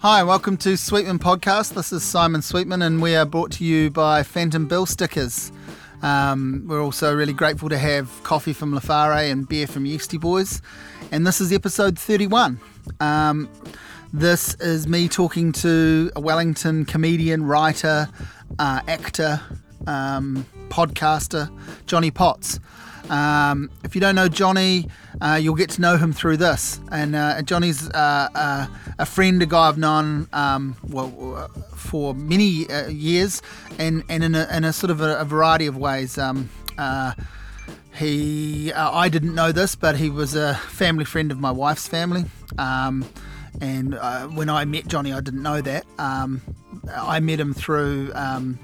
Hi, welcome to Sweetman Podcast. This is Simon Sweetman, and we are brought to you by Phantom Bill Stickers. Um, we're also really grateful to have coffee from L'affare and beer from Yeasty Boys. And this is episode 31. Um, this is me talking to a Wellington comedian, writer, uh, actor, um, podcaster, Johnny Potts. Um, if you don't know Johnny, uh, you'll get to know him through this. And uh, Johnny's uh, uh, a friend, a guy I've known um, well for many uh, years, and, and in, a, in a sort of a, a variety of ways. Um, uh, he, I didn't know this, but he was a family friend of my wife's family. Um, and when I met Johnny, I didn't know that. Um, I met him through um,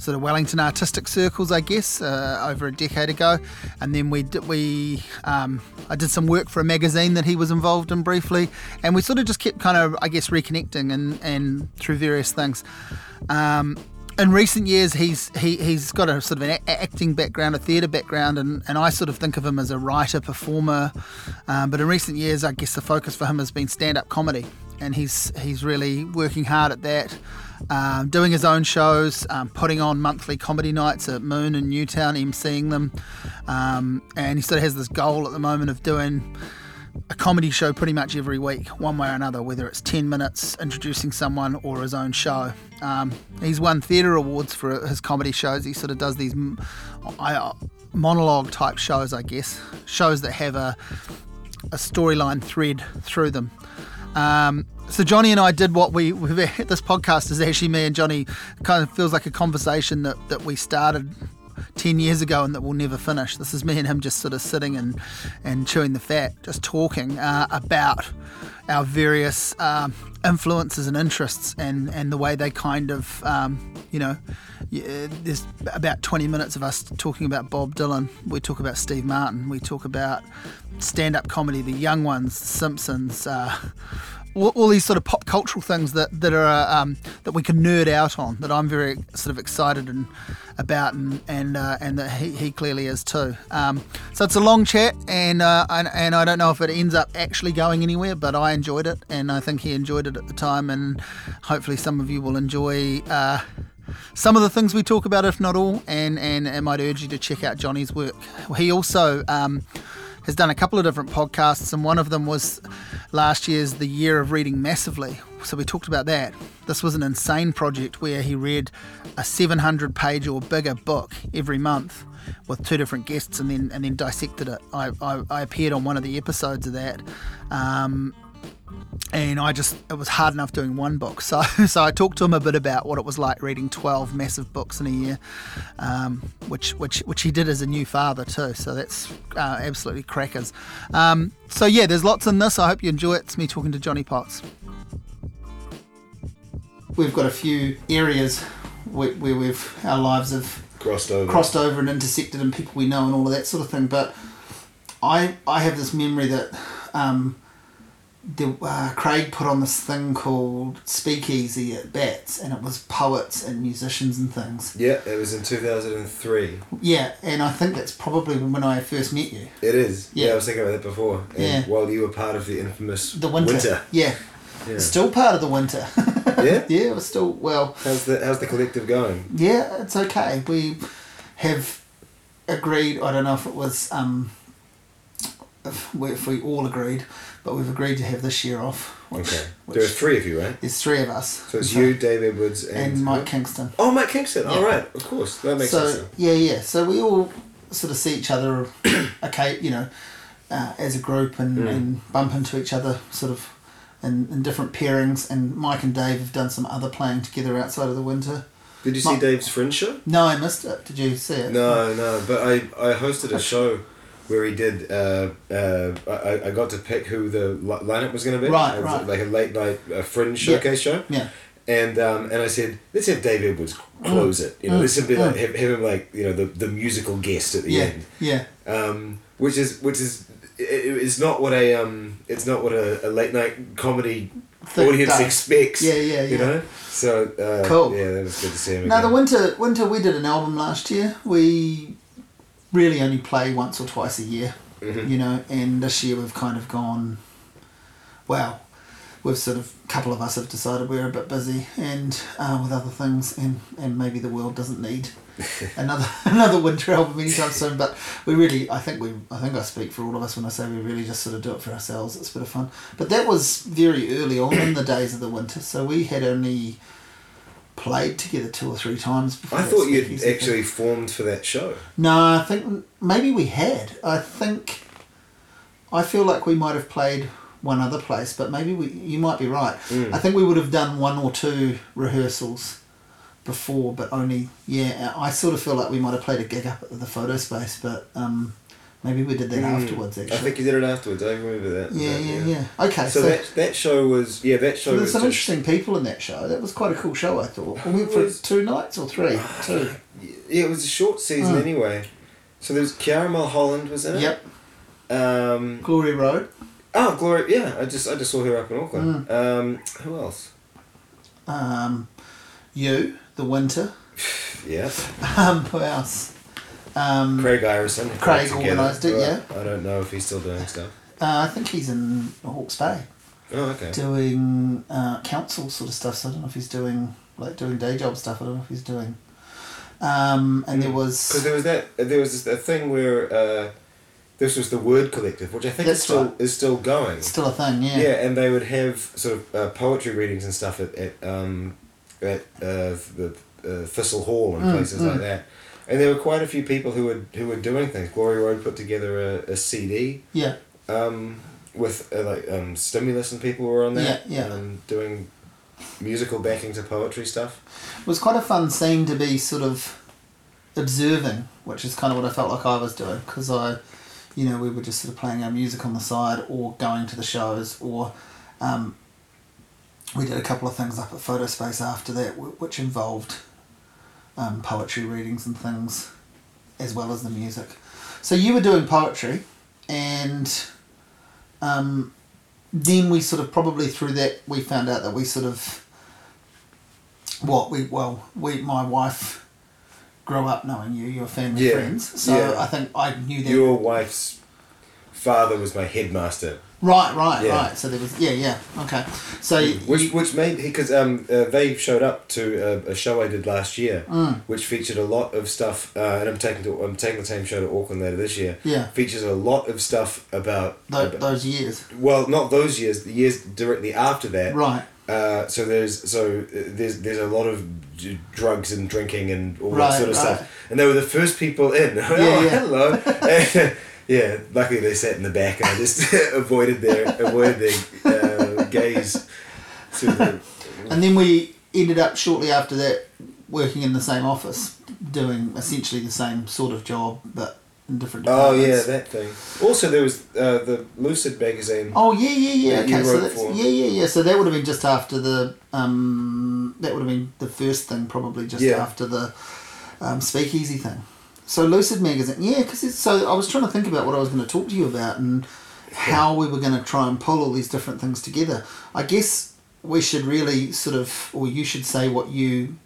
sort of Wellington artistic circles, I guess, uh, over a decade ago. And then we did, we um, I did some work for a magazine that he was involved in briefly, and we sort of just kept kind of I guess reconnecting and and through various things. Um, in recent years, he's he, he's got a sort of an acting background, a theatre background, and, and I sort of think of him as a writer, performer. Um, but in recent years, I guess the focus for him has been stand up comedy, and he's he's really working hard at that um, doing his own shows, um, putting on monthly comedy nights at Moon in Newtown, emceeing them. Um, and he sort of has this goal at the moment of doing a comedy show pretty much every week, one way or another, whether it's 10 minutes introducing someone or his own show. Um, he's won theatre awards for his comedy shows. He sort of does these monologue type shows, I guess, shows that have a, a storyline thread through them. Um, so Johnny and I did what we this podcast is actually me and Johnny kind of feels like a conversation that, that we started 10 years ago and that we'll never finish. This is me and him just sort of sitting and, and chewing the fat, just talking uh, about our various um, influences and interests and, and the way they kind of, um, you know, there's about 20 minutes of us talking about Bob Dylan. We talk about Steve Martin. We talk about stand up comedy, the young ones, Simpsons. Uh, all, all, these sort of pop cultural things that that are um, that we can nerd out on. That I'm very sort of excited and about, and and uh, and that he, he clearly is too. Um, so it's a long chat, and, uh, and and I don't know if it ends up actually going anywhere, but I enjoyed it, and I think he enjoyed it at the time, and hopefully some of you will enjoy. Uh, some of the things we talk about, if not all, and, and I might urge you to check out Johnny's work. He also um, has done a couple of different podcasts, and one of them was last year's The Year of Reading Massively. So we talked about that. This was an insane project where he read a 700 page or bigger book every month with two different guests and then and then dissected it. I, I, I appeared on one of the episodes of that. Um, and I just it was hard enough doing one book. So so I talked to him a bit about what it was like reading twelve massive books in a year, um, which which which he did as a new father too. So that's uh, absolutely crackers. Um, so yeah, there's lots in this. I hope you enjoy it. It's me talking to Johnny Potts. We've got a few areas where, where we've our lives have crossed over, crossed over and intersected, and people we know and all of that sort of thing. But I I have this memory that. Um, the, uh, Craig put on this thing called Speakeasy at Bats, and it was poets and musicians and things. Yeah, it was in 2003. Yeah, and I think that's probably when I first met you. It is. Yeah, yeah I was thinking about that before. And yeah. while you were part of the infamous the winter. winter. Yeah. yeah. Still part of the winter. yeah? yeah, it was still, well. How's the, how's the collective going? Yeah, it's okay. We have agreed, I don't know if it was, um, if we, if we all agreed but we've agreed to have this year off. Which, okay. Which there are three of you, right? There's three of us. So it's so, you, Dave Edwards, and, and Mike Kingston. Oh, Mike Kingston. Yeah. All right, of course. That makes so, sense. Yeah, yeah. So we all sort of see each other, okay, you know, uh, as a group and, mm. and bump into each other sort of in, in different pairings. And Mike and Dave have done some other playing together outside of the winter. Did you see Dave's Fringe show? No, I missed it. Did you see it? No, no. But I, I hosted a show where he did. Uh, uh, I, I got to pick who the lineup was going to be. Right, right. Like a late night uh, fringe showcase yeah. show. Yeah. And um, and I said, let's have Dave Edwards close mm. it. You know, mm. let's be like mm. have, have him like you know the, the musical guest at the yeah. end. Yeah. Um, which is which is it, it's not what a um it's not what a, a late night comedy audience does. expects. Yeah, yeah, yeah. You know, so uh, cool. Yeah, that was good to see him. Now again. the winter winter we did an album last year. We really only play once or twice a year. Mm-hmm. You know, and this year we've kind of gone, well, we've sort of a couple of us have decided we're a bit busy and uh, with other things, and and maybe the world doesn't need another another winter album anytime soon. But we really, I think we, I think I speak for all of us when I say we really just sort of do it for ourselves. It's a bit of fun. But that was very early on in the days of the winter, so we had only played together two or three times. Before I thought you'd thing. actually formed for that show. No, I think maybe we had. I think I feel like we might have played one other place, but maybe we. You might be right. Mm. I think we would have done one or two rehearsals before, but only yeah. I sort of feel like we might have played a gig up at the photo space, but um, maybe we did that Mm. afterwards. Actually, I think you did it afterwards. I remember that. yeah, But, yeah, yeah. Okay, So, so. that that show was yeah that show so there's was some just, interesting people in that show. That was quite a cool show, I thought. We went for was- two nights or three? Two. yeah it was a short season Mm. anyway. So there was Kiara Mulholland was in it. Yep. Um, Glory Road. oh, Glory! Yeah, I just I just saw her up in Auckland. Mm. Um, who else? Um, you, the winter. Yeah, Um, who else? Um, Craig Irison. Craig organised it, yeah. I don't know if he's still doing stuff. uh, I think he's in Hawke's Bay Oh, okay. doing uh, council sort of stuff. So I don't know if he's doing like doing day job stuff. I don't know if he's doing. Um, and there was Because there was that there was this, a thing where uh, this was the Word Collective, which I think is still right. is still going. still a thing, yeah. Yeah, and they would have sort of uh, poetry readings and stuff at at um, at uh, the uh, Thistle Hall and Mm, places mm. like that. And there were quite a few people who were who were doing things. Glory Road put together a, a CD Yeah, um, with uh, like um, stimulus and people were on that. Yeah, yeah. Um, doing musical backing to poetry stuff. it was quite a fun scene to be sort of observing, which is kind of what I felt like I was doing because I, you know, we were just sort of playing our music on the side or going to the shows or. Um, we did a couple of things up at Photo Space after that, which involved um, poetry readings and things, as well as the music. So you were doing poetry, and um, then we sort of probably through that we found out that we sort of what we well we my wife grew up knowing you, your family Yeah, friends. So yeah. I think I knew that. Your wife's father was my headmaster. Right, right, Yeah. right. So there was yeah, yeah, okay. So Which you- which made because um uh, they showed up to a, a show I did last year, Mm. which featured a lot of stuff. Uh, and I'm taking to I'm taking the same show to Auckland later this year. yeah, Features a lot of stuff about, tho- about- those years, well, not those years, the years directly after that. right. Uh, so there's so uh, there's there's a lot of d- drugs and drinking and all Right, that sort of right. stuff, and they were the first people in. oh, yeah. hello. yeah, luckily they sat in the back, and I just avoided their avoided their uh, gaze. the- And then we ended up shortly after that working in the same office, doing essentially the same sort of job, but in different Departments. Oh yeah, that thing. Also, there was uh, the Lucid magazine. Oh yeah, yeah, yeah. Okay, so that's for. yeah, yeah, yeah. So that would have been just after the um, that would have been the first thing, probably just Yeah. after the um, speakeasy thing. So Lucid magazine, yeah, because it's so I was trying to think about what I was going to talk to you about and how we were going to try and pull all these different things together. I guess we should really sort of, or you should say what you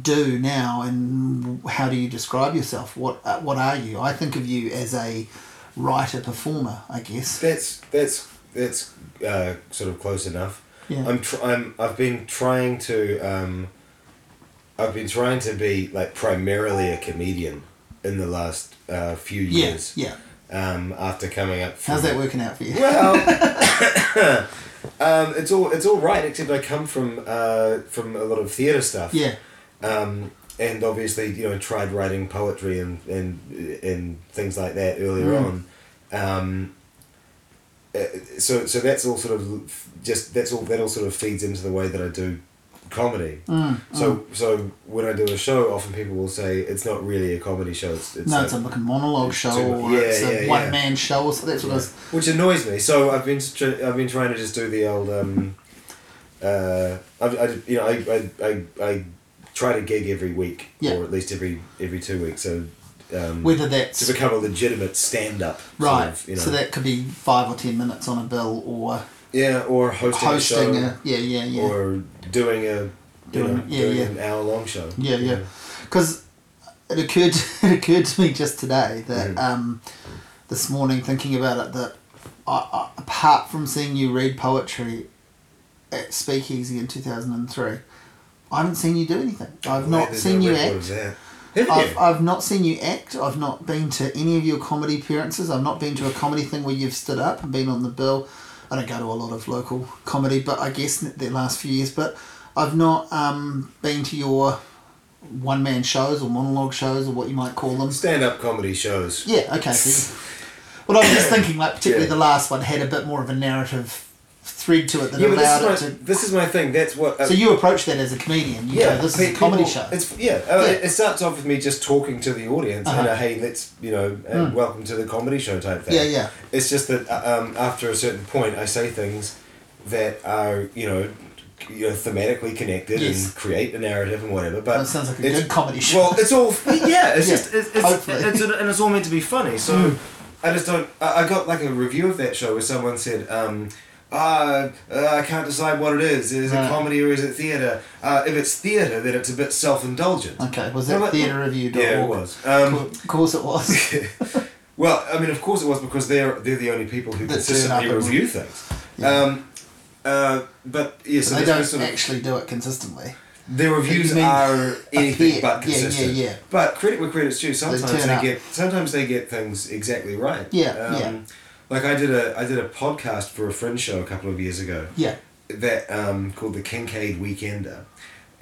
do now and how do you describe yourself? What uh, what are you? I think of you as a writer performer, I guess. That's that's that's uh, sort of close enough. Yeah. I'm tr- I'm I've been trying to um, I've been trying to be like primarily a comedian in the last uh, few yeah, years. yeah. Um, after coming up. How's that working out for you? Well, um, it's all it's all right except I come from uh, from a lot of theatre stuff. Yeah, um, and obviously you know tried writing poetry and and and things like that earlier Mm. on. Um, uh, so so that's all sort of just that's all that all sort of feeds into the way that I do comedy. mm, So so when I do a show, often people will say it's not really a comedy show. It's, it's no, a- it's a like a monologue show too- or yeah, it's a yeah, yeah. one man show. So that's what I was. which annoys me. So I've been tr- I've been trying to just do the old um, uh, I, I you know I, I, I, I try to gig every week Yeah. or at least every every two weeks. So um, Whether that's to become a legitimate stand up. right, you know. so that could be five or ten minutes on a bill, or yeah, or hosting, hosting a show, a yeah, yeah, yeah. or doing a you Doing- know, yeah, doing yeah. an hour long show. Yeah, yeah. Because it occurred it occurred to me just today that Mhm. um, this morning thinking about it that I, I, apart from seeing you read poetry at Speakeasy in 2003, I haven't seen you do anything. I've not There's seen no you act. of that. Have I've? I've not seen you act. I've not been to any of your comedy appearances. I've not been to a comedy thing where you've stood up and been on the bill. I don't go to a lot of local comedy, but I guess the last few years. But I've not um, been to your one man shows or monologue shows or what you might call them. Stand up comedy shows. Yeah, okay. So, well, I was just thinking, like, particularly Yeah. the last one had a bit more of a narrative thread to it that Yeah, allowed this is, my, to. this is my thing. That's what. uh, So you approach that as a comedian. You yeah, go, this pe- is a comedy people- show. It's yeah. uh, Yeah. It, it starts off with me just talking to the audience and Uh-huh. a hey, let's you know, uh, welcome to the comedy show type thing. Yeah, yeah. It's just that uh, um, after a certain point, I say things that are you know, you know thematically connected Yes. and create a narrative and whatever. But That sounds like a good comedy show. Well, it's all yeah. It's Yeah, just it's, it's, it's and it's all meant to be funny. So Mm. I just don't. I, I got like a review of that show where someone said. Um, uh, uh, I can't decide what it is. Is it Right. comedy or is it theatre? Uh, if it's theatre, then it's a bit self-indulgent. Okay, was that theatreview.org? Yeah, it was. Um, of course it was. well, I mean, of course it was because they're they're the only people who That consistently review things. Yeah. Um, uh, but yeah, so they don't sort of- actually do it consistently. their reviews are anything appear- but yeah, yeah, consistent. yeah. But credit where credit's due. Sometimes turn they, get sometimes they get things exactly right. Yeah, Um, yeah. Like I did a I did a podcast for a fringe show a couple of years ago Yeah. that um, called the Kincaid Weekender.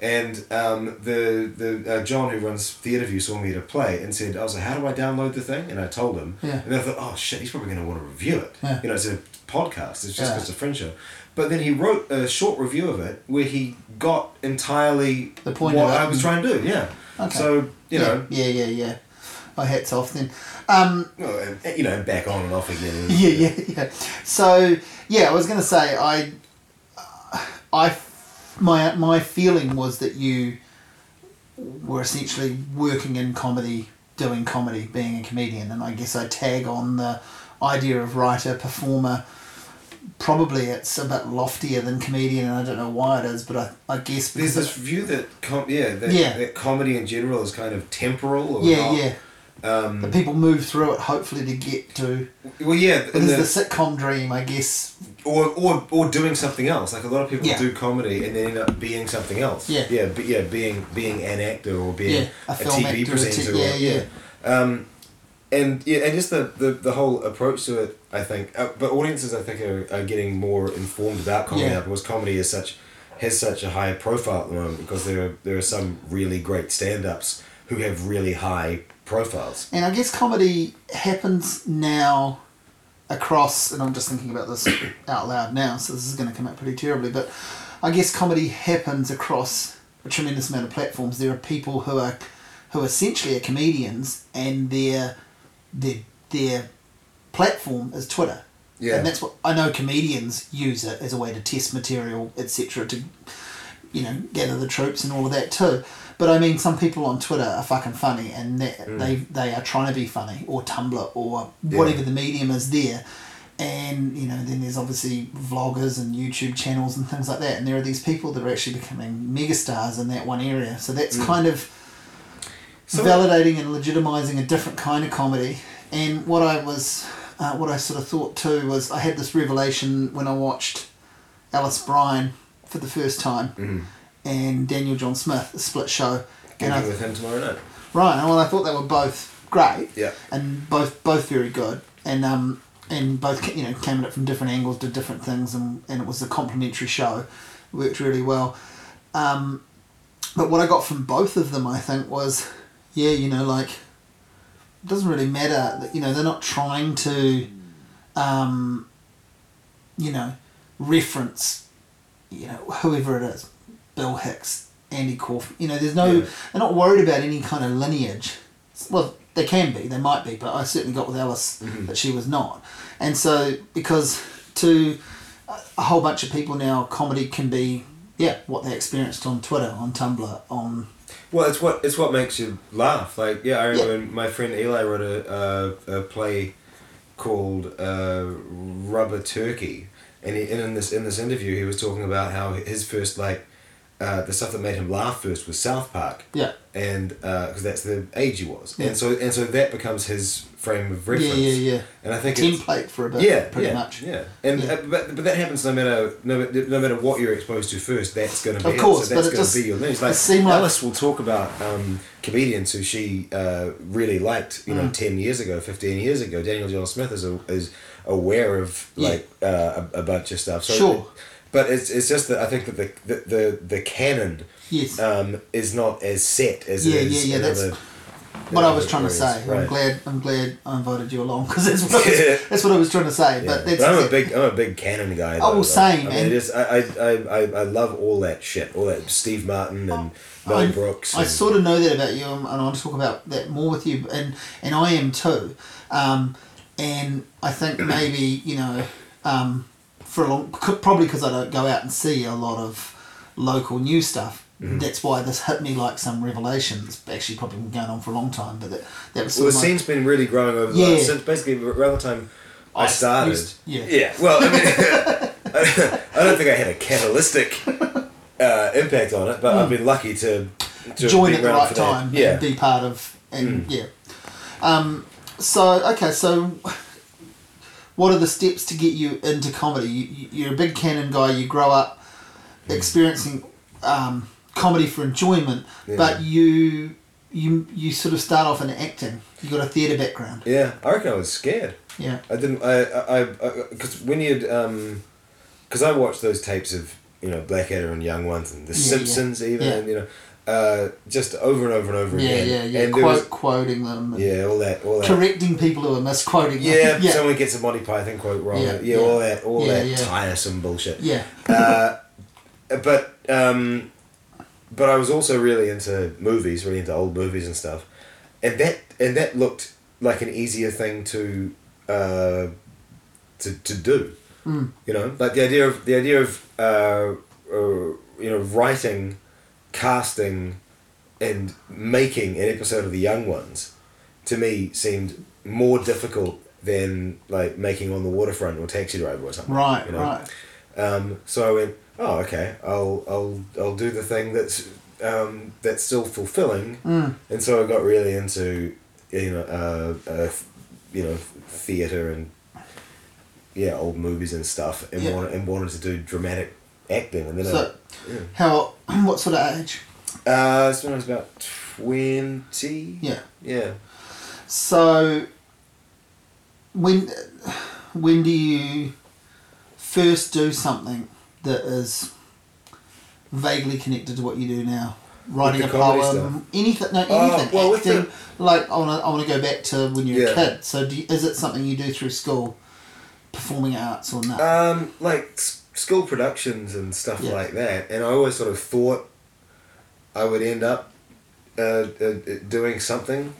And um, the the uh, John who runs Theatreview saw me at a play and said, I was like, how do I download the thing? And I told him. Yeah. And I thought, oh shit, he's probably going to want to review it. Yeah. You know, it's a podcast. It's just Yeah. 'cause it's a fringe show. But then he wrote a short review of it where he got entirely The point what I was trying to do. Yeah. Okay. So you yeah, know, Yeah, yeah, yeah. My hat's off then. Um, well, you know, back on and off again. yeah, yeah, yeah. So yeah, I was gonna say I, I, my my feeling was that you were essentially working in comedy, doing comedy, being a comedian, and I guess I tag on the idea of writer performer. Probably it's a bit loftier than comedian, and I don't know why it is, but I, I guess There's this view that com- yeah, that, Yeah. that comedy in general is kind of temporal or yeah, not. yeah, Um, that people move through it hopefully to get to. well, yeah, It is the- the sitcom dream, I guess. or, or or doing something else. Like a lot of people Yeah. do comedy and then end up being something else. Yeah. yeah, be, yeah, being being an actor or being Yeah, a a, TV actor, a t- presenter. yeah, or, yeah. Um, and yeah, and just the, the, the whole approach to it, I think. Uh, but audiences, I think, are, are getting more informed about comedy Yeah. now because comedy is such has such a high profile at the moment because there are there are some really great stand ups who have really high profiles. And I guess comedy happens now across, and I'm just thinking about this out loud now, so this is going to come out pretty terribly, but I guess comedy happens across a tremendous amount of platforms. There are people who are who essentially are comedians, and their their their platform is Twitter. Yeah. And that's what I know comedians use it as a way to test material, etc. To you know gather the troops and all of that too. But I mean, some people on Twitter are fucking funny, and they mm. they, they are trying to be funny, or Tumblr, or whatever the medium is there. And you know, then there's obviously vloggers and YouTube channels and things like that. And there are these people that are actually becoming megastars in that one area. So that's mm. kind of So- validating and legitimizing a different kind of comedy. And what I was, uh, what I sort of thought too was, I had this revelation when I watched Alice Brine for the first time, mm-hmm. And Daniel John Smith, the split show. And I, with him tomorrow night. right, and well, I thought they were both great, Yeah. and both both very good, and um, and both you know came at it from different angles, did different things, and, and it was a complementary show, worked really well. Um, but what I got from both of them, I think, was, yeah, you know, like, it doesn't really matter that you know they're not trying to, um, you know, reference, you know, whoever it is, Bill Hicks, Andy Kaufman. You know, there's no, Yeah. they're not worried about any kind of lineage. Well, they can be, they might be, but I certainly got with Alice that she was not. And so, because to a- whole bunch of people now, comedy can be, yeah, what they experienced on Twitter, on Tumblr, on. Well, it's what it's what makes you laugh. Like yeah, I Yeah. remember my friend Eli wrote a a, a play called uh, Rubber Turkey, and, he, and in this in this interview he was talking about how his first like uh, the stuff that made him laugh first was South Park, Yeah. and because that's the age he was, Yeah. and so and so that becomes his frame of reference. yeah, yeah. yeah. And I think it's, Template for a bit. yeah, Pretty yeah, much. Yeah, and Yeah. Uh, but, but that happens no matter no, no matter what you're exposed to first. That's going to be Of it. course, so but that's it going to be your thing. Like like- Alice will talk about um, comedians who she uh, really liked. You know, Mm. ten years ago, fifteen years ago. Daniel John Smith is a, is aware of like uh, a, a bunch of stuff. So Sure. But it's, it's just that I think that the the, the, the canon Yes. um, is not as set as Yeah, it is. yeah, yeah, that's other- what I was trying to areas. say. I'm glad. I'm glad I invited you along because that's what I was, Yeah. that's what I was trying to say. Yeah. But that's I'm a big I'm a big canon guy. Oh, though, well, same, I mean, is, I, I, I, I, I love all that shit. All that Steve Martin and Mel I, Brooks. I and- sort of know that about you, and I want to talk about that more with you, and and I am too. Um, and I think maybe you know, um, for a long, probably because I don't go out and see a lot of local news stuff. Mm-hmm. That's why this hit me like some revelation. It's actually probably been going on for a long time, but that that was Well, the scene's been really growing over the Yeah. last, since basically around the time I I started. used- yeah. Yeah. Well, I mean, I don't think I had a catalytic uh, impact on it, but I've been lucky to, to Hmm. join at the right time Yeah. and be part of and Mm. yeah um, so okay so what are the steps to get you into comedy you, you- you're a big canon guy you grow up Mm. experiencing um, comedy for enjoyment Yeah. but you you you sort of start off in acting you got a theatre background Yeah, I reckon I was scared. yeah I didn't. I. I. Because when you'd. um Because I watched those tapes of you know Blackadder and Young Ones and The Yeah, yeah. Simpsons even Yeah. and you know, uh, just over and over and over yeah again. yeah yeah And Quote, was, quoting them and yeah, all that, all that. correcting people who are misquoting Yeah, yeah someone gets a Monty Python quote wrong. Yeah, Yeah, yeah. all that, all Yeah, that yeah. tiresome bullshit. yeah uh, but um, but I was also really into movies, really into old movies and stuff, and that and that looked like an easier thing to uh, to to do. Mm. You know, like the idea of the idea of uh, uh, you know writing, casting, and making an episode of The Young Ones, to me seemed more difficult than like making on the waterfront or Taxi Driver or something. right you know? right Um, so I went, oh, okay, I'll, I'll, I'll do the thing that's, um, that's still fulfilling. Mm. And so I got really into, you know, uh, uh, you know, theatre and, yeah, old movies and stuff, and Yeah. wanted and wanted to do dramatic acting. And then so I, yeah. how what sort of age uh, so when I was about twenty. yeah Yeah. So, when when do you first do something that is vaguely connected to what you do now? Writing a poem, anything? No, Oh, anything. well, with acting. Like I want to, I want to go back to when you were a kid. So, do you, is it something you do through school, performing arts or not? Um, like school productions and stuff Yeah. like that, and I always sort of thought I would end up uh, uh, doing something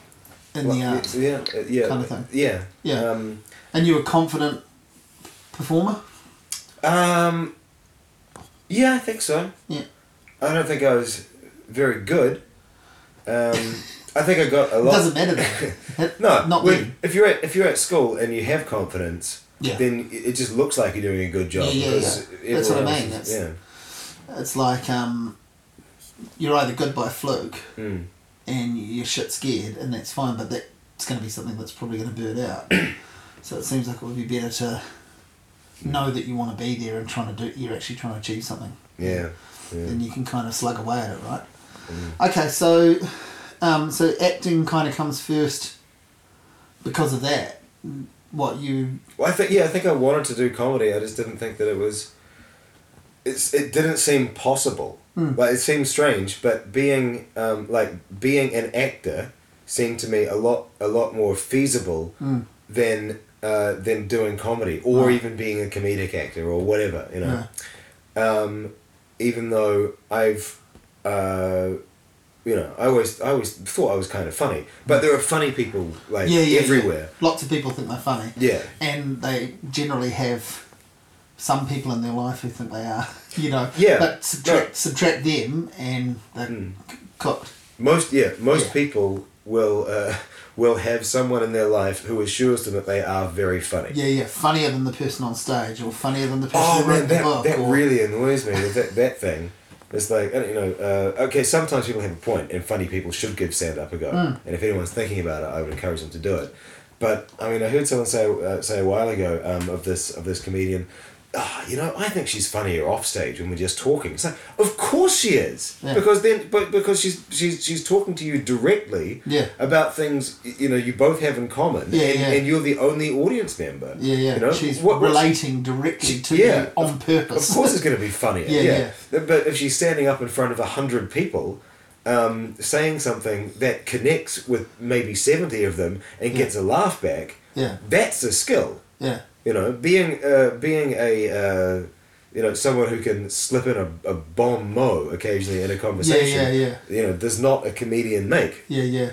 in the arts, yeah, uh, yeah, kind of thing. Yeah, Yeah. Um, and you were a confident performer. um, yeah, I think so. Yeah. I don't think I was very good. Um, I think I got a It lot. doesn't matter. No, not when- then. if you're at if you're at school and you have confidence, Yeah. then it just looks like you're doing a good job. Yeah, yeah, yeah. That's what I mean, that's- yeah. It's like um, you're either good by fluke Mm. and you're shit scared, and that's fine, but that's going to be something that's probably going to burn out. so it seems like it would be better to know that you want to be there and trying to do. You're actually trying to achieve something. Yeah. yeah. Then you can kind of slug away at it, right? Mm. Okay, so um, so acting kind of comes first because of that. What you Well, I think yeah, I think I wanted to do comedy. I just didn't think that it was. It's it didn't seem possible. Like it seemed strange, but being um, like being an actor seemed to me a lot a lot more feasible Mm. than uh, than doing comedy or even being a comedic actor or whatever. You know. Yeah. Um, even though I've. Uh, you know, I always, I always thought I was kind of funny, but there are funny people like yeah, yeah, everywhere. Yeah. Lots of people think they're funny. Yeah, and they generally have some people in their life who think they are, you know. Yeah, But subtract, no. subtract them and they're Mm. cooked. Most yeah, most Yeah. people will uh, will have someone in their life who assures them that they are very funny. Yeah, yeah. Funnier than the person on stage, or funnier than the person Oh who wrote man, the that, that or, really annoys me. That that thing, It's like you know, uh, okay. Sometimes people have a point, and funny people should give stand up a go. Mm. And if anyone's thinking about it, I would encourage them to do it. But I mean, I heard someone say uh, say a while ago um, of this of this comedian. Ah, you know, I think she's funnier off stage when we're just talking. It's like, of course she is, Yeah. because then, but because she's she's she's talking to you directly Yeah. about things you know you both have in common, Yeah, and, yeah. and you're the only audience member. Yeah, yeah. You know, She's What- relating directly to yeah, you on purpose. Of course, it's going to be funnier. Yeah, Yeah, But if she's standing up in front of a hundred people, um, saying something that connects with maybe seventy of them and Yeah. gets a laugh back, Yeah. that's a skill. yeah. You know, being uh, being a uh, you know someone who can slip in a, a bon mot occasionally in a conversation. yeah, yeah. yeah. You know, does not a comedian make. Yeah, yeah.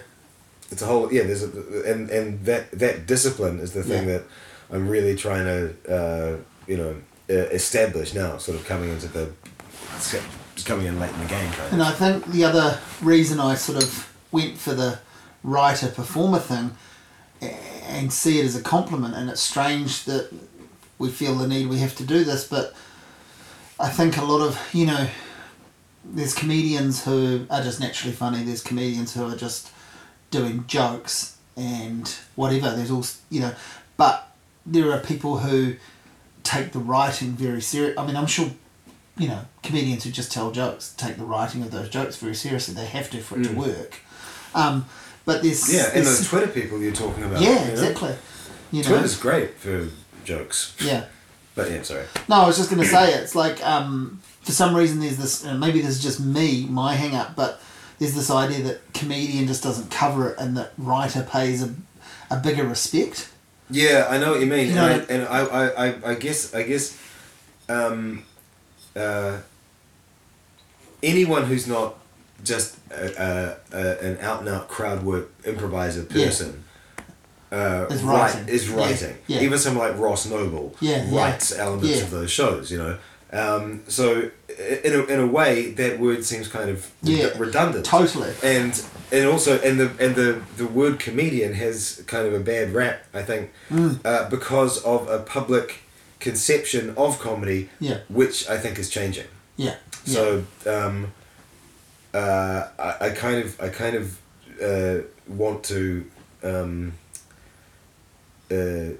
It's a whole yeah. There's a, and and that that discipline is the thing Yeah. that I'm really trying to uh, you know uh, establish now. Sort of coming into the coming in late in the game. Kind And of. I think the other reason I sort of went for the writer performer thing and see it as a compliment, and it's strange that we feel the need we have to do this, but I think a lot of, you know, there's comedians who are just naturally funny, there's comedians who are just doing jokes and whatever, there's all, you know, but there are people who take the writing very serious. I mean, I'm sure you know, comedians who just tell jokes take the writing of those jokes very seriously. They have to for it to work. Um, but there's. Yeah, and there's- those Twitter people you're talking about. yeah, you know? exactly. You know, Twitter's great for jokes. yeah. But yeah, sorry. No, I was just going to say it's like um, for some reason there's this. And maybe this is just me, my hang up, but there's this idea that comedian just doesn't cover it, and that writer pays a, a bigger respect. Yeah, I know what you mean, You know- and, I, and I, I, I, I guess, I guess, um, uh, anyone who's not just a, a, a, an out and out crowd work improviser Yeah. person. Uh, Is write- writing. is writing. yeah. Even someone like Ross Noble Yeah, yeah, writes elements yeah. of those shows, you know. Um, so, in a, in a way, that word seems kind of Yeah, redundant totally. and and also and the and the the word comedian has kind of a bad rap I think Mm. uh, because of a public conception of comedy Yeah. which I think is changing Yeah. yeah. so um, uh, I, I kind of I kind of uh, want to um, uh,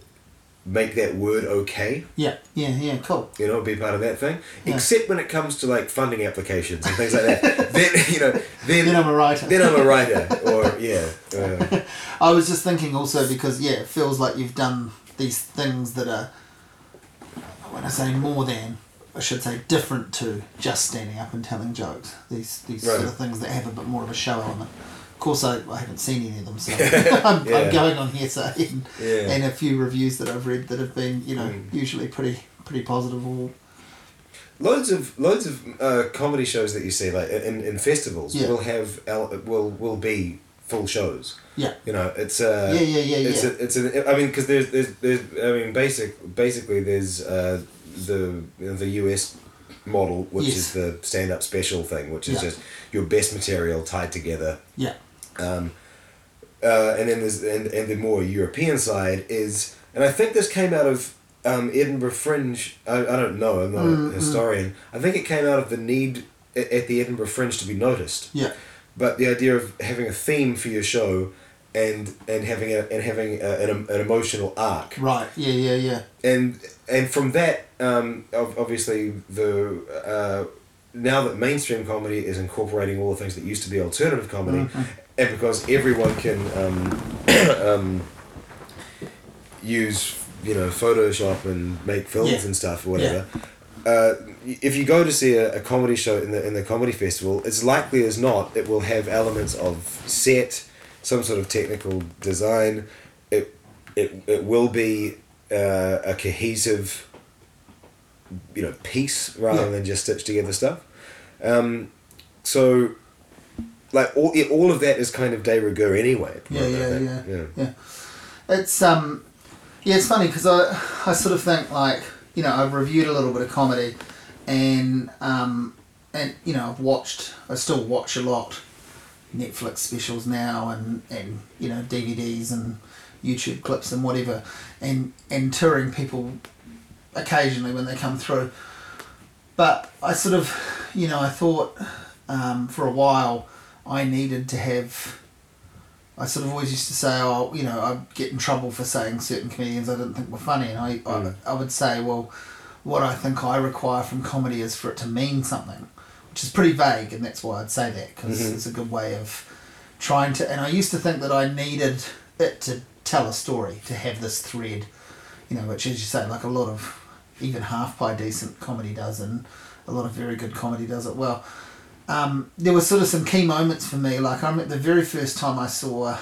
make that word okay yeah. Yeah. Yeah. Cool. you know, be part of that thing. Yeah. Except when it comes to like funding applications and things like that. then you know, then Then I'm a writer. then I'm a writer, or yeah, uh, I was just thinking also because yeah, it feels like you've done these things that are when I say more than I should say different to just standing up and telling jokes. These these sort of things that have a bit more of a show element. Of course, I, I haven't seen any of them, so I'm, Yeah. I'm going on hearsay and, Yeah. and a few reviews that I've read that have been you know Mm. usually pretty pretty positive. Or loads of loads of uh, comedy shows that you see like in, in festivals Yeah. will have will will be full shows. yeah, You know, it's uh, Yeah, yeah, yeah, It's yeah. a, it's a, I mean, because there's, there's there's I mean, basic basically there's uh, the the US model, which Yes. is the stand up special thing, which is Yeah. just your best material tied together yeah, Um, uh, and then there's and, and the more European side is, and I think this came out of um, Edinburgh Fringe. I, I don't know. I'm not Mm, a historian. I think it came out of the need at the Edinburgh Fringe to be noticed. yeah, But the idea of having a theme for your show, and and having a and having a, an, an emotional arc, right, yeah, yeah, yeah, and and from that, um, obviously the. Uh, now that mainstream comedy is incorporating all the things that used to be alternative comedy, Mm-hmm. and because everyone can um, um, use you know Photoshop and make films Yeah. and stuff or whatever. Uh, if you go to see a, a comedy show in the in the comedy festival, it's likely as not it will have elements of set, some sort of technical design. It it, it will be uh, a cohesive, you know, piece rather Yeah. than just stitched together stuff. Um, so, like all yeah, all of that is kind of de rigueur anyway. Yeah, yeah, yeah, yeah. yeah. It's um, yeah, it's funny because I I sort of think like you know I've reviewed a little bit of comedy, and um, and you know I've watched I still watch a lot, Netflix specials now and and you know DVDs and YouTube clips and whatever, and and touring people occasionally when they come through. But I sort of, you know, I thought um, for a while I needed to have. I sort of always used to say, oh, you know, I'd get in trouble for saying certain comedians I didn't think were funny, and I, Mm. I, I would say, well, what I think I require from comedy is for it to mean something, which is pretty vague, and that's why I'd say that because Mhm. it's a good way of trying to. And I used to think that I needed it to tell a story, to have this thread, you know, which, as you say, like a lot of even half pie decent comedy does, and a lot of very good comedy does it well. Um, there were sort of some key moments for me. Like I remember the very first time I saw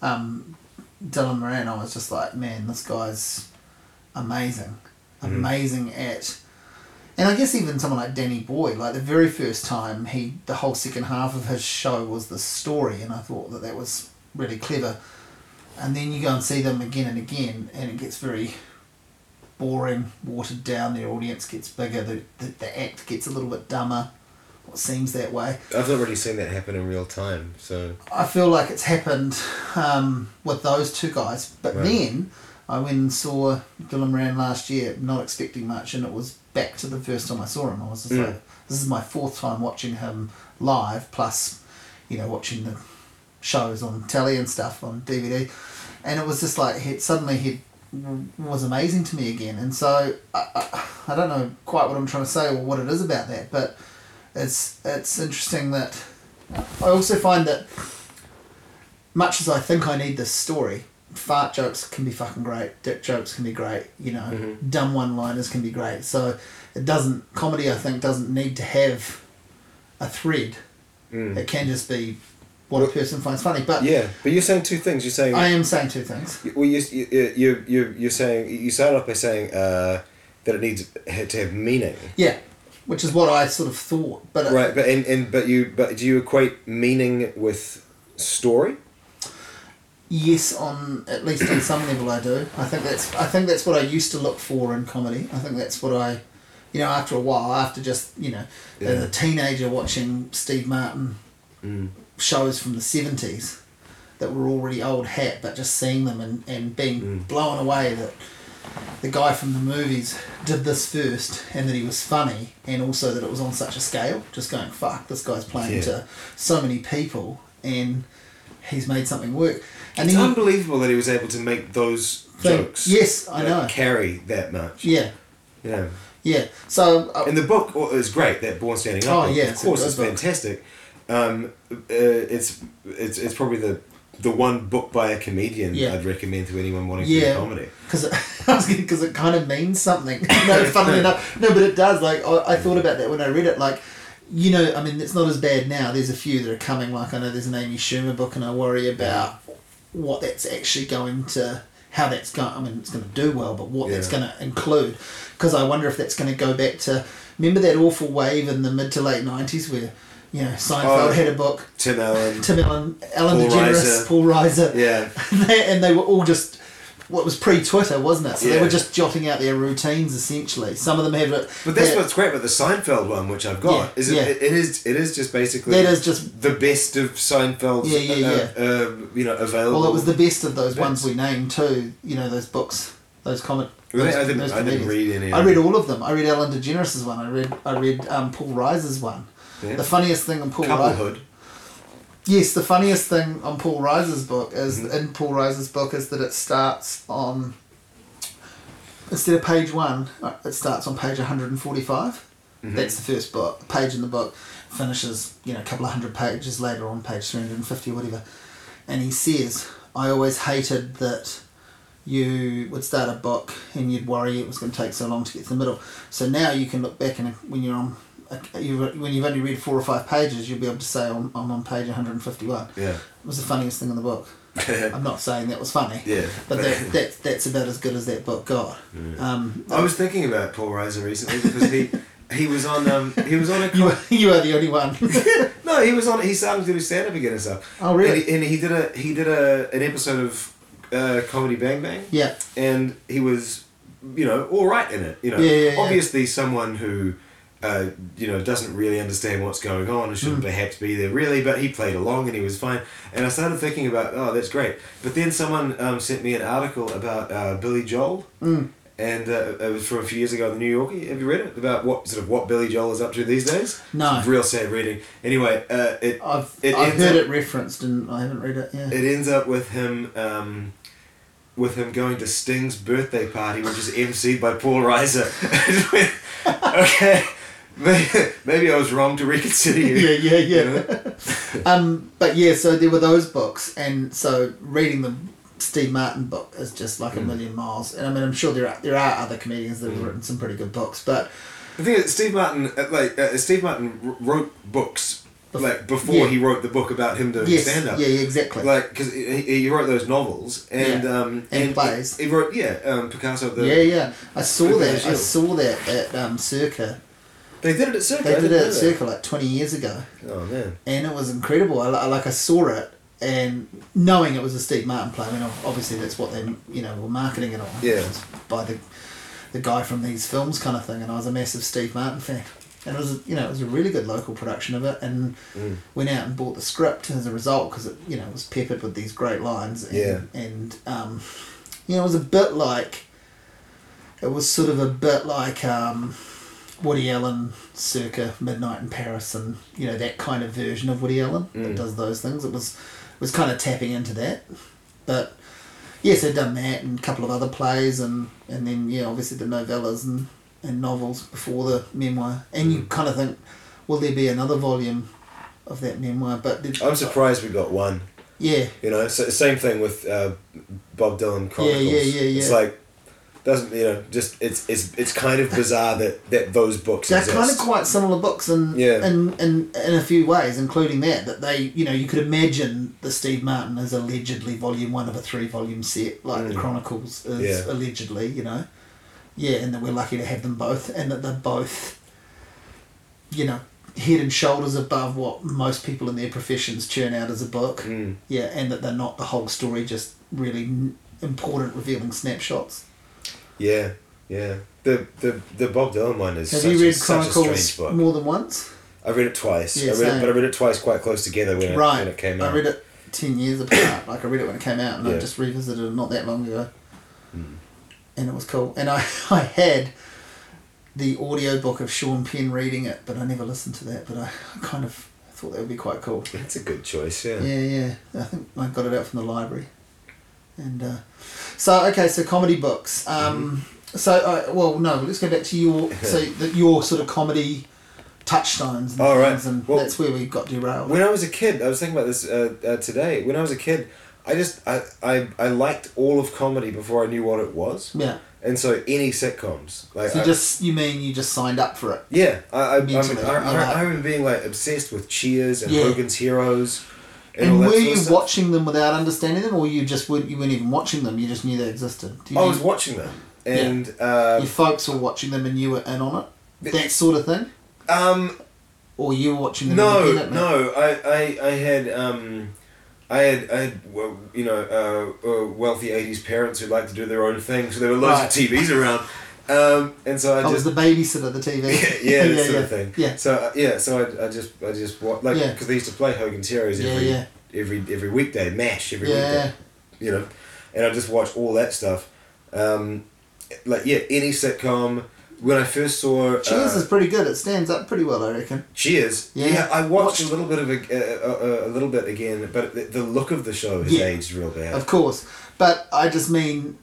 um, Dylan Moran, I was just like, man, this guy's amazing, Mhm. amazing at. And I guess even someone like Danny Bhoy, like the very first time he, the whole second half of his show was the story, and I thought that that was really clever. And then you go and see them again and again, and it gets very boring, watered down. Their audience gets bigger. The, the, the act gets a little bit dumber. Or seems that way. I've not really seen that happen in real time, so I feel like it's happened um, with those two guys. But Right. then I went and saw Dylan Moran last year, not expecting much, and it was back to the first time I saw him. I was just Mm. like, this is my fourth time watching him live, plus, you know, watching the shows on telly and stuff on DVD. And it was just like, he, suddenly he was amazing to me again. And so I, I, I don't know quite what I'm trying to say or what it is about that, but it's it's interesting that I also find that much as I think I need this story, fart jokes can be fucking great, dick jokes can be great, you know, Mhm. dumb one liners can be great. So it doesn't comedy I think doesn't need to have a thread. mm. It can just be what a person finds funny. But yeah. But you're saying two things. You're saying I am saying two things. well, you you you you you're saying you started off by saying uh, that it needs to have meaning. Yeah. Which is what I sort of thought. But it- Right, but and, and but you but do you equate meaning with story? Yes, on at least on some level, I do. I think that's I think that's what I used to look for in comedy. I think that's what I, you know, after a while, after just you know, as a teenager watching Steve Martin Mm. shows from the seventies, that were already old hat, but just seeing them and and being Mm. blown away that the guy from the movies did this first, and that he was funny, and also that it was on such a scale. Just going, fuck, this guy's playing Yeah. to so many people, and he's made something work. And It's you- unbelievable that he was able to make those Thing- jokes. yes, I know. Carry that much. Yeah, Yeah. yeah. So uh, And the book is great. That Born Standing Up. Oh, yeah, of course, it's fantastic. Um, uh, it's it's it's probably the the one book by a comedian Yeah. I'd recommend to anyone wanting to do comedy. because because it kind of means something. no, funnily enough, no, but it does. Like I, I thought about that when I read it. Like, you know, I mean, it's not as bad now. There's a few that are coming. Like I know there's an Amy Schumer book, and I worry about what that's actually going to. How that's going? I mean, it's going to do well, but what that's going to include? Because I wonder if that's going to go back to. Remember that awful wave in the mid to late nineties where, you know, Seinfeld Oh. had a book. Tim Allen. Tim Allen, Ellen Paul DeGeneres, Reiser. Paul Reiser. yeah. and they were all just what was pre-Twitter, wasn't it? So they were just jotting out their routines essentially. Some of them have it. But that's that- what's great about the Seinfeld one, which I've got. Yeah, is it, yeah. it, it is it is just basically That is just the best of Seinfeld's Yeah, yeah, uh, uh, you know available. well, it was the best of those Bits. ones we named too. You know those books, those comic. Well, those- I didn't I didn't read any. I read all of them. I read Ellen DeGeneres' one. I read I read um, Paul Reiser's one. Yeah. The funniest thing in Paul Reiser. Yes, the funniest thing on Paul Reiser's book is Mhm. in Paul Reiser's book is that it starts on instead of page one, uh, it starts on page one hundred and forty-five. Mhm. That's the first book page in the book. Finishes you know a couple of hundred pages later on page three hundred and fifty or whatever, and he says, "I always hated that." You would start a book and you'd worry it was going to take so long to get to the middle. So now you can look back and when you're on, you when you've only read four or five pages, you'll be able to say I'm, I'm on page 151. Yeah. It was the funniest thing in the book. I'm not saying that was funny, yeah. but that, that that's about as good as that book got. Um, I was thinking about Paul Reiser recently because he he was on um he was on a you, are- you are the only one. no he was on he started to do stand up again and stuff. Oh, really? And he, and he did a he did a an episode of uh, comedy Bang Bang. yeah, and he was, you know, all right in it. You know, Yeah, yeah, yeah. obviously someone who, uh, you know, doesn't really understand what's going on and shouldn't Mm. perhaps be there really, but he played along and he was fine. And I started thinking about, oh, that's great. But then someone um, sent me an article about uh, Billy Joel. Mm. and uh, it was from a few years ago in the New Yorker. Have you read it about what sort of what Billy Joel is up to these days? No. Real sad reading. Anyway, uh, it I've, It I've heard up- it referenced and I haven't read it. Yeah. it ends up with him um, with him going to Sting's birthday party, which is emceed by Paul Reiser. okay, maybe, maybe I was wrong to reconsider you. yeah, yeah, You yeah. know? um, but yeah, so there were those books, and so reading the Steve Martin book is just like a Mm. million miles. And I mean, I'm sure there are there are other comedians that have written some pretty good books, but The thing is, Steve Martin, uh, like uh, Steve Martin wrote books like before Yeah. he wrote the book about him doing yes, stand up. yeah, yeah, exactly. Like, because he, he wrote those novels and Yeah. um, And plays. He, wrote yeah, um, Picasso. The, yeah, yeah. I saw that. I saw that at um, Circa. They did it at Circa. They did it at that. Circa like twenty years ago, Oh man. and it was incredible. I, li- like I saw it, and knowing it was a Steve Martin play. I mean, obviously that's what they you know were marketing it on. Yeah. It by the the guy from these films kind of thing, and I was a massive Steve Martin fan. And it was, you know, it was a really good local production of it, and Mm. went out and bought the script as a result because it, you know, was peppered with these great lines. And, Yeah. And um, you know, it was a bit like, it was sort of a bit like um, Woody Allen circa Midnight in Paris, and you know that kind of version of Woody Allen that Mm. does those things. It was was kind of tapping into that, but yes, they'd done that and a couple of other plays, and and then yeah, obviously the novellas and and novels before the memoir, and Mm. you kind of think, will there be another volume of that memoir? But did, I'm surprised we got one. Yeah, You know, so, same thing with uh, Bob Dylan Chronicles. yeah, yeah, It's yeah. like doesn't you know just it's it's it's kind of bizarre that that those books they're exist. kind of quite similar books in, Yeah. in, in in a few ways, including that that they you know you could imagine the Steve Martin as allegedly volume one of a three volume set like the Mm. Chronicles is Yeah. allegedly you know, yeah, and that we're lucky to have them both, and that they're both, you know, head and shoulders above what most people in their professions churn out as a book. Mm. Yeah, and that they're not the whole story, just really important revealing snapshots. Yeah, yeah. The the the Bob Dylan one is Have such, you read such a Chronicles more than once? I read it twice. Yeah, I read it, but I read it twice quite close together when it, right. when it came out. I read it ten years apart. like I read it when it came out, and I just revisited it not that long ago, Hmm. and it was cool. And I I had the audio book of Sean Penn reading it, but I never listened to that. But I, I kind of thought that would be quite cool. It's a good choice. Yeah. Yeah, yeah. I think I got it out from the library. And uh, so, okay, so comedy books. Um, So, uh, well, no, let's go back to your so that your sort of comedy touchstones. And Oh, right. And Well- that's where we got derailed. When I was a kid, I was thinking about this uh, uh, today. When I was a kid, I just I, I I liked all of comedy before I knew what it was, yeah. and so any sitcoms like So you I- just you mean you just signed up for it? yeah I I, I, mean, I. I remember being like obsessed with Cheers and Yeah. Hogan's Heroes, and, And were sort of you stuff. watching them without understanding them, or you just weren't you weren't even watching them? You just knew they existed. I mean was watching them, and uh, your folks were watching them and you were in on it? That sort of thing, um or you were watching them? no no I, I I had um. I had, I had, you know, uh, uh, wealthy '80s parents who like to do their own thing, so there were loads Right. of TVs around, um, and so I I just was the babysitter of the TV. yeah, yeah, sort of thing. Yeah. So uh, yeah, so I, I just I just like Yeah. because they used to play Hogan's Heroes every yeah. every every weekday, Mash every Yeah. weekday, you know, and I just watched all that stuff. Um, like yeah, any sitcom. When I first saw Cheers uh, is pretty good. It stands up pretty well, I reckon. Cheers, Yeah. yeah, I watched, Watched- a little bit of a, a, a, a little bit again, but the, the look of the show has Yeah. aged real bad. Of course, but I just mean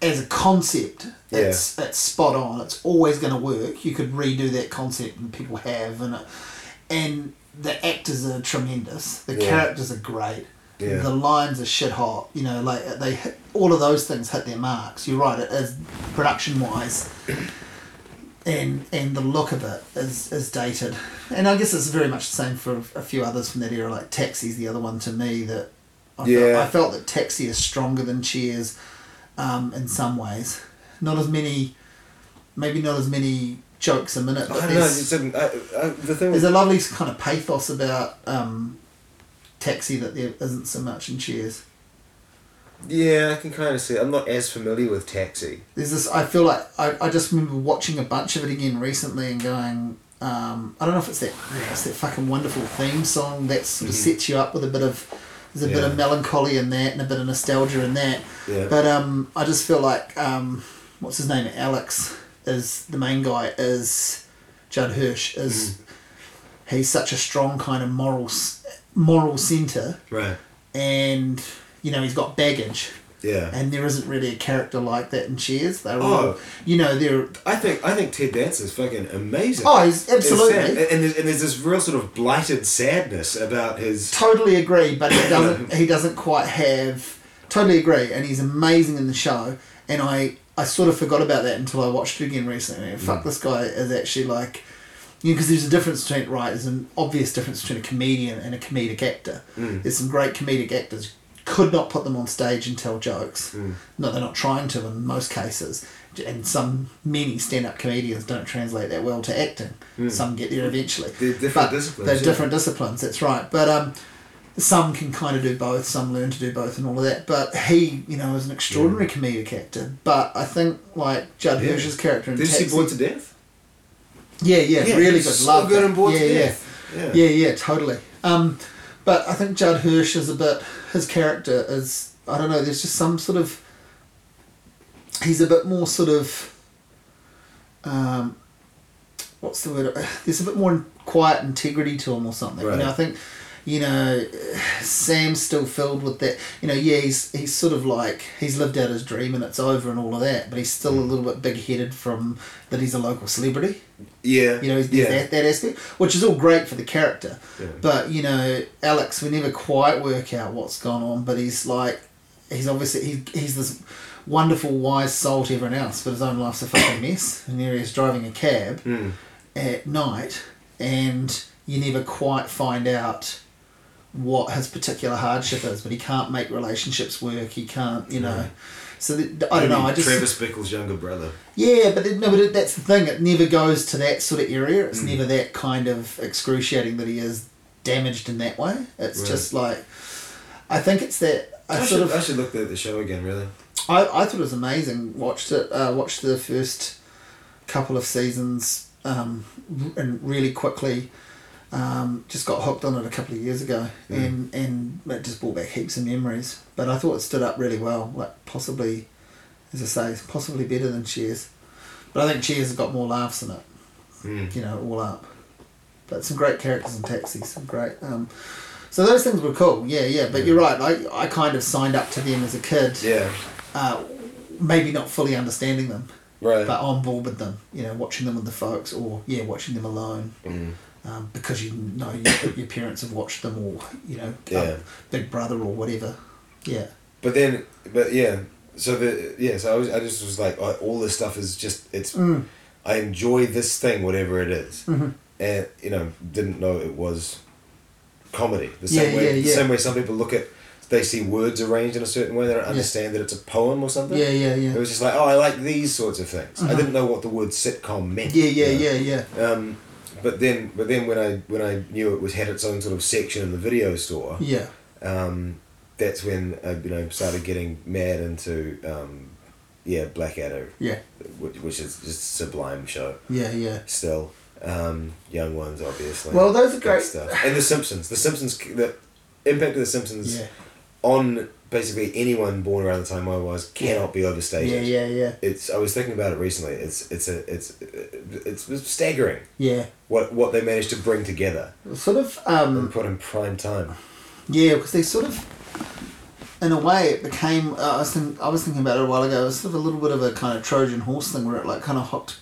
as a concept, it's it's spot on. It's always going to work. You could redo that concept, and people have, and it, and the actors are tremendous. The Yeah. characters are great. Yeah. The lines are shit hot. You know, like they hit, all of those things hit their marks. You're right. It is production wise. And, and the look of it is, is dated, and I guess it's very much the same for a few others from that era. Like Taxi's the other one to me that I, felt, I felt that Taxi is stronger than Cheers, um, in some ways. Not as many, maybe not as many jokes a minute, but know. there's, It's, um, I, I, the thing there's a lovely kind of pathos about um, Taxi that there isn't so much in Cheers. yeah, I can kind of see. It. I'm not as familiar with Taxi. There's this. I feel like I, I just remember watching a bunch of it again recently and going. Um, I don't know if it's that it's that fucking wonderful theme song that sort of sets you up with a bit of there's a bit Mm-hmm. Of melancholy in that and a bit of nostalgia in that. Yeah. But um, I just feel like um, what's his name, Alex is the main guy is Judd Hirsch is hmm. he's such a strong kind of moral moral center Right. and you know he's got baggage Yeah. and there isn't really a character like that in Cheers. They're Oh. all, you know, they're I think I think Ted Danson's fucking amazing. oh, he's absolutely. sad. And there's, and there's this real sort of blighted sadness about his. totally agree, but he doesn't. he doesn't quite have. Totally agree, and he's amazing in the show. And I, I sort of forgot about that until I watched it again recently. And fuck, mm. this guy is actually like, you know, because there's a difference between right. There's an obvious difference between a comedian and a comedic actor. Mm. There's some great comedic actors. Could not put them on stage and tell jokes. Mm. No, they're not trying to in most cases. And some many stand-up comedians don't translate that well to acting. Some get there eventually. They're different But disciplines, They're yeah. different disciplines. That's right. But um, some can kind of do both. Some learn to do both, and all of that. But he, you know, is an extraordinary comedic actor. But I think like Judd Yeah. Hirsch's character in Did you see Taxi, Bored to Death? yeah, yeah, really he's good. So Love good and Bored yeah, to yeah. Death. Yeah. Yeah, yeah, totally. Um, but I think Judd Hirsch is a bit. His character is. I don't know. There's just some sort of. He's a bit more sort of. Um, what's the word? There's a bit more quiet integrity to him or something. You Right. know, I think. You know, Sam's still filled with that. You know, yeah, he's he's sort of like he's lived out his dream and it's over and all of that. But he's still a little bit big headed from that he's a local celebrity. Yeah. You know, there's yeah. that, that aspect, which is all great for the character. Yeah. But, you know, Alex, we never quite work out what's gone on, but he's like, he's obviously, he, he's this wonderful, wise soul to everyone else, but his own life's a fucking mess. And there he is driving a cab Mm. at night, and you never quite find out what his particular hardship is, but he can't make relationships work, he can't, you know. No. So that, I don't know. I just Travis Bickle's younger brother. yeah, but it, no, but it, that's the thing. It never goes to that sort of area. It's never that kind of excruciating that he is damaged in that way. It's Right. just like, I think it's that I, I, sort should, of I should look at the show again, really. I, I thought it was amazing. Watched it. Uh, watched the first couple of seasons, um, and really quickly. Um, just got hooked on it a couple of years ago, and and it just brought back heaps of memories. But I thought it stood up really well. Like possibly, as I say, possibly better than Cheers. But I think Cheers has got more laughs in it. Mm. You know, all up. But some great characters in Taxi. Some great. Um, so those things were cool. Yeah, yeah. But you're right. I I kind of signed up to them as a kid Yeah. uh, maybe not fully understanding them, Right. but on board with them. You know, watching them with the folks, or yeah, watching them alone, Mm. Um, because you know your, your parents have watched them, or you know, Yeah. um, Big Brother or whatever. Yeah, But then, but yeah. So the yeah. So I was. I just was like, oh, all this stuff is just. It's. Mm. I enjoy this thing, whatever it is. Mhm. and you know, didn't know it was comedy. The Yeah, same way. yeah, The yeah. same way some people look at. They see words arranged in a certain way. They don't understand that it's a poem or something. yeah, yeah, yeah. It was just like, oh, I like these sorts of things. I didn't know what the word sitcom meant. yeah, yeah, you know? yeah, yeah, Um, but then, but then when I when I knew it was had its own sort of section in the video store, yeah, um, that's when I you know started getting mad into um, yeah Blackadder, yeah, which, which is just a sublime show yeah, yeah. still. Um, young ones, obviously. Well, those are great. stuff. And The Simpsons. The Simpsons. The impact of The Simpsons Yeah, on basically anyone born around the time I was cannot be overstated. yeah, yeah, yeah, It's. I was thinking about it recently. It's. It's a. It's. It's, it's staggering yeah. what what they managed to bring together Sort of. um and put in prime time. Yeah, because they sort of, in a way, it became. Uh, I was think, I was thinking about it a while ago. It was sort of a little bit of a kind of Trojan horse thing where it like kind of hooked,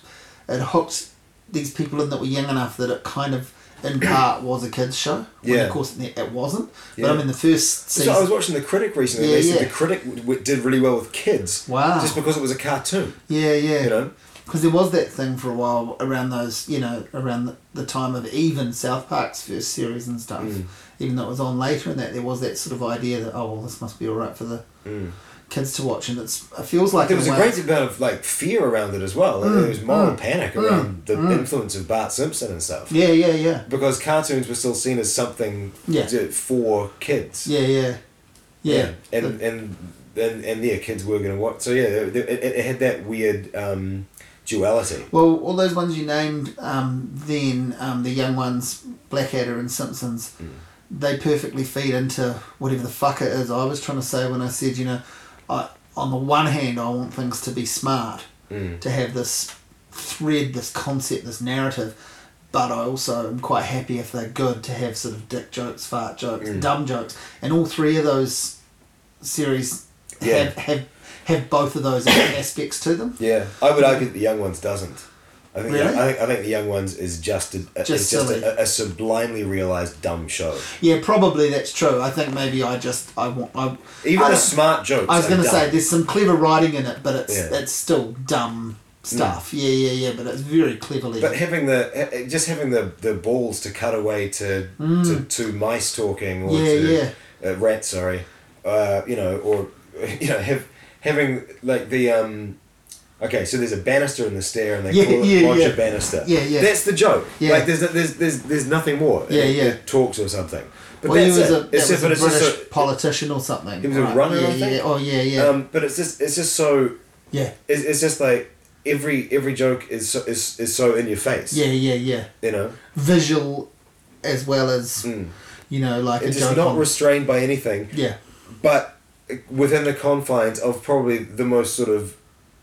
it hooked these people in that were young enough that it kind of, in part, was a kids show. Yeah. Of course, it it wasn't. Yeah. But. I mean, the first So. I was watching The Critic recently. Yeah, they said yeah. The Critic w- w- did really well with kids. Wow. Just because it was a cartoon. yeah, yeah. You know. Because there was that thing for a while around those, you know, around the, the time of even South Park's first series and stuff. Mm. Even though it was on later and that, there was that sort of idea that, oh, well, this must be alright for the Mm. Kids to watch. And it's it feels like. There was a way- great amount of like fear around it as well. Mm, there was moral mm, panic mm, around the mm. influence of Bart Simpson and stuff. Yeah, yeah, yeah. Because cartoons were still seen as something Yeah. to- for kids. Yeah, yeah. Yeah. And, and and and yeah, kids were gonna watch. So yeah, it, it, it had that weird um, duality. Well, all those ones you named, um, then um, the young ones, Blackadder and Simpsons, Mm. they perfectly feed into whatever the fuck it is. I was trying to say when I said, you know, I, on the one hand, I want things to be smart, Mm. to have this thread, this concept, this narrative. But I also am quite happy if they're good to have sort of dick jokes, fart jokes, Mm. dumb jokes, and all three of those series Yeah. have have have both of those aspects to them. Yeah, I would argue that the young ones doesn't. I think, Really? I think I think the young ones is just a, Just is just a, a sublimely realized dumb show. Yeah, probably that's true. I think maybe I just I want I Even I the smart jokes. I was going to say there's some clever writing in it, but it's Yeah. Mm. it's still dumb stuff. Yeah, yeah, yeah. But it's very cleverly. But having the just having the, the balls to cut away to to, to mice talking or Mm. Yeah, to yeah. Uh, rats, sorry, uh, you know, or you know, have having like the um. Okay, so there's a banister in the stair, and they Yeah, call it yeah, Roger yeah. Bannister. Yeah, yeah. That's the joke. Yeah. Like there's there's there's there's nothing more. Yeah, It- yeah. it talks or something. But well, he was it. a, it's was a just British politician or something. He was a right? runner, I Yeah, yeah. Oh, yeah, yeah, um, but it's just it's just so yeah, it's, it's just like every every joke is so, is is so in your face. yeah, yeah, yeah. You know, Visual, as well as Mm. you know, like it's a just joke not on- restrained by anything, yeah, but within the confines of probably the most sort of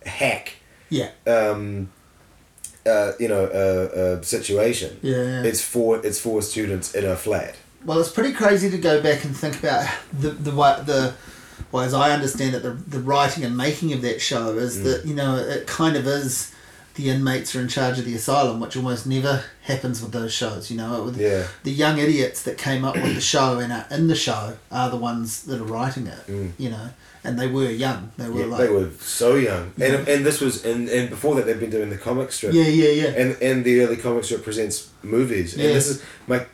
hack, yeah, um, uh, you know, uh, uh, situation. yeah. yeah. It's for it's for students in a flat. Well, it's pretty crazy to go back and think about the the the. Well, as I understand it, the, the writing and making of that show is Mm. that you know it kind of is the inmates are in charge of the asylum, which almost never happens with those shows. You know, with Yeah. the young idiots that came up with the show and are in the show are the ones that are writing it. Mm. You know, and they were young. They were Yeah, like, they were so young, Yeah. and and this was and, and before that they've been doing the comic strip. yeah, yeah, yeah. and and the early comic strip presents movies. Yeah. And this is my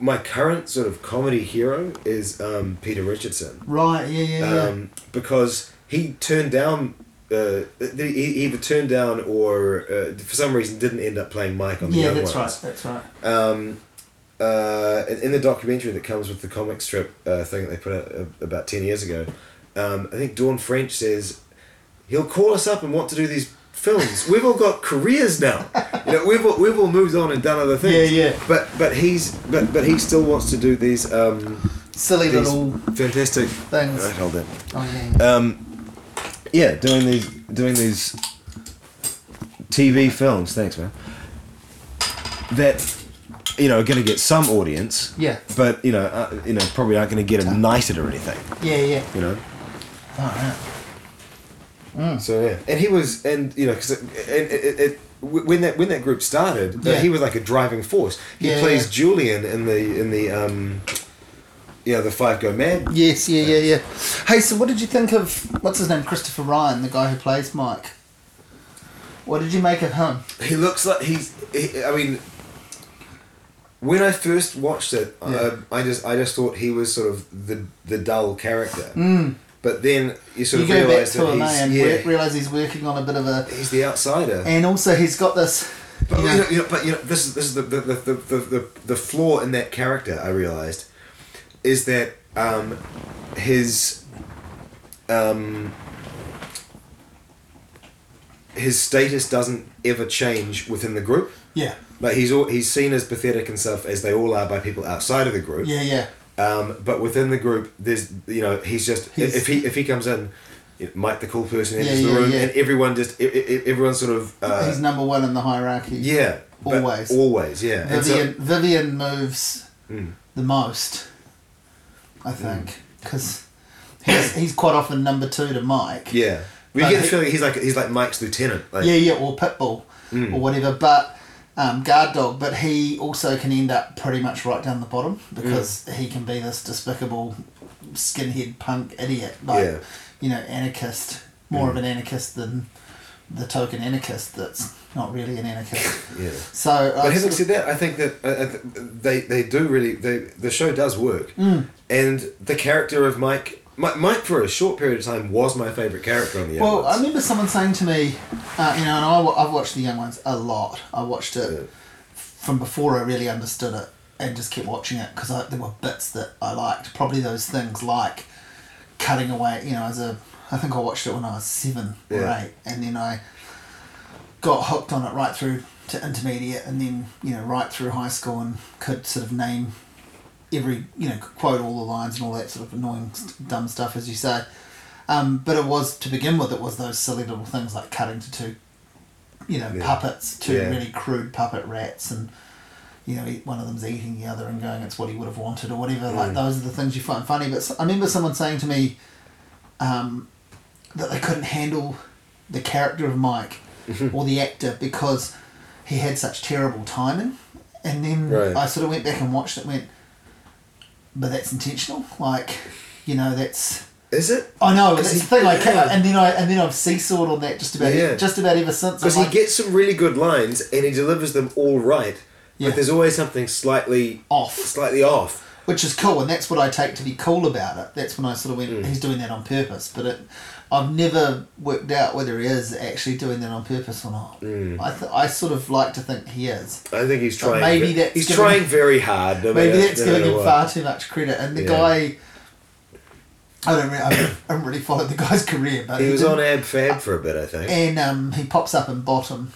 my current sort of comedy hero is um, Peter Richardson, right, yeah, yeah, yeah. um, because he turned down. Uh, he he either turned down or uh, for some reason didn't end up playing Mike on the yeah, young that's ones. right. That's right. Um, uh, in, the documentary that comes with the comic strip uh, thing that they put out uh, about 10 years ago, um, I think Dawn French says he'll call us up and want to do these films. We've all got careers now. You know, we've all, we've all moved on and done other things. Yeah, yeah. But but he's but but he still wants to do these um, Silly these little fantastic things. Right, hold on. Oh yeah. Um, yeah, doing these doing these TV films. Thanks, man. That you know are going to get some audience, Yeah, but you know uh, you know probably aren't going to get them knighted or anything. yeah, yeah. You know. Oh, yeah. So yeah, and he was, and you know, because it, it, it, it, when that when that group started, uh, he was like a driving force. He Yeah, plays yeah. Julian in the in the um, you know, the Five Go Mad. Yes, yeah, yeah, yeah. Hey, so what did you think of what's his name, Christopher Ryan, the guy who plays Mike? What did you make of him? He looks like he's. He, I mean, when I first watched it, Yeah. uh, I just I just thought he was sort of the the dull character. Mm. But then you sort You of realise that him, he's and yeah, work, realize he's working on a bit of a, he's the outsider. and also he's got this. But you you know- know, you know, but you know, this is this is the the, the, the, the, the, flaw in that character. I realized is that um, his um, his status doesn't ever change within the group. Yeah, Like he's all, he's seen as pathetic and stuff as they all are by people outside of the group. yeah, yeah. Um, but within the group, there's you know he's just He's- if he if he comes in, Mike the cool person enters Yeah, the yeah, room yeah. and everyone just everyone sort of uh, he's number one in the hierarchy. yeah Always. always yeah And so- Vyvyan, Vyvyan moves Mm. the most, I think, because he's, he's quite often number two to Mike. Yeah, we get the feeling he's like he's like Mike's lieutenant. Like, Yeah, yeah, or Pitbull Mm. or whatever, but um, guard dog. But he also can end up pretty much right down the bottom because Mm. he can be this despicable skinhead punk idiot, like Yeah. you know, anarchist, more of an anarchist than the token anarchist that's not really an anarchist. yeah. So, I But having sort of- said that, I think that uh, uh, they they do really they the show does work, Mm. and the character of Mike. Mike, Mike for a short period of time was my favorite character on the. Well, I remember someone saying to me, uh, you know, and I, I've watched the young ones a lot. I watched it Yeah. from before I really understood it and just kept watching it because there were bits that I liked. Probably those things like cutting away, you know, as a. I think I watched it when I was seven or eight, and then I got hooked on it right through to intermediate, and then you know right through high school, and could sort of name every you know quote all the lines and all that sort of annoying st- dumb stuff as you say. Um, but it was to begin with. It was those silly little things like cutting to two, you know, Yeah. puppets, two Yeah. really crude puppet rats, and you know, one of them's eating the other and going, "It's what he would have wanted" or whatever. Mm. Like those are the things you find funny. But I remember someone saying to me um, that they couldn't handle the character of Mike or the actor because he had such terrible timing. And then Right. I sort of went back and watched it and went, but that's intentional. Like, you know, that's. Is it? I know he- the thing. Like, yeah. and then I and then I've seesawed on that just about Yeah. just about ever since. Because he like, gets some really good lines and he delivers them all right, Yeah. but there's always something slightly off, slightly off. which is cool, and that's what I take to be cool about it. That's when I sort of went, Mm. he's doing that on purpose. But it, I've never worked out whether he is actually doing that on purpose or not. Mm. I th- I sort of like to think he is. I think he's But trying. maybe ve- that's he's giving- trying very hard. No Maybe matter- that's no giving him what. far too much credit. And the Yeah. guy, I don't, really, I haven't- really followed the guy's career, but He was did- on Ab Fab for a bit, I think. and um, he pops up in Bottom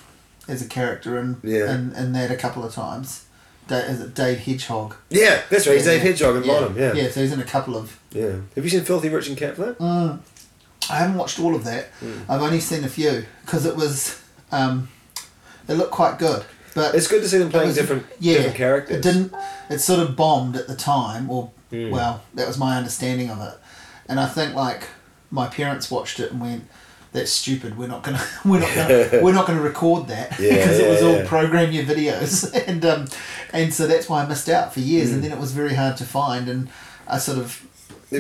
as a character and Yeah. and, and that a couple of times. Da- is it Dave Hedgehog? Yeah, that's right. He's Dave Yeah. Hedgehog in yeah. Bottom. Yeah. Yeah, so he's in a couple of. Yeah. Have you seen Filthy Rich and Catflap? Mm, I haven't watched all of that. Hmm. I've only seen a few because it was. Um, it looked quite good, but It's good to see them playing was- different yeah, different characters. It didn't. It sort of bombed at the time, or Mm. well, that was my understanding of it. And I think like my parents watched it and went, "That's stupid. We're not gonna. We're not gonna. we're not gonna record that Yeah, because it was yeah, all yeah. program your videos." and um, and so that's why I missed out for years. Mm. And then it was very hard to find. And I sort of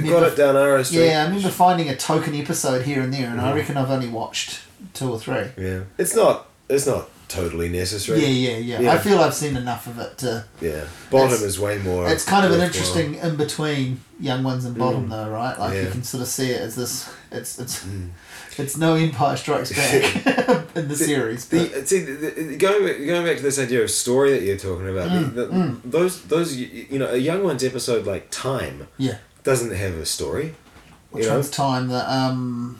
They've got it down Aro Street. yeah, I remember finding a token episode here and there, and I Mm. reckon I've only watched two or three. Yeah. It's not. It's not totally necessary. Yeah, yeah, yeah, Yeah. I feel I've seen enough of it to. Yeah. Bottom It's- is way more. It's kind of an worthwhile. interesting in between young ones and bottom, though, right? Like you Mm. Yeah. can sort of see it as this. It's it's Mm. it's no Empire Strikes Back in the series. But, The, see, the, the, going back, going back to this idea of story that you're talking about, Mm, the, the, those those you know a young one's episode like Time yeah, doesn't have a story. which know? one's time? The um,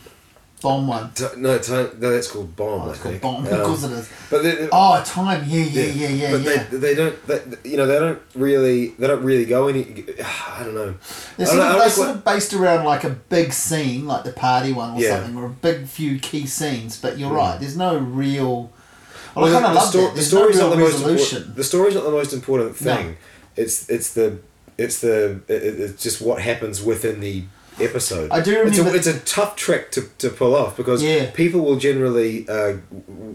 bomb one. Ti- no, time no, that's called Bomb. Oh, it's called bomb. Um, of course it is. But they, Oh, time. Yeah, yeah, yeah, yeah, but yeah. they they don't they, you know they don't really they don't really go any I don't know. They're sort, of, they're sort of based around like a big scene, like the party one or Yeah. something, or a big few key scenes. But you're Mm. right. There's no real. Well, Well, I kind of love sto- that. the story's no not the real most important. The story's not the most important No. thing. It's it's the it's the it, it's just what happens within the episode. I do It's a, remember- it's a tough trick to, to pull off because Yeah. people will generally uh,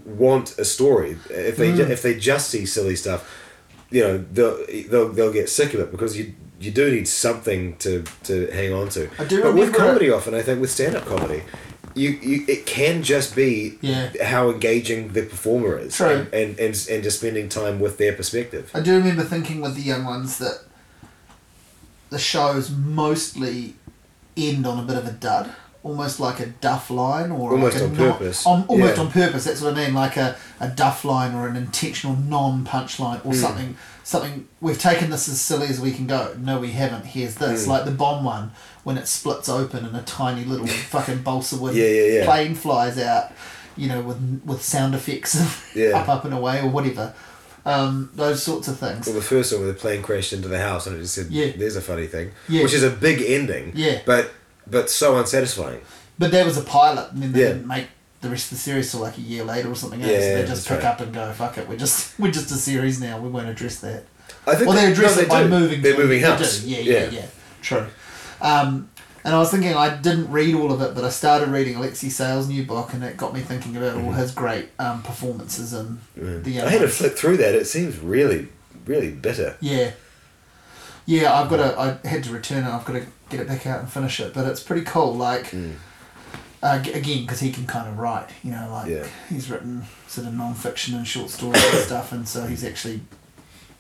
want a story if they ju- Mm. if they just see silly stuff. You know they'll they'll, they'll get sick of it because you you do need something to, to hang on to. I do but with remember- comedy, often I think with stand up comedy. You, you it can just be Yeah. how engaging the performer is True. and, and, and and just spending time with their perspective. I do remember thinking with the young ones that the shows mostly end on a bit of a dud, almost like a duff line or Almost like a on non- purpose. on, almost Yeah. on purpose. That's what I mean, like a, a duff line or an intentional non punch line or Mm. something. Something we've taken this as silly as we can go. No, we haven't. Here's this, Mm. like the bomb one when it splits open and a tiny little fucking balsa wood Yeah, yeah, plane flies out. You know, with with sound effects of up, up and away or whatever. Um, those sorts of things. Well, the first one where the plane crashed into the house and it just said, Yeah. "There's a funny thing," Yeah. which is a big ending. Yeah. But but so unsatisfying. But that was a pilot, and then they Yeah. didn't make the rest of the series till like a year later or something else. Yeah, they just pick right. up and go, "Fuck it, we're just we're just a series now. We won't address that." I think Well, they no, address they it by do. moving. They're moving they house. do. Yeah, yeah, yeah, True. Um, and I was thinking I didn't read all of it, but I started reading Alexei Sayle's new book, and it got me thinking about all his great um, performances in Mm. the. I had to flip through that. It seems really really bitter. Yeah. Yeah, I've got to. I had to return it. I've got to get it back out and finish it. But it's pretty cool. Like, Mm. uh, again, because he can kind of write. You know, like Yeah. he's written sort of non-fiction and short stories and stuff, and so he's actually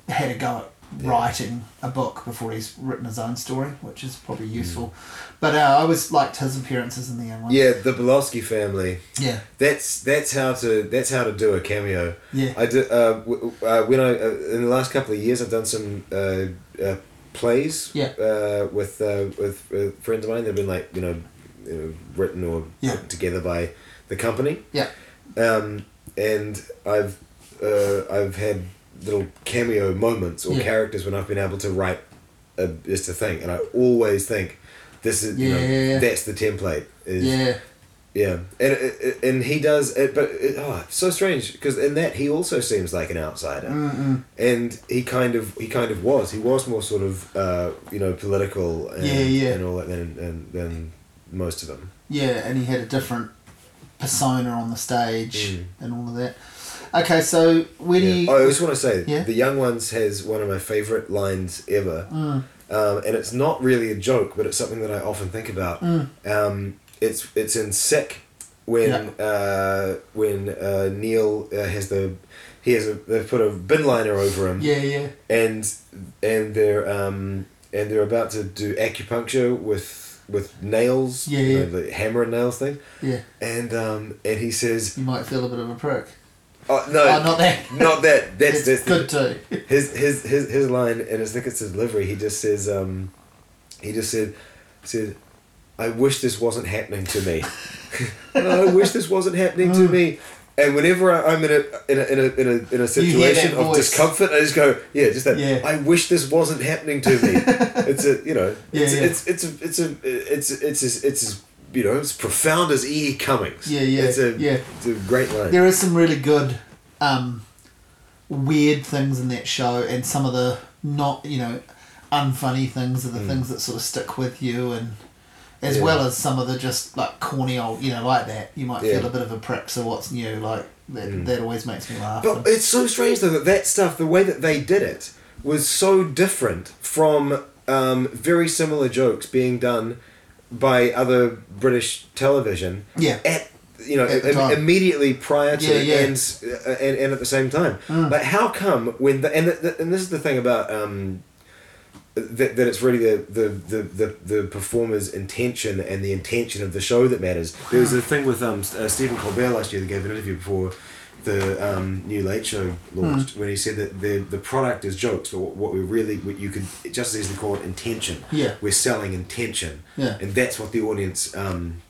had a go at Yeah. Writing a book before he's written his own story, which is probably Mm. useful. But uh, I always liked his appearances in the young one. Yeah, the Balowski family. Yeah. That's that's how to that's how to do a cameo. Yeah. I did uh, w- uh, when I uh, in the last couple of years I've done some uh, uh, plays Yeah. uh, with uh, with uh, friends of mine. They've been like you know, you know written or Yeah. put together by the company. Yeah. Um, and I've uh, I've had little cameo moments or Yeah. characters when I've been able to write a, just a thing, and I always think this is you know, yeah, yeah. that's the template. Is, Yeah. yeah, and it- and he does it, but it, oh, it's so strange because in that he also seems like an outsider, Mm-mm. and he kind of he kind of was he was more sort of uh, you know political and, Yeah, yeah. and all that than, than than most of them. Yeah, and he had a different persona on the stage Mm. and all of that. Okay, so where do Yeah. you? Oh, I just want to say Yeah. the Young Ones has one of my favorite lines ever. Mm, um, and it's not really a joke, but it's something that I often think about. mm, Um, it's it's in Sick when uh, when uh, Neil uh, has the he has a they put a bin liner over him yeah, yeah, and and they're um, and they're about to do acupuncture with with nails Yeah, you know, the hammer and nails thing yeah. and um, and he says You might feel a bit of a prick. Oh no oh, not that. not that that's it's that's the- good too. his his his his line, and I think it's his delivery. He just says, um, he just said, said, I wish this wasn't happening to me. I wish this wasn't happening to Mm. me. And whenever I, I'm in a in a in a in a, in a situation of voice. discomfort, I just go, yeah, just that. Yeah. I wish this wasn't happening to me. it's a you know, Yeah, it's, yeah. it's it's a, it's a it's it's it's it's as you know, it's profound as E. E. Cummings. Yeah, yeah, It's a yeah. it's a great line. There is some really good, um, weird things in that show, and some of the not you know, unfunny things are the Mm. things that sort of stick with you, and as Yeah. well as some of the just like corny old you know like that. You might Yeah. feel a bit of a prick. So what's new? Like that. Mm. That always makes me laugh. But it's so strange though that that stuff, the way that they did it, was so different from um, very similar jokes being done by other British television yeah. at you know At the im- time. immediately prior to Yeah, yeah. And, uh, and and at the same time. Mm. Like how come when the, and the, and this is the thing about um, that, that it's really the, the, the, the, the performer's intention and the intention of the show that matters. There was a thing with um, uh, Stephen Colbert last year that gave an interview before the um, new Late Show launched when he said that the the product is jokes, but what, we really what you could just as easily call it intention. Yeah. We're selling intention, Yeah. and that's what the audience um,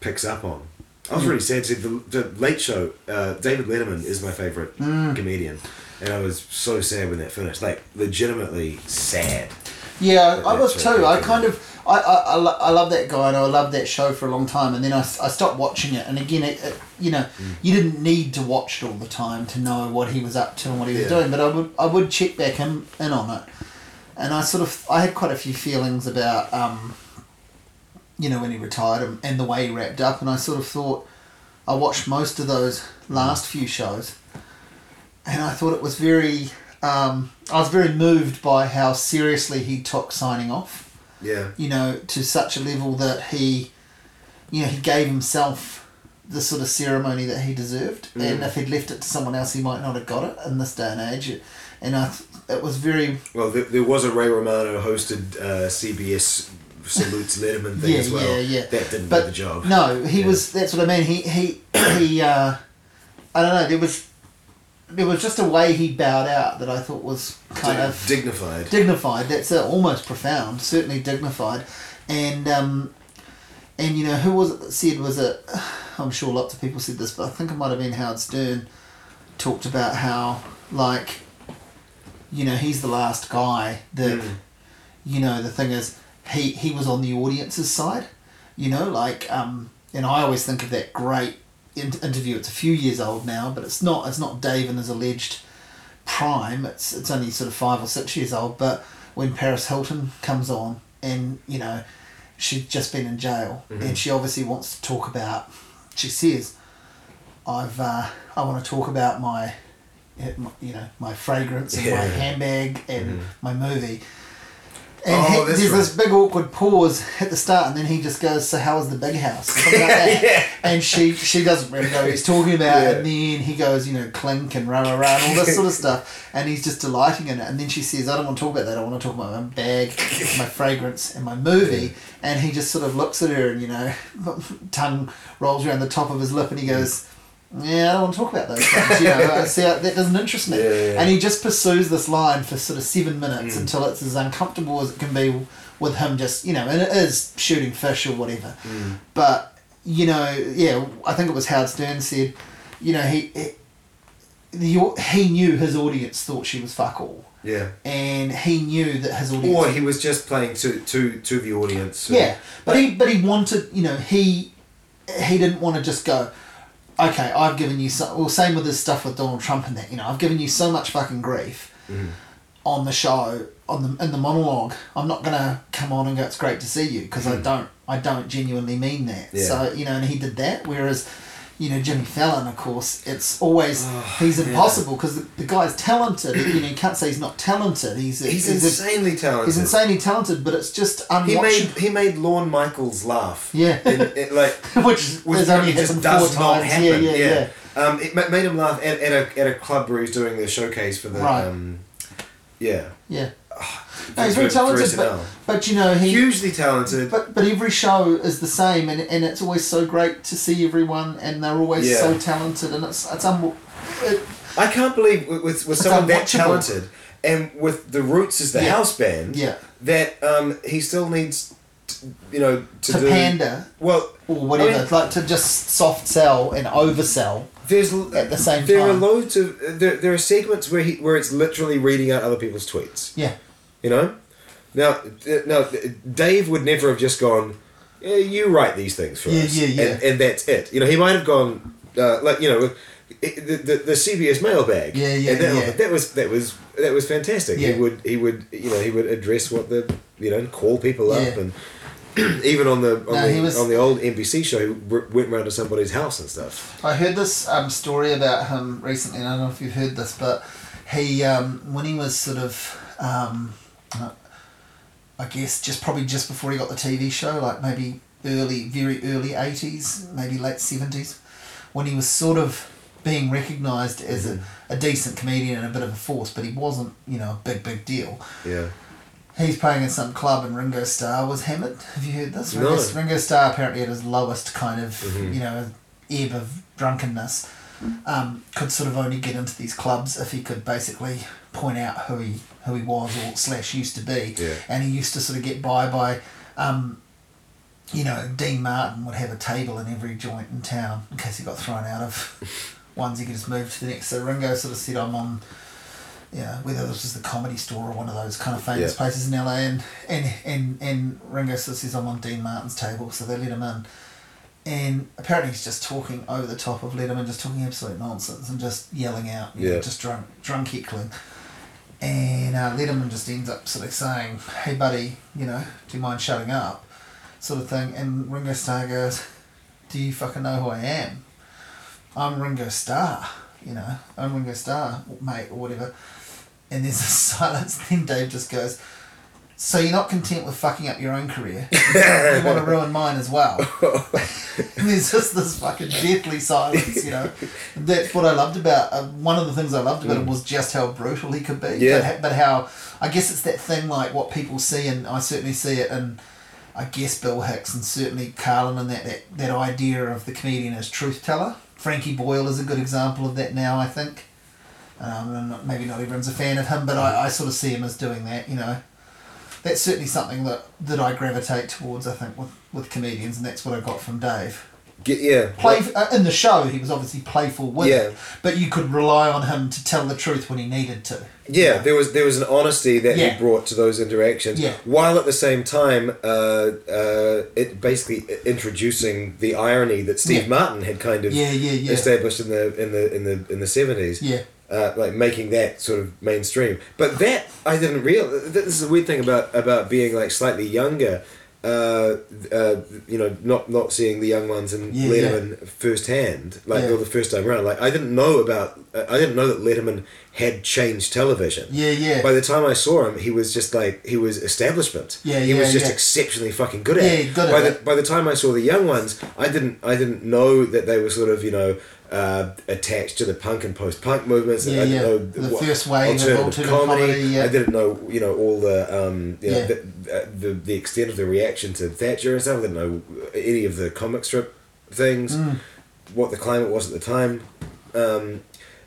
picks up on. I was Mm. really sad to see the, the Late Show. Uh, David Letterman is my favorite Mm. comedian, and I was so sad when that finished. Like legitimately sad. Yeah, I was too. I kind of, I, I, I, lo- I love that guy and I loved that show for a long time. And then I, I stopped watching it. And again, it, it, you know, Mm. you didn't need to watch it all the time to know what he was up to and what he was doing. But I would, I would check back in, in on it. And I sort of, I had quite a few feelings about, um, you know, when he retired and, and the way he wrapped up. And I sort of thought, I watched most of those last few shows, and I thought it was very. Um, I was very moved by how seriously he took signing off. Yeah. You know, to such a level that he, you know, he gave himself the sort of ceremony that he deserved. And Mm. if he'd left it to someone else, he might not have got it in this day and age. And I, th- it was very Well, there, there was a Ray Romano hosted uh, CBS salutes Letterman thing Yeah, as well. yeah, yeah. That didn't But do the job. No, he Yeah. was. That's what I mean. He he he. Uh, I don't know. There was there was just a way he bowed out that I thought was kind of dignified. dignified. That's uh, almost profound. Certainly dignified, and um, and you know who was it that said was it? I'm sure lots of people said this, but I think it might have been Howard Stern talked about how like you know he's the last guy that Mm. you know the thing is he he was on the audience's side you know like um and i always think of that great in- interview it's a few years old now but it's not it's not dave in his alleged prime it's it's only sort of five or six years old but when paris hilton comes on and you know she'd just been in jail Mhm. and she obviously wants to talk about she says i've uh, i want to talk about my you know my fragrance and my handbag and Mhm. my movie and Oh, he- there's right. this big awkward pause at the start, and then he just goes, "So how was the big house?" Like. Yeah. And she she doesn't really know what he's talking about, Yeah. and then he goes, you know, clink and rah rah rah and all this sort of stuff, and he's just delighting in it. And then she says, "I don't want to talk about that. I want to talk about my bag, my fragrance, and my movie." And he just sort of looks at her, and you know, tongue rolls around the top of his lip, and he goes. Yeah, I don't want to talk about those things. You know, I see that doesn't interest me. Yeah, yeah. And he just pursues this line for sort of seven minutes Mm. until it's as uncomfortable as it can be with him just, you know, and it is shooting fish or whatever. Mm. But, you know, yeah, I think it was Howard Stern said, you know, he, he the he knew his audience thought she was fuck all, Yeah. and he knew that his audience. Or he was just playing to to to the audience. yeah, but he but he wanted you know he he didn't want to just go. Okay, I've given you so. Well, same with this stuff with Donald Trump and that. You know, I've given you so much fucking grief Mm. on the show, on the in the monologue. I'm not gonna come on and go. It's great to see you because I don't. I don't genuinely mean that. Mm. Yeah. So you know, and he did that. Whereas, you know, Jimmy Fallon, of course, it's always Oh, he's impossible because the, the guy's talented. you know, you can't say he's not talented. He's He's, he's, a- insanely talented. he's insanely talented, but it's just He unwatchable. made he made Lorne Michaels laugh. Yeah. Like Which which has only just does four not times. happen. Yeah, yeah, yeah. Um, it made him laugh at, at a at a club where he's doing the showcase for the Right. um, yeah. Yeah. No, he's very talented, but, but you know he. hugely talented. But but every show is the same, and, and it's always so great to see everyone, and they're always Yeah. so talented, and it's it's un- it, I can't believe with with, with someone that talented and with the Roots as the Yeah. house band. Yeah. That um, he still needs, t- you know, to, to do pander well. or whatever, I mean, like to just soft sell and oversell. There's at the same time. there time. are loads of there, there are segments where he where it's literally reading out other people's tweets. Yeah, You know, now now Dave would never have just gone. Yeah, you write these things for Yeah, us, yeah, yeah. And, and that's it. You know, he might have gone uh, like you know. it- The, the, the CBS mailbag, Yeah, yeah, and that, yeah. that was that was that was fantastic. Yeah. He would he would you know he would address what the you know call people up Yeah. and even on the on, No, the, was- on the old NBC show, he w- went round to somebody's house and stuff. I heard this um, story about him recently. and I don't know if you've heard this, but he um, when he was sort of, um, I guess just probably just before he got the TV show, like maybe early, very early eighties, maybe late seventies, when he was sort of being recognised as a, a decent comedian and a bit of a force, but he wasn't, you know, a big big deal. Yeah, He's playing in some club and Ringo Starr was hammered. Have you heard this? No. Ringo, Ringo Starr apparently at his lowest kind of, Mhm. you know, ebb of drunkenness, um, could sort of only get into these clubs if he could basically point out who he who he was or slash used to be. Yeah. And he used to sort of get by by, um, you know, Dean Martin would have a table in every joint in town in case he got thrown out of ones. He could just move to the next. So Ringo sort of said, "I'm on." you know, whether this was the comedy store or one of those kind of famous Yeah. places in LA, and and and and Ringo sort of says I'm on Dean Martin's table, so they let him in, and apparently he's just talking over the top of Letterman, just talking absolute nonsense and just yelling out, you know, Yeah. just drunk drunk heckling, and uh, Letterman just ends up sort of saying, "Hey buddy, you know, do you mind shutting up?" sort of thing, and Ringo Starr goes, "Do you fucking know who I am? I'm Ringo Starr." You know, I'm Ringo Starr, mate, or whatever. And there's a silence. Then Dave just goes, "So you're not content with fucking up your own career? you want to ruin mine as well?" and there's just this fucking deathly silence. You know, that's what I loved about. Uh, one of the things I loved about him was just how brutal he could be. Yeah. But, but how I guess it's that thing like what people see, and I certainly see it in. I guess Bill Hicks and certainly Carlin and that, that, that idea of the comedian as truth teller. Frankie Boyle is a good example of that now, I think. Um, and maybe not everyone's a fan of him, but I, I sort of see him as doing that, you know. That's certainly something that, that I gravitate towards, I think, with, with comedians, and that's what I got from Dave. Get, yeah. Play uh, In the show, he was obviously playful with Yeah. it, but you could rely on him to tell the truth when he needed to. Yeah, there was there was an honesty that Yeah. he brought to those interactions, Yeah. while at the same time, uh, uh, it basically introducing the irony that Steve Yeah. Martin had kind of Yeah, yeah, yeah. established in the in the in the in the seventies. Yeah. Uh, like making that sort of mainstream, but that I didn't realize. This is a weird thing about about being like slightly younger. Uh, uh, you know, not not seeing the young ones and Yeah, Letterman firsthand, like Yeah. or the first time around. Like I didn't know about, uh, I didn't know that Letterman had changed television. Yeah, yeah. By the time I saw him, he was just like he was establishment. Yeah, He was just yeah. exceptionally fucking good at Yeah, it. good at by the it. by the time I saw the young ones, I didn't I didn't know that they were sort of you know uh, attached to the punk and post punk movements. Yeah, I didn't yeah. know The first wave of alternative alternative comedy. comedy, yeah. I didn't know you know all the um you know, Yeah. the, uh, the the extent of the reaction to Thatcher and stuff. I didn't know any of the comic strip things. Mm. What the climate was at the time. Um,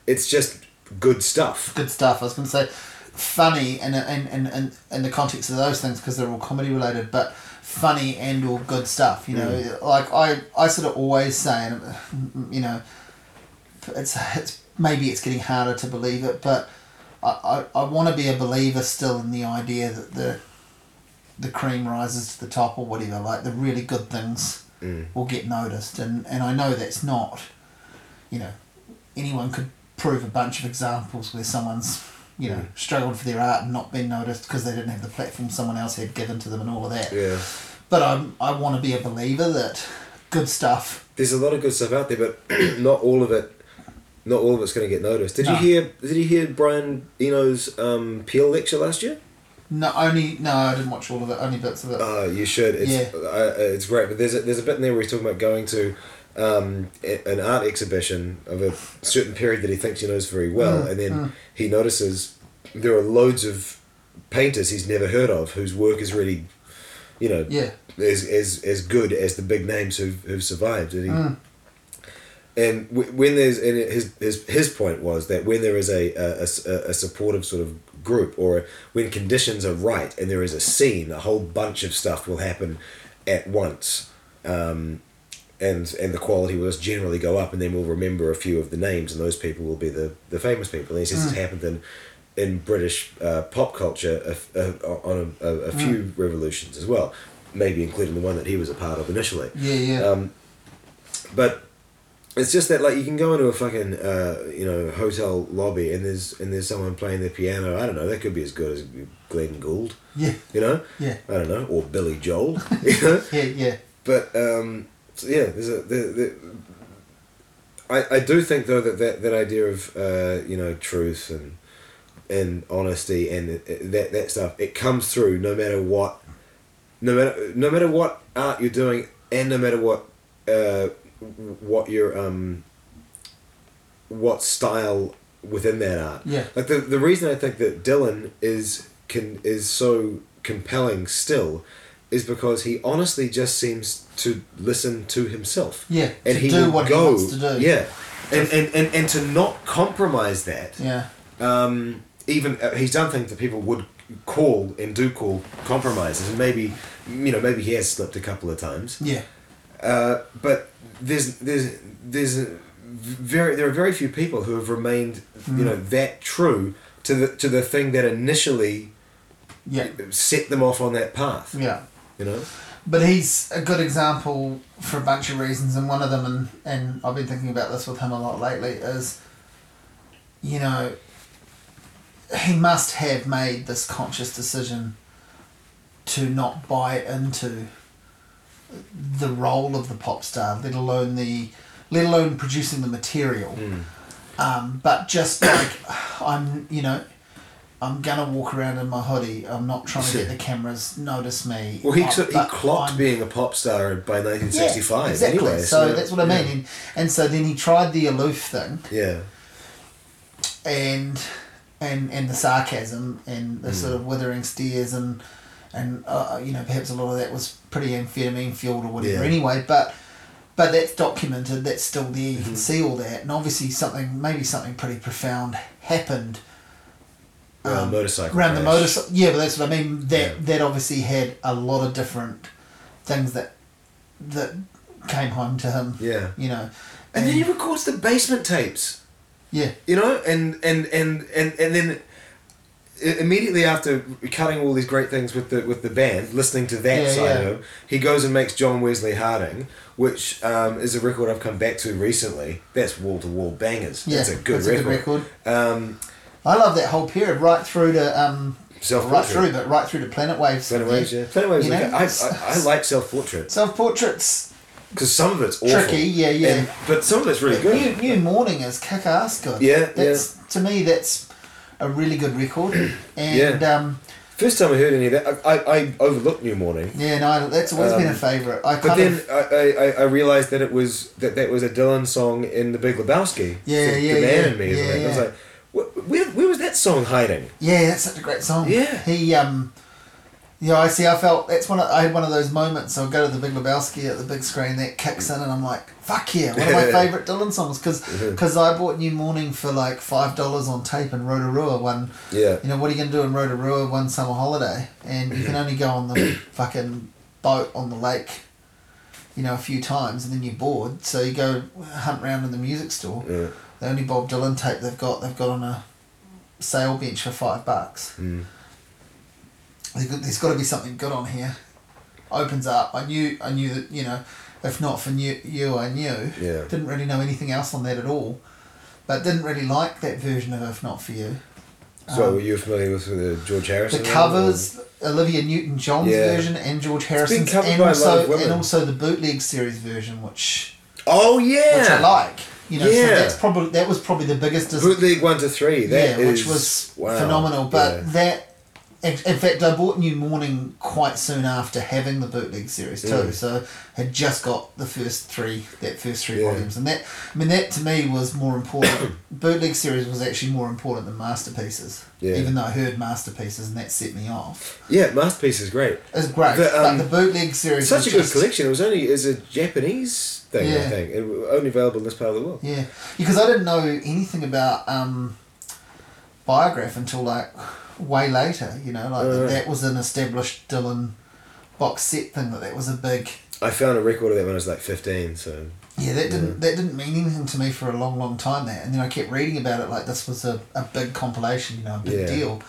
it's just good stuff. good stuff. I was going to say funny and in, in, in, in the context of those things because they're all comedy related, but funny and or good stuff. You know, like I, I sort of always say, you know, it's it's maybe it's getting harder to believe it, but I, I, I want to be a believer still in the idea that the the cream rises to the top or whatever. Like the really good things Mm. will get noticed, and and I know that's not, you know, anyone could prove a bunch of examples where someone's you know Mm. struggled for their art and not been noticed because they didn't have the platform someone else had given to them and all of that. Yeah. But I I want to be a believer that good stuff. There's a lot of good stuff out there, but not all of it. Not all of it's going to get noticed. Did No. you hear? Did you hear Brian Eno's um, Peel lecture last year? No, only no, I didn't watch all of it. Only bits of it. Oh, you should. It's Yeah. uh, it's great. But there's a, there's a bit in there where he's talking about going to um, an art exhibition of a certain period that he thinks he knows very well, Mm, and then mm. he notices there are loads of painters he's never heard of whose work is really, you know, yeah. as as as good as the big names who've who've survived. And he, Mm. And when there's and his his his point was that when there is a a, a, a supportive sort of group or when conditions are right and there is a scene, a whole bunch of stuff will happen at once. Um, and and the quality will just generally go up, and then we'll remember a few of the names, and those people will be the, the famous people. And he says it's happened in in British uh, pop culture a on a, a, a few revolutions as well, maybe including the one that he was a part of initially. Yeah, yeah. Um, but it's just that like you can go into a fucking uh, you know hotel lobby and there's and there's someone playing the piano. I don't know. That could be as good as Glenn Gould. yeah, You know. yeah, I don't know, or Billy Joel. You know. yeah, yeah. But um, so yeah, there's a the, the, I, I do think though that that, that idea of uh, you know truth and and honesty and it- that that stuff it comes through no matter what no matter no matter what art you're doing and no matter what uh, what your um what style within that art Yeah. like the the reason I think that Dylan is can is so compelling still is because he honestly just seems to listen to himself. Yeah, And to he do will what he go, wants to do. Yeah. And, and, and, and to not compromise that. Yeah, Um, even uh, he's done things that people would call and do call compromises, and maybe you know maybe he has slipped a couple of times. yeah, Uh, but there's there's there's very there are very few people who have remained you hmm. know that true to the to the thing that initially yeah, set them off on that path. yeah. You know. But he's a good example for a bunch of reasons, and one of them, and, and I've been thinking about this with him a lot lately, is, you know, he must have made this conscious decision to not buy into the role of the pop star, let alone the, let alone producing the material. Mm. Um, but just like I'm, you know, I'm gonna walk around in my hoodie. I'm not trying to get the cameras notice me. Well, he, Uh, he clocked I'm- being a pop star by 1965 yeah, exactly. anyway. so, that's what I yeah. mean. And, and so then he tried the aloof thing Yeah. and and and the sarcasm and the sort of withering stares and and uh, you know perhaps a lot of that was pretty amphetamine fueled or whatever. Yeah. Anyway, but but that's documented. That's still there. You can see all that, and obviously something maybe something pretty profound happened Around um, motorcycle. around the motorcycle. Yeah, but that's what I mean. That Yeah. that obviously had a lot of different things that that came home to him. Yeah. You know, And then he records the basement tapes. yeah, You know, and and and and and then immediately after cutting all these great things with the with the band, listening to that Yeah, side yeah. of him, he goes and makes John Wesley Harding, which um, is a record I've come back to recently. That's wall to wall bangers. yeah, That's a good that's record. a good record. Um, I love that whole period, right through to um, Self right through, but right through to Planet Waves. Planet Waves, yeah. Planet Waves. Like, I, I, I like self portrait Self portraits, because some of it's awful. tricky, yeah, yeah. And- but some of it's really good. New, New Morning is kick ass good. Yeah, that's to me that's a really good record, and Yeah. um, First time I heard any of that, I, I, I overlooked New Morning. yeah, no, that's always been a Um, favourite. I But then of I, I, I realized that it was that that was a Dylan song in the Big Lebowski. Yeah, the, yeah, the man yeah. in me. isn't Yeah, it? I was like, where, where was that song hiding? yeah, that's such a great song. Yeah. he um. Yeah, I see. I felt that's one. Of, I had one of those moments. I'll go to the Big Lebowski at the big screen. That kicks in, and I'm like, "Fuck yeah!" One of my favorite Dylan songs because I bought New Morning for like five dollars on tape in Rotorua one Yeah, you know, what are you to do in Rotorua one summer holiday? And you can only go on the fucking boat on the lake, you know, a few times and then you're bored. So you go hunt around in the music store. yeah. the only Bob Dylan tape they've got, they've got on a sale bench for five bucks. Mm. There's got- to be something good on here. Opens up. I knew. I knew that you know, if not for you, you I knew. Yeah. Didn't really know anything else on that at all, but didn't really like that version of If Not for You. So Um, were you familiar with the George Harrison? the covers, Olivia Newton John's Yeah. version and George Harrison's, and by a lot of also and also the bootleg series version, which Oh yeah. which I like. You know, so Yeah. that's probably that was probably the biggest. Dis- Bootleg one to three. That yeah, which was wow. phenomenal. But Yeah. that, in, in fact, I bought New Morning quite soon after having the bootleg series too. Mm. So had just got the first three, that first three Yeah. volumes, and that I mean that to me was more important. bootleg series was actually more important than masterpieces. Yeah. Even though I heard masterpieces, and that set me off. yeah, masterpiece is great. It's great, The, um, but the bootleg series Such a good just- collection. It was only is a Japanese thing. I think it was only available in this part of the world. Yeah, because I didn't know anything about um, Biograph until like way later. You know, like Oh, that, that was an established Dylan box set thing. That that was a big. I found a record of that when I was like fifteen. So Yeah, that didn't that didn't mean anything to me for a long, long time. That, and then I kept reading about it like this was a, a big compilation. You know, a big Yeah. deal.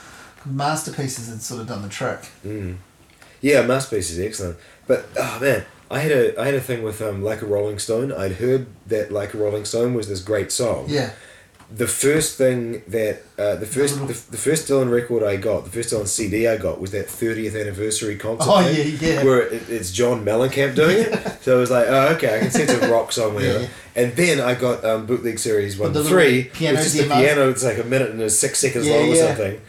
Masterpieces had sort of done the trick. mm. yeah, masterpiece is excellent. But oh man, I had a I had a thing with um like a Rolling Stone. I'd heard that like a Rolling Stone was this great song. Yeah, the first thing that uh, the first the, the first Dylan record I got, the first Dylan CD I got was that 30th anniversary concert. Oh, yeah, yeah. Where it, it's John Mellencamp doing it. so I was like, oh, okay, I can it's a rock song, whatever. Yeah. And then I got um, bootleg series one the three, piano which is the piano. It's like a minute and it's six seconds Yeah, long or something.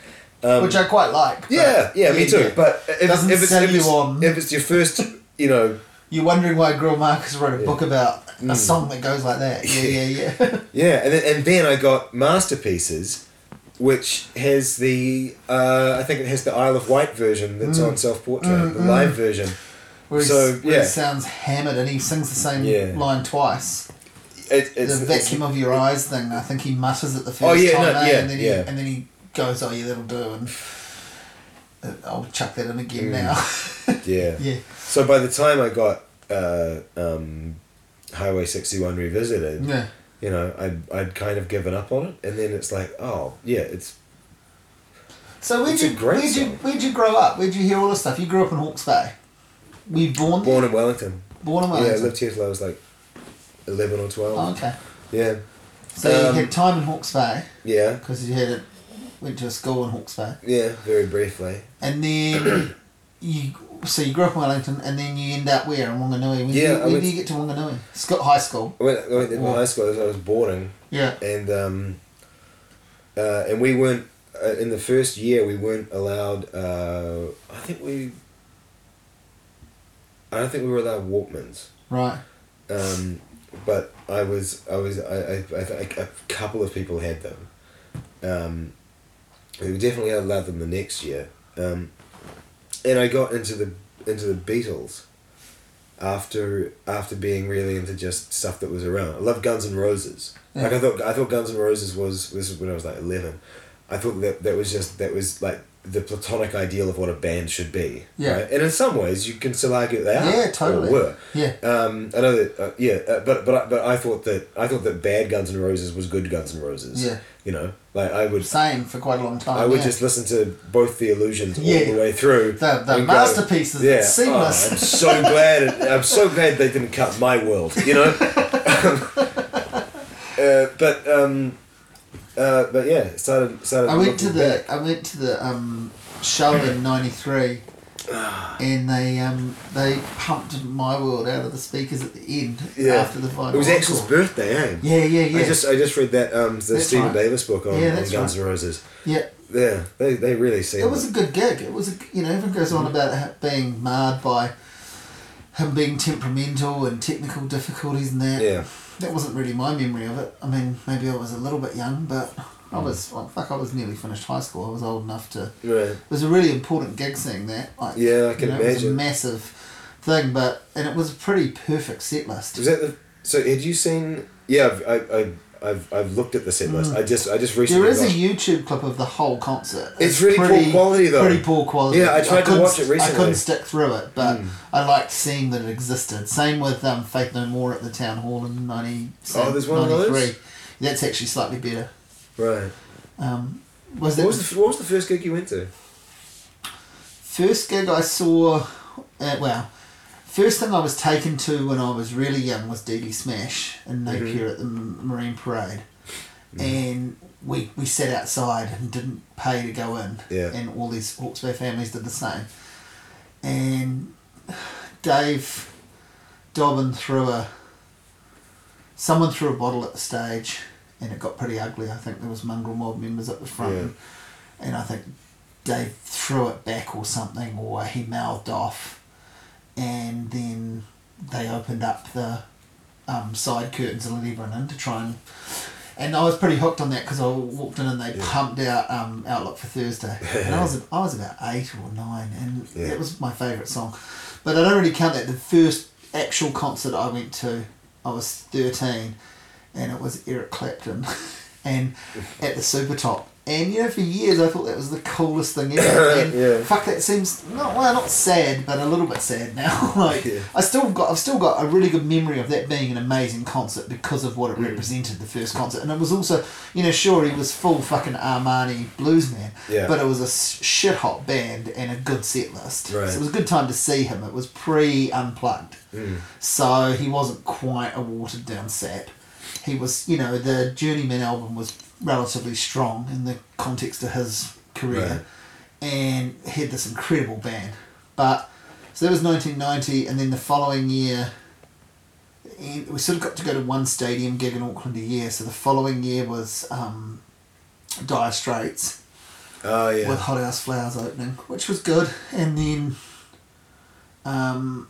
Um, which I quite like. yeah, yeah, me too. yeah. But if, Doesn't if, it's, sell if, you on- if it's your first, you know, You're wondering why Greil Marcus wrote a Yeah. book about. A song that goes like that. Yeah, yeah, yeah. Yeah, and then, and then I got masterpieces, which has the uh, I think it has the Isle of Wight version that's Mm. on Self Portrait, the live version. Where, So, where yeah. he sounds hammered and he sings the same Yeah. line twice. It, it's, the it's- vacuum of your eyes thing. I think he mutters it the first Oh, yeah, time, no, eh? yeah, and then he yeah. and then he goes, "Oh yeah, that'll do," and uh, I'll chuck that in again Mm. now. yeah. yeah, So by the time I got uh, um, Highway sixty one revisited, yeah. you know, I'd I'd kind of given up on it, and then it's like, oh yeah, it's So where'd It's you where'd you where'd you grow up? Where'd you hear all this stuff? You grew up in Hawke's Bay. Were you born there? born in Wellington. Born in Wellington. Yeah, I lived here till I was like eleven or twelve. oh, okay. Yeah, So you Um, had time in Hawke's Bay yeah, because you had it, went to a school in Hawke's Bay, yeah. Very briefly. and then you. So you grew up in Wellington, and then you end up where in Wanganui? When Yeah, you, when went- do you get to Wanganui? Scott high school. I went, I went Or- high school. I was boarding. Yeah. and um, uh, and we weren't uh, in the first year we weren't allowed. Uh, I think we. I don't think we were allowed Walkmans, Right. um, but I was I was I, I, I think a couple of people had them. Um, we definitely allowed them the next year, um, and I got into the into the Beatles. After after being really into just stuff that was around, I love Guns N' Roses. Yeah. Like I thought, I thought Guns N' Roses was this was when I was like eleven. I thought that that was just that was like the platonic ideal of what a band should be. Yeah. Right? And in some ways, you can still argue they are. Yeah, totally. Or were. Yeah. Um, I know that. Uh, yeah, uh, but but I- but I thought that I thought that bad Guns N' Roses was good Guns N' Roses. Yeah. You know, like I would. Same for quite a long time. I would yeah. just listen to both the illusions Yeah. all the way through. The- the and go, masterpieces, it's seamless. Oh, I'm so glad. It, I'm so glad they didn't cut my world. You know. uh, but um, uh, but yeah, it started started. I went to the back. I went to the um, show in '93, and they um, they pumped My World out of the speakers at the end Yeah. after the final. It was Axl's birthday, eh? Yeah, yeah, yeah. I just I just read that um the That's Stephen right. Davis book on, Yeah, on Guns N' Roses. yeah. Yeah, they they really seem It was a good gig. It was a you know everyone goes on about it being marred by him being temperamental and technical difficulties and that. yeah. That wasn't really my memory of it. I mean, maybe I was a little bit young, but I Mm. was well, fuck. I was nearly finished high school. I was old enough to. Right. It was a really important gig seeing that. Like, Yeah, I can you know, It was a imagine. massive thing, but and it was a pretty perfect set list. Was that the so had you seen yeah, I've I, I I've I've looked at the set list. I just I just recently Mm. There is a YouTube clip of the whole concert. It's really poor quality, though. Pretty poor quality. Yeah, I tried to couldn't watch it st- I couldn't stick through it, but Mm. I liked seeing that it existed. Same with um, Faith No More at the town hall in 90, Oh, there's one of those? 93. That's actually slightly better. Right. Um, was What was the What was the first gig you went to? first gig I saw? Uh, well, first thing I was taken to when I was really young was DD Smash in Napier at the M- Marine Parade, and we we sat outside and didn't pay to go in, Yeah. and all these Hawke's Bay families did the same, and Dave Dobbyn threw a someone threw a bottle at the stage, and it got pretty ugly. I think there was mongrel mob members at the front, Yeah. and I think Dave threw it back or something, or he mouthed off, and then they opened up the um, side curtains and let everyone in to try and. And I was pretty hooked on that because I walked in and they Yeah. pumped out um, Outlook for Thursday, and I was I was about eight or nine, and Yeah. it was my favourite song. But I don't really count that. The first actual concert I went to, I was thirteen, and it was Eric Clapton, and at the Super Top. And you know, for years I thought that was the coolest thing ever. And Yeah. fuck, that seems not well, not sad, but a little bit sad now. like Yeah. I still got, I've still got a really good memory of that being an amazing concert because of what it Mm. represented. The first concert, and it was also, you know, sure he was full fucking Armani bluesman, Yeah. but it was a shit hot band and a good set list. Right. So it was a good time to see him. It was pre unplugged. Mm. So he wasn't quite a watered down sap. He was, you know, the Journeyman album was relatively strong in the context of his career and he had this incredible band. But, so that was 1990, and then the following year, we sort of got to go to one stadium gig in Auckland a year. So the following year was um, Dire Straits Oh yeah. with Hot House Flowers opening, which was good. And then um,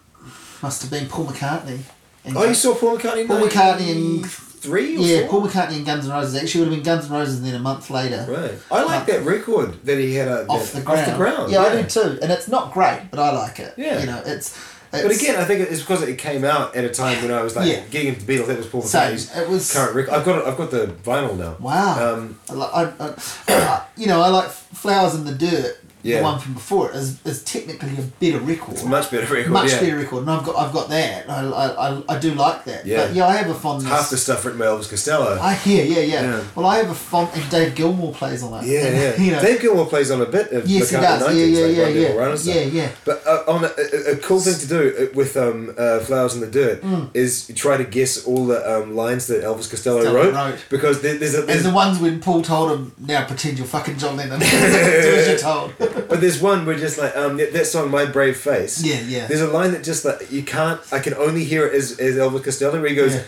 must have been Paul McCartney. And oh, you saw Paul McCartney. Paul McCartney and- three or yeah, four? Paul McCartney and Guns N' Roses. Actually, would have been Guns N' Roses, and then a month later, Right. I like that record that he had uh, off the ground. Off the ground. Yeah, I do too. And it's not great, but I like it. Yeah. you know, it's. it's But again, I think it's because it came out at a time when I was like Yeah. getting into Beatles. That was Paul Same. McCartney's It was- current record. I've got it, I've got the vinyl now. wow. Um, I, li- I, I, I- you know, I like Flowers in the Dirt. Yeah. The one from before it is, is technically a better record. it's a much better record. much yeah. better record, and I've got I've got that. I, I, I, I do like that. Yeah. But yeah, I have a fondness. Half the stuff written by Elvis Costello. I hear, yeah, yeah, Yeah. Well, I have a fond, and Dave Gilmour plays on it. yeah, and, yeah. You know, Dave Gilmour plays on a bit of yes, he does. 90s, Yeah, yeah, like yeah, yeah. Run and stuff. Yeah, yeah. But uh, on a, a, cool thing to do uh, with um, uh, Flowers in the Dirt Mm. is you try to guess all the um, lines that Elvis Costello Costello wrote, wrote. because there, there's a And there's, the ones when Paul told him, "Now pretend you're fucking John Lennon." Do as you're told. But there's one where just like um that that song My Brave Face. Yeah, yeah. There's a line that just like you can't. I can only hear it as, as Elvis Costello where he goes. Yeah.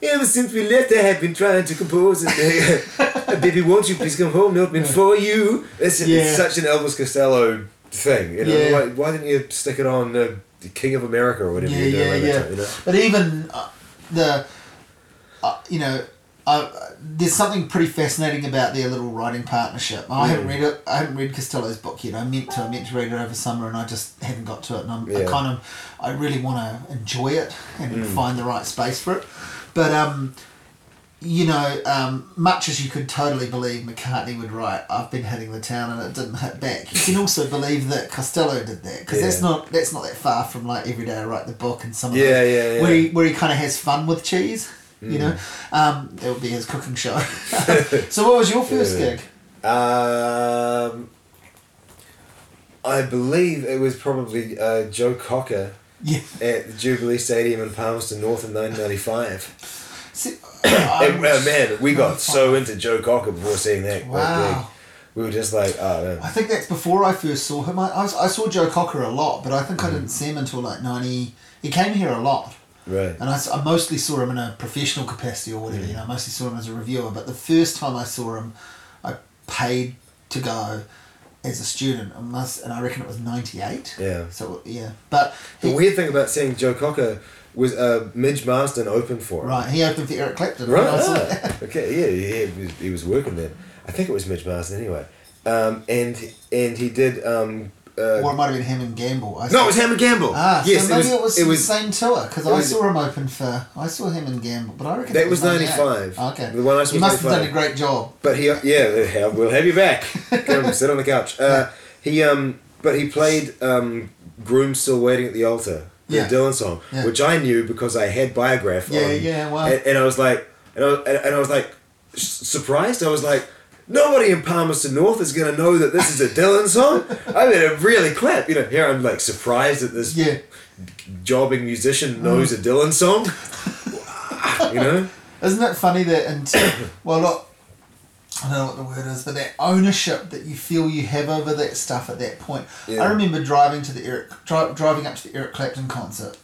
Ever since we left, I have been trying to compose it. Baby, won't you please come home? Not been for you. It's, Yeah. it's such an Elvis Costello thing. You know, Yeah. why, why didn't you stick it on uh, the King of America or whatever yeah, you're doing yeah, yeah. time, you know? But even uh, the, uh, you know, uh, there's something pretty fascinating about their little writing partnership. I haven't Mm. read it. I haven't read Costello's book yet. I meant to. I meant to read it over summer, and I just haven't got to it. And I'm I kind of, I really want to enjoy it and Mm. find the right space for it. But um, you know, um, much as you could totally believe McCartney would write, "I've been hitting the town and it didn't hit back." You can also believe that Costello did that because that's not that's not that far from like every day I write the book and some of Yeah, those- yeah, yeah. where he where he kind of has fun with cheese. Mm. You know, um, that would be his cooking show. so, what was your first gig? Um, I believe it was probably uh, Joe Cocker Yeah, at the Jubilee Stadium in Palmerston North in 1995. See, And, uh, man, we got so into Joe Cocker before seeing that. Wow. We were just like, oh man. I think that's before I first saw him. I, I, I saw Joe Cocker a lot, but I think I Mm. didn't see him until like ninety. He came here a lot. Right. And I, I mostly saw him in a professional capacity or whatever, Mm. you know, I mostly saw him as a reviewer. But the first time I saw him, I paid to go as a student, and, must, and I reckon it was 98. Yeah. So, yeah. But, The weird thing about seeing Joe Cocker was uh, Midge Marsden opened for him. right, he opened for Eric Clapton. Right. Ah, okay. Yeah. Yeah. He was, he was working then. I think it was Midge Marsden anyway. Um, and and he did. Um, uh, or it might have been him and Gamble. I no, it was him and Gamble. Ah, yes, so maybe it was, It the was. same tour because I was- saw him open for. I saw him and Gamble, but I reckon That it was 98. 95. Okay, The one I saw he must have done a great job. But he, yeah, we'll have you back. Come sit on the couch. Uh, he, um, but he played um, "Groom Still Waiting at the Altar," the Yeah. Dylan song, Yeah. which I knew because I had Biograph. Yeah, on, yeah, wow. And, and I was like, and I, and I was like, surprised. I was like, nobody in Palmerston North is going to know that this is a Dylan song. I mean, it really clapped. You know, here I'm like surprised that this Yeah. jobbing musician knows a uh-huh. Dylan song. you know? Isn't it funny that until well look I don't know what the word is, but that ownership that you feel you have over that stuff at that point. Yeah. I remember driving to the Eric dri- driving up to the Eric Clapton concert.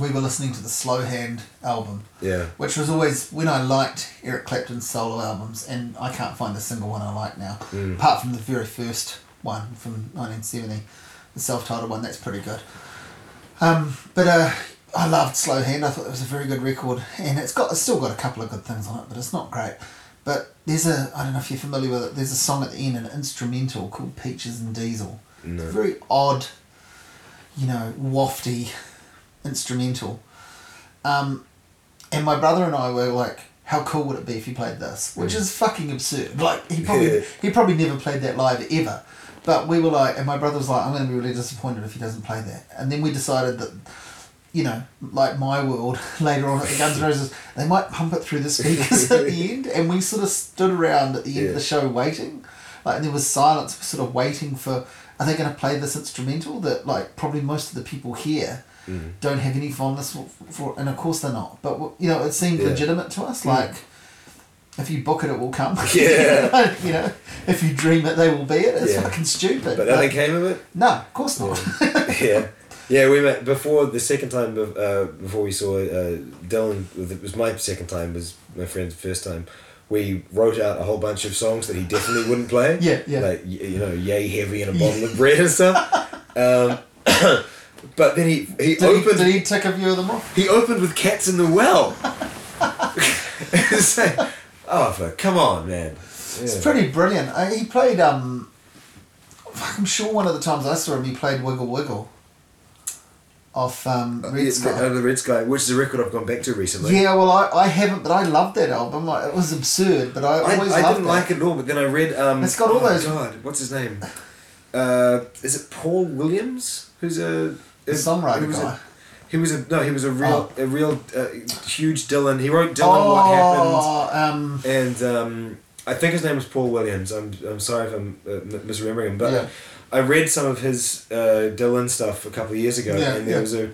We were listening to the Slow Hand album, Yeah. which was always when I liked Eric Clapton's solo albums, and I can't find a single one I like now, Mm. apart from the very first one from nineteen seventy, the self-titled one. That's pretty good. Um, but uh, I loved Slow Hand. I thought it was a very good record, and it's got it's still got a couple of good things on it, but it's not great. But there's a I don't know if you're familiar with it. There's a song at the end, an instrumental called Peaches and Diesel. No. Very odd, you know, wafty instrumental. Um, and my brother and I were like, "How cool would it be if he played this?" Which is fucking absurd. Like he probably Yeah. he probably never played that live ever. But we were like, and my brother was like, "I'm going to be really disappointed if he doesn't play that." And then we decided that, you know, like my world later on at the Guns N' Roses, they might pump it through the speakers at the end, and we sort of stood around at the end of the show waiting, like and there was silence, sort of waiting for. Are they going to play this instrumental that like probably most of the people here don't have any fondness for, for and of course they're not. But you know, it seemed Yeah. legitimate to us. Like, if you book it, it will come. Yeah. you know, if you dream it, they will be it. It's Yeah. fucking stupid. But nothing came of it? no, of course not. yeah, yeah. We met before the second time. Uh, before we saw uh, Dylan, it was my second time. Was my friend's first time. We wrote out a whole bunch of songs that he definitely wouldn't play. Yeah, yeah. Like you know, yay heavy and a bottle of bread and stuff. Um, but then he he Did he, opened did he take a few of them off? he opened with cats in the well. It's like, oh, come on, man. It's pretty brilliant. Uh, he played. um I'm sure one of the times I saw him, he played Wiggle Wiggle. Off um, Red Yeah, Sky. uh, the Red Sky, which is a record I've gone back to recently. Yeah, well, I, I haven't, but I loved that album. It was absurd, but I I, always I loved didn't it. like it at all, but then I read. Um, It's got all oh those- God, what's his name? Uh, is it Paul Williams? Who's a, a songwriter he was guy. A, he was a no. He was a real Oh. a real uh, huge Dylan. He wrote Dylan. What happened? Oh, um, And um, I think his name was Paul Williams. I'm, I'm sorry if I'm uh, misremembering him, but Yeah. I read some of his uh, Dylan stuff a couple of years ago, Yeah, and there yeah. was a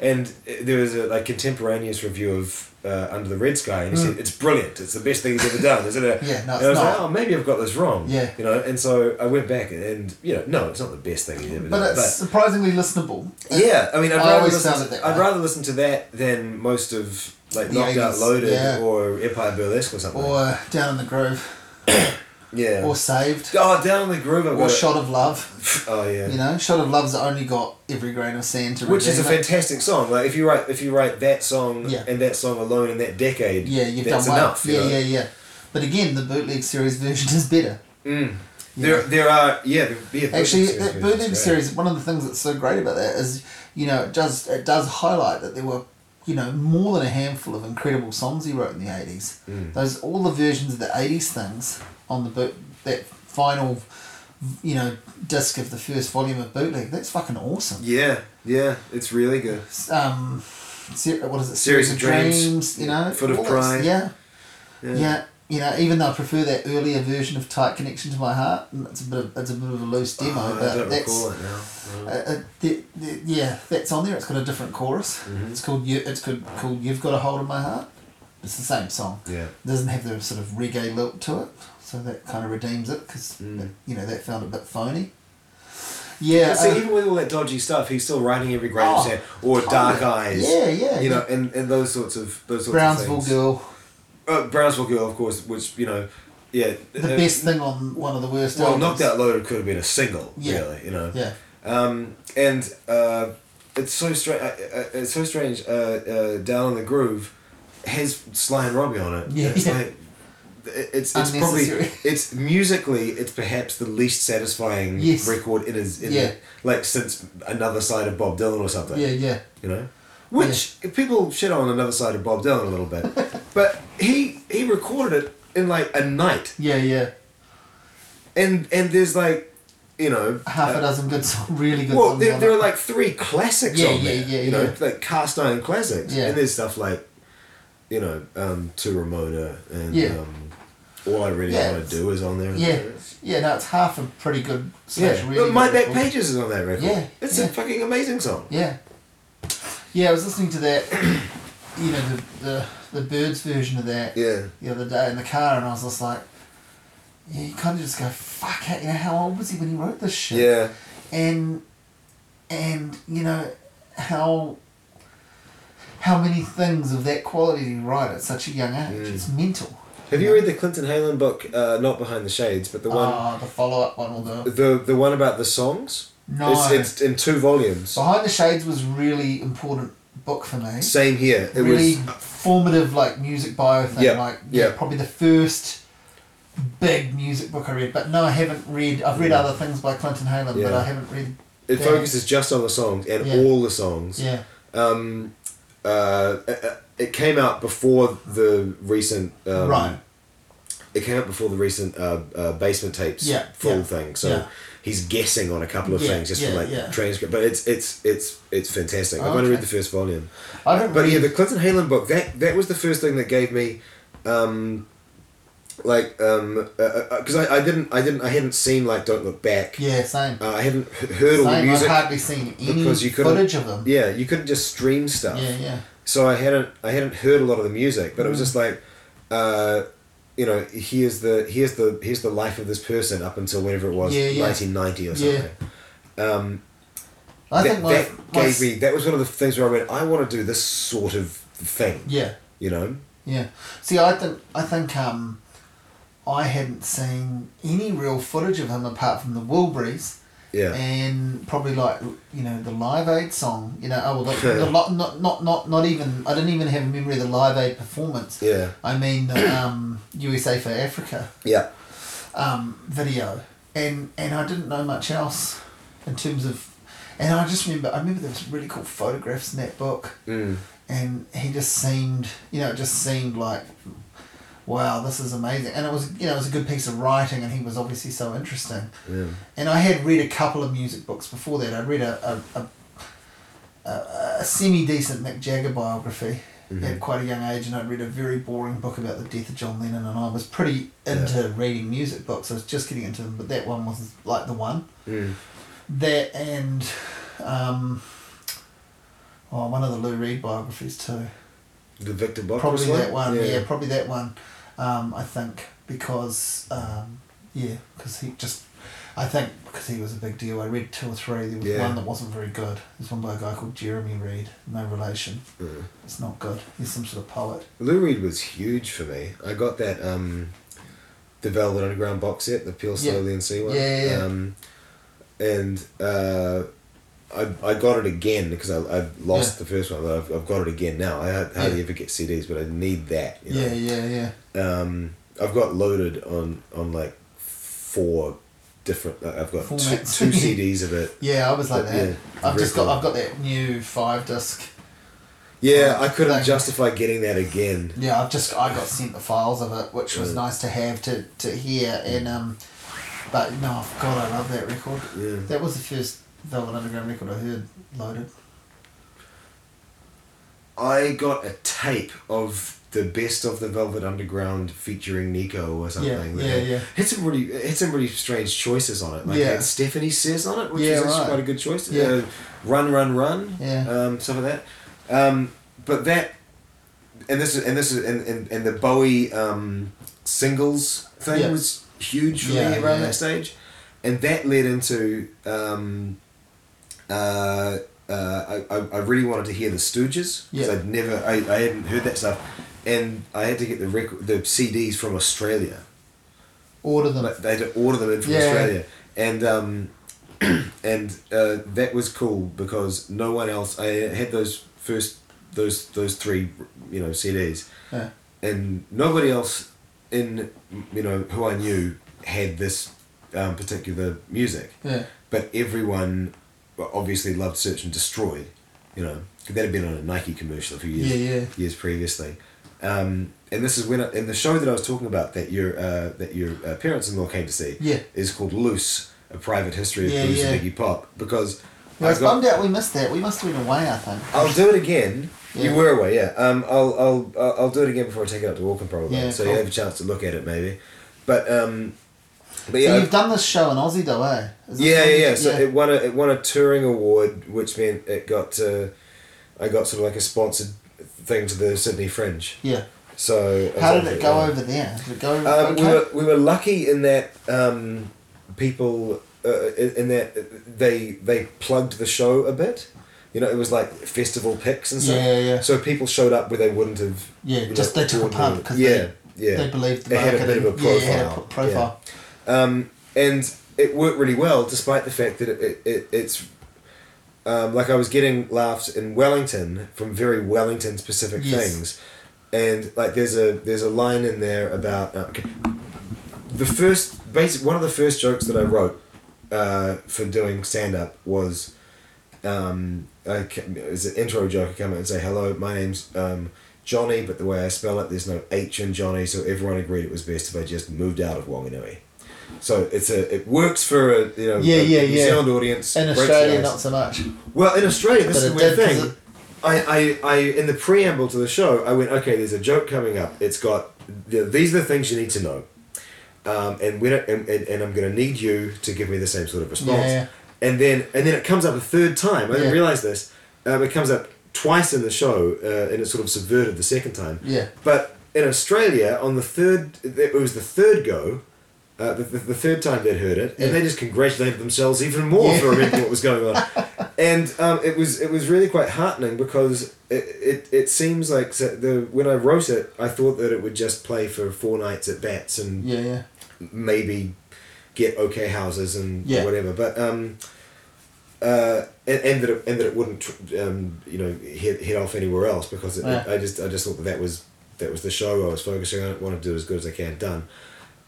and there was a like contemporaneous review of uh, Under the Red Sky, and he said it's brilliant. It's the best thing he's ever done, isn't it? Mm. Yeah, no, and I was it's like, oh, maybe I've got this wrong. Yeah. you know, and so I went back and you know, no, it's not the best thing he's ever done. but done, it's surprisingly listenable. yeah, I mean, I'd I rather listen. To, that I'd rather listen to that than most of like The Knocked Out Loaded yeah. or Empire Burlesque or something. Or Down in the Groove. yeah. Or Saved. oh, down in the groove. I've Or got it. Shot of Love. Oh yeah. You know, Shot of Love's only got every grain of sand to Which is a it. fantastic song. Like if you write if you write that song Yeah. and that song alone in that decade, Yeah, you've that's done well. enough. you yeah, know? yeah, yeah. But again, the bootleg series version is better. Mm. There, know. there are yeah. The, yeah the Actually, that series bootleg series, one of the things that's so great about that is, you know, it does it does highlight that there were, you know, more than a handful of incredible songs he wrote in the eighties. Mm. Those all the versions of the eighties things on the boot that final, you know, disc of the first volume of bootleg. That's fucking awesome. Yeah, yeah, it's really good. Um, what is it? Series of Dreams, You know, Foot of Pride. Yeah, Yeah. yeah. You know, even though I prefer that earlier version of "Tight Connection to My Heart," it's a bit of it's a bit of a loose demo, Oh, I but that's now. uh, uh, the, the, yeah, that's on there. It's got a different chorus. Mm-hmm. It's called you. It's called, called "You've Got a Hold of My Heart." It's the same song. Yeah. It doesn't have the sort of reggae lilt to it, so that kind of redeems it because Mm. you know that felt a bit phony. Yeah, see, uh, even with all that dodgy stuff, he's still writing every grain Oh, of or Dark. Eyes. Yeah, yeah, You know, and, and those sorts of those sorts of Brownsville things. Girl, Uh, Brownsville Girl, of course, which you know, yeah. the uh, best thing on one of the worst. Well, albums. Knocked Out Loaded could have been a single, Yeah. really. You know. Yeah, Um, and uh, it's so strange. Uh, uh, it's so strange. Uh, uh, Down in the Groove has Sly and Robbie on it. Yeah, It's like it's it's probably it's musically it's perhaps the least satisfying Yes. record in his in Yeah. the, like since another side of Bob Dylan or something. yeah, yeah. You know, which people shit on another side of Bob Dylan a little bit, but he he recorded it in like a night, Yeah, yeah. and and there's like, you know, Half uh, a dozen good, song, really good well, songs. there, there are like three classics Yeah, on yeah, there. yeah, you know, yeah. like cast iron classics. Yeah. And there's stuff like, you know, um, to Ramona and Yeah. um, all I really Yeah, want to do is on there. Yeah, yeah, no, it's half a pretty good Yeah, really But My Back. Pages is on that record. Yeah, It's yeah. a fucking amazing song. Yeah, yeah, I was listening to that, you know, the the the Byrds version of that Yeah. the other day in the car, and I was just like, yeah, you kind of just go, fuck, you know, how old was he when he wrote this shit? Yeah. and and you know how how many things of that quality do you write at such a young age? Mm. It's mental. Have you read the Clinton Heylin book, uh, not Behind the Shades, but the one Ah, the follow up one or the the the one about the songs? no. It's, it's in two volumes. Behind the Shades was really important book for me. Same here. It really was formative, like music bio thing. Yeah, Like yeah, yeah. probably the first big music book I read. But no, I haven't read. I've read Yeah. other things by Clinton Heylin, but Yeah. I haven't read. it focuses just on the songs and Yeah. all the songs. Yeah, Um, uh, it- it came out before the recent. Um, right. It came out before the recent uh, uh, basement tapes Yeah, full yeah, thing. So yeah. he's guessing on a couple of things just from like transcript. But it's it's it's it's fantastic. I've Oh, only read the first volume. I don't. But read, yeah, the Clinton Heylin book that that was the first thing that gave me, um, like um, because I, I didn't I didn't I hadn't seen like Don't Look Back. yeah, same. Uh, I hadn't heard all the Same. music. I've hardly seen any because you footage of them. Yeah, you couldn't just stream stuff. Yeah, yeah. So I hadn't I hadn't heard a lot of the music, but it was Mm. just like, uh, you know, here's the here's the here's the life of this person up until whenever it was Yeah, yeah. nineteen ninety or Yeah. something. Um, I that, think my, that my gave me that was one of the things where I went, I want to do this sort of thing. yeah, You know. yeah. See, I think I think um, I hadn't seen any real footage of him apart from the Wilburys. Yeah. and probably like you know the Live Aid song. You know, oh well, the, the not not not not even. I didn't even have a memory of the Live Aid performance. Yeah. I mean the um, USA for Africa Yeah. um, video, and and I didn't know much else in terms of. And I just remember, I remember there was really cool photographs in that book, Mm. and he just seemed, you know, it just seemed like, wow, this is amazing. And it was, you know, it was a good piece of writing, and he was obviously so interesting. Yeah. And I had read a couple of music books before that. I'd read a, a, a, a, semi decent Mick Jagger biography Mhm. at quite a young age, and I'd read a very boring book about the death of John Lennon, and I was pretty into reading music books. I was just getting into them, but that one was like the one. Mm. That and um, oh, one of the Lou Reed biographies too. The Victor Bockris Probably that one. Yeah, probably that one. Um, I think because um, yeah, because he just. I think because he was a big deal. I read two or three. There was Yeah. one that wasn't very good. There's one by a guy called Jeremy Reed. No relation. Mm. It's not good. He's some sort of poet. Lou Reed was huge for me. I got that um, the Velvet Underground box set, the Peel Yeah. Slowly and See one. Yeah, yeah, yeah. Um, and uh, I, I got it again because I, I lost Yeah. the first one, but I've, I've got it again now. I hardly Yeah. ever get CDs, but I need that. You Yeah, know? yeah, yeah. Um, I've got loaded on, on like four different. uh, I've got two, two CDs of it. Yeah, I was like But, that. yeah, I've just got cool. I've got that new five disc. Yeah, I couldn't Thing. justify getting that again. Yeah, I've just I got sent the files of it, which was Yeah. nice to have to, to hear and um, but no, God, I love that record. Yeah. That was the first Velvet Underground record I heard loaded. I got a tape of the best of the Velvet Underground featuring Nico or something. yeah, yeah. yeah. Had some really it had some really strange choices on it. Like Yeah. Stephanie says on it, which Yeah, is actually right. quite a good choice. Yeah. Uh, run, run, run. Yeah. Um, some of that. Um, but that and this is and this is and, and, and the Bowie um, singles thing Yeah. was huge for Yeah, me around yeah. that stage, and that led into. Um, uh, uh, I, I, really wanted to hear the Stooges because Yeah. I'd never I, I hadn't heard that stuff, and I had to get the record the CDs from Australia. Order them. Like, they had to order them in from Yeah. Australia, and um, and uh, that was cool because no one else. I had those first those those three you know CDs, Yeah. and nobody else in you know who I knew had this um, particular music, Yeah. but everyone obviously loved Search and Destroy, you know that had been on a Nike commercial a few years Yeah, yeah. years previously. Um, and this is when I, and the show that I was talking about that your uh, that your uh, parents-in-law came to see Yeah. is called Loose: A Private History of Yeah, Blues yeah. and Iggy Pop because I was got- bummed out we missed that. We must have been away, I think. I'll do it again. Yeah. You were away, yeah. Um, I'll, I'll, I'll I'll do it again before I take it up to Walking probably. Yeah, so cool. you have a chance to look at it maybe. But um, but So you've done this show in Aussie though, eh? Yeah, yeah, yeah. So it won a it won a touring award, which meant it got uh, I got sort of like a sponsored thing to the Sydney Fringe. yeah. So How did it go yeah. over there? Did it go Um, okay? we were we were lucky in that um, people uh, in, in that they they plugged the show a bit. You know, it was like festival picks and stuff. Yeah, yeah. So people showed up where they wouldn't have. Yeah, you know, just they took a pub because yeah, they, yeah. they believed the It had a bit of a Yeah, it had a profile, pro- profile. Um, and it worked really well, despite the fact that it, it, it it's um, like I was getting laughs in Wellington from very Wellington specific Yes. things, and like there's a there's a line in there about uh, okay, the first basic one of the first jokes that I wrote uh, for doing stand up was um, I ca- an intro joke. I come out and say hello, my name's um, Johnny, but the way I spell it, there's no H in Johnny, so everyone agreed it was best if I just moved out of Wanganui. So it's a it works for a you know Yeah, a yeah, New yeah. Zealand audience. In Australia, not so much. Well, in Australia, this But is the weird thing. it- I, I, I, in the preamble to the show, I went, okay, there's a joke coming up. It's got, you know, these are the things you need to know. Um, and, when it, and, and, and I'm going to need you to give me the same sort of response. Yeah. And then and then it comes up a third time. I didn't realize this. Um, it comes up twice in the show, uh, and it sort of subverted the second time. Yeah. But in Australia, on the third, it was the third go, uh, the, the, the third time they'd heard it, Yeah. and they just congratulated themselves even more Yeah. for remembering what was going on. And um, it was it was really quite heartening because it, it, it seems like so the when I wrote it, I thought that it would just play for four nights at bats and Yeah, yeah. maybe get okay houses and Yeah. whatever. But um, uh, and, and that it, and that it wouldn't tr- um, you know head, head off anywhere else because it, Yeah. I just I just thought that that was that was the show I was focusing on. I wanted to do as good as I can done.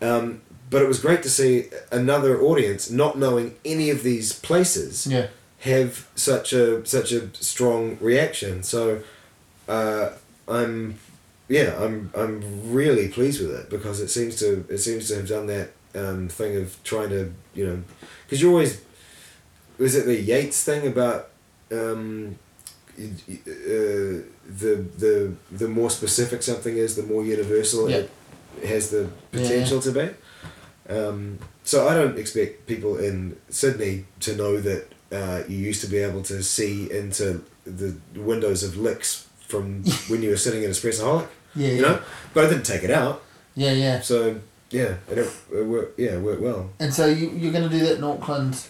Um, but it was great to see another audience not knowing any of these places Yeah. have such a such a strong reaction. So uh, I'm yeah I'm I'm really pleased with it because it seems to it seems to have done that um, thing of trying to you know because you're always was it the Yates thing about um, uh, the the the more specific something is the more universal Yeah. it has the Yeah, potential to be. Um, so I don't expect people in Sydney to know that uh, you used to be able to see into the windows of licks from when you were sitting in Espressoholic. Yeah, You yeah. know, but I didn't take it out. Yeah, yeah. So yeah, it, it worked. Yeah, it worked well. And so you, you're going to do that in Auckland,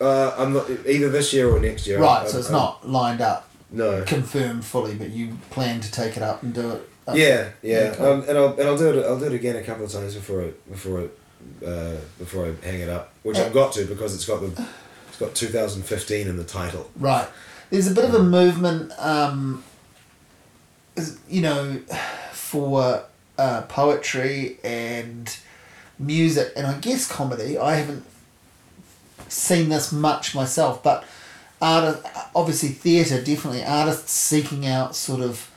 Uh, I'm not either this year or next year. right? I- so it's I- not lined up, No. confirmed fully, but you plan to take it up and do it. Yeah, yeah, um, and I'll and I'll do it. I'll do it again a couple of times before it before I uh, before I hang it up, which I've got to because it's got the it's got 2015 in the title. Right. There's a bit of a movement, um, you know, for uh, poetry and music, and I guess comedy. I haven't seen this much myself, but art, obviously theatre, definitely artists seeking out sort of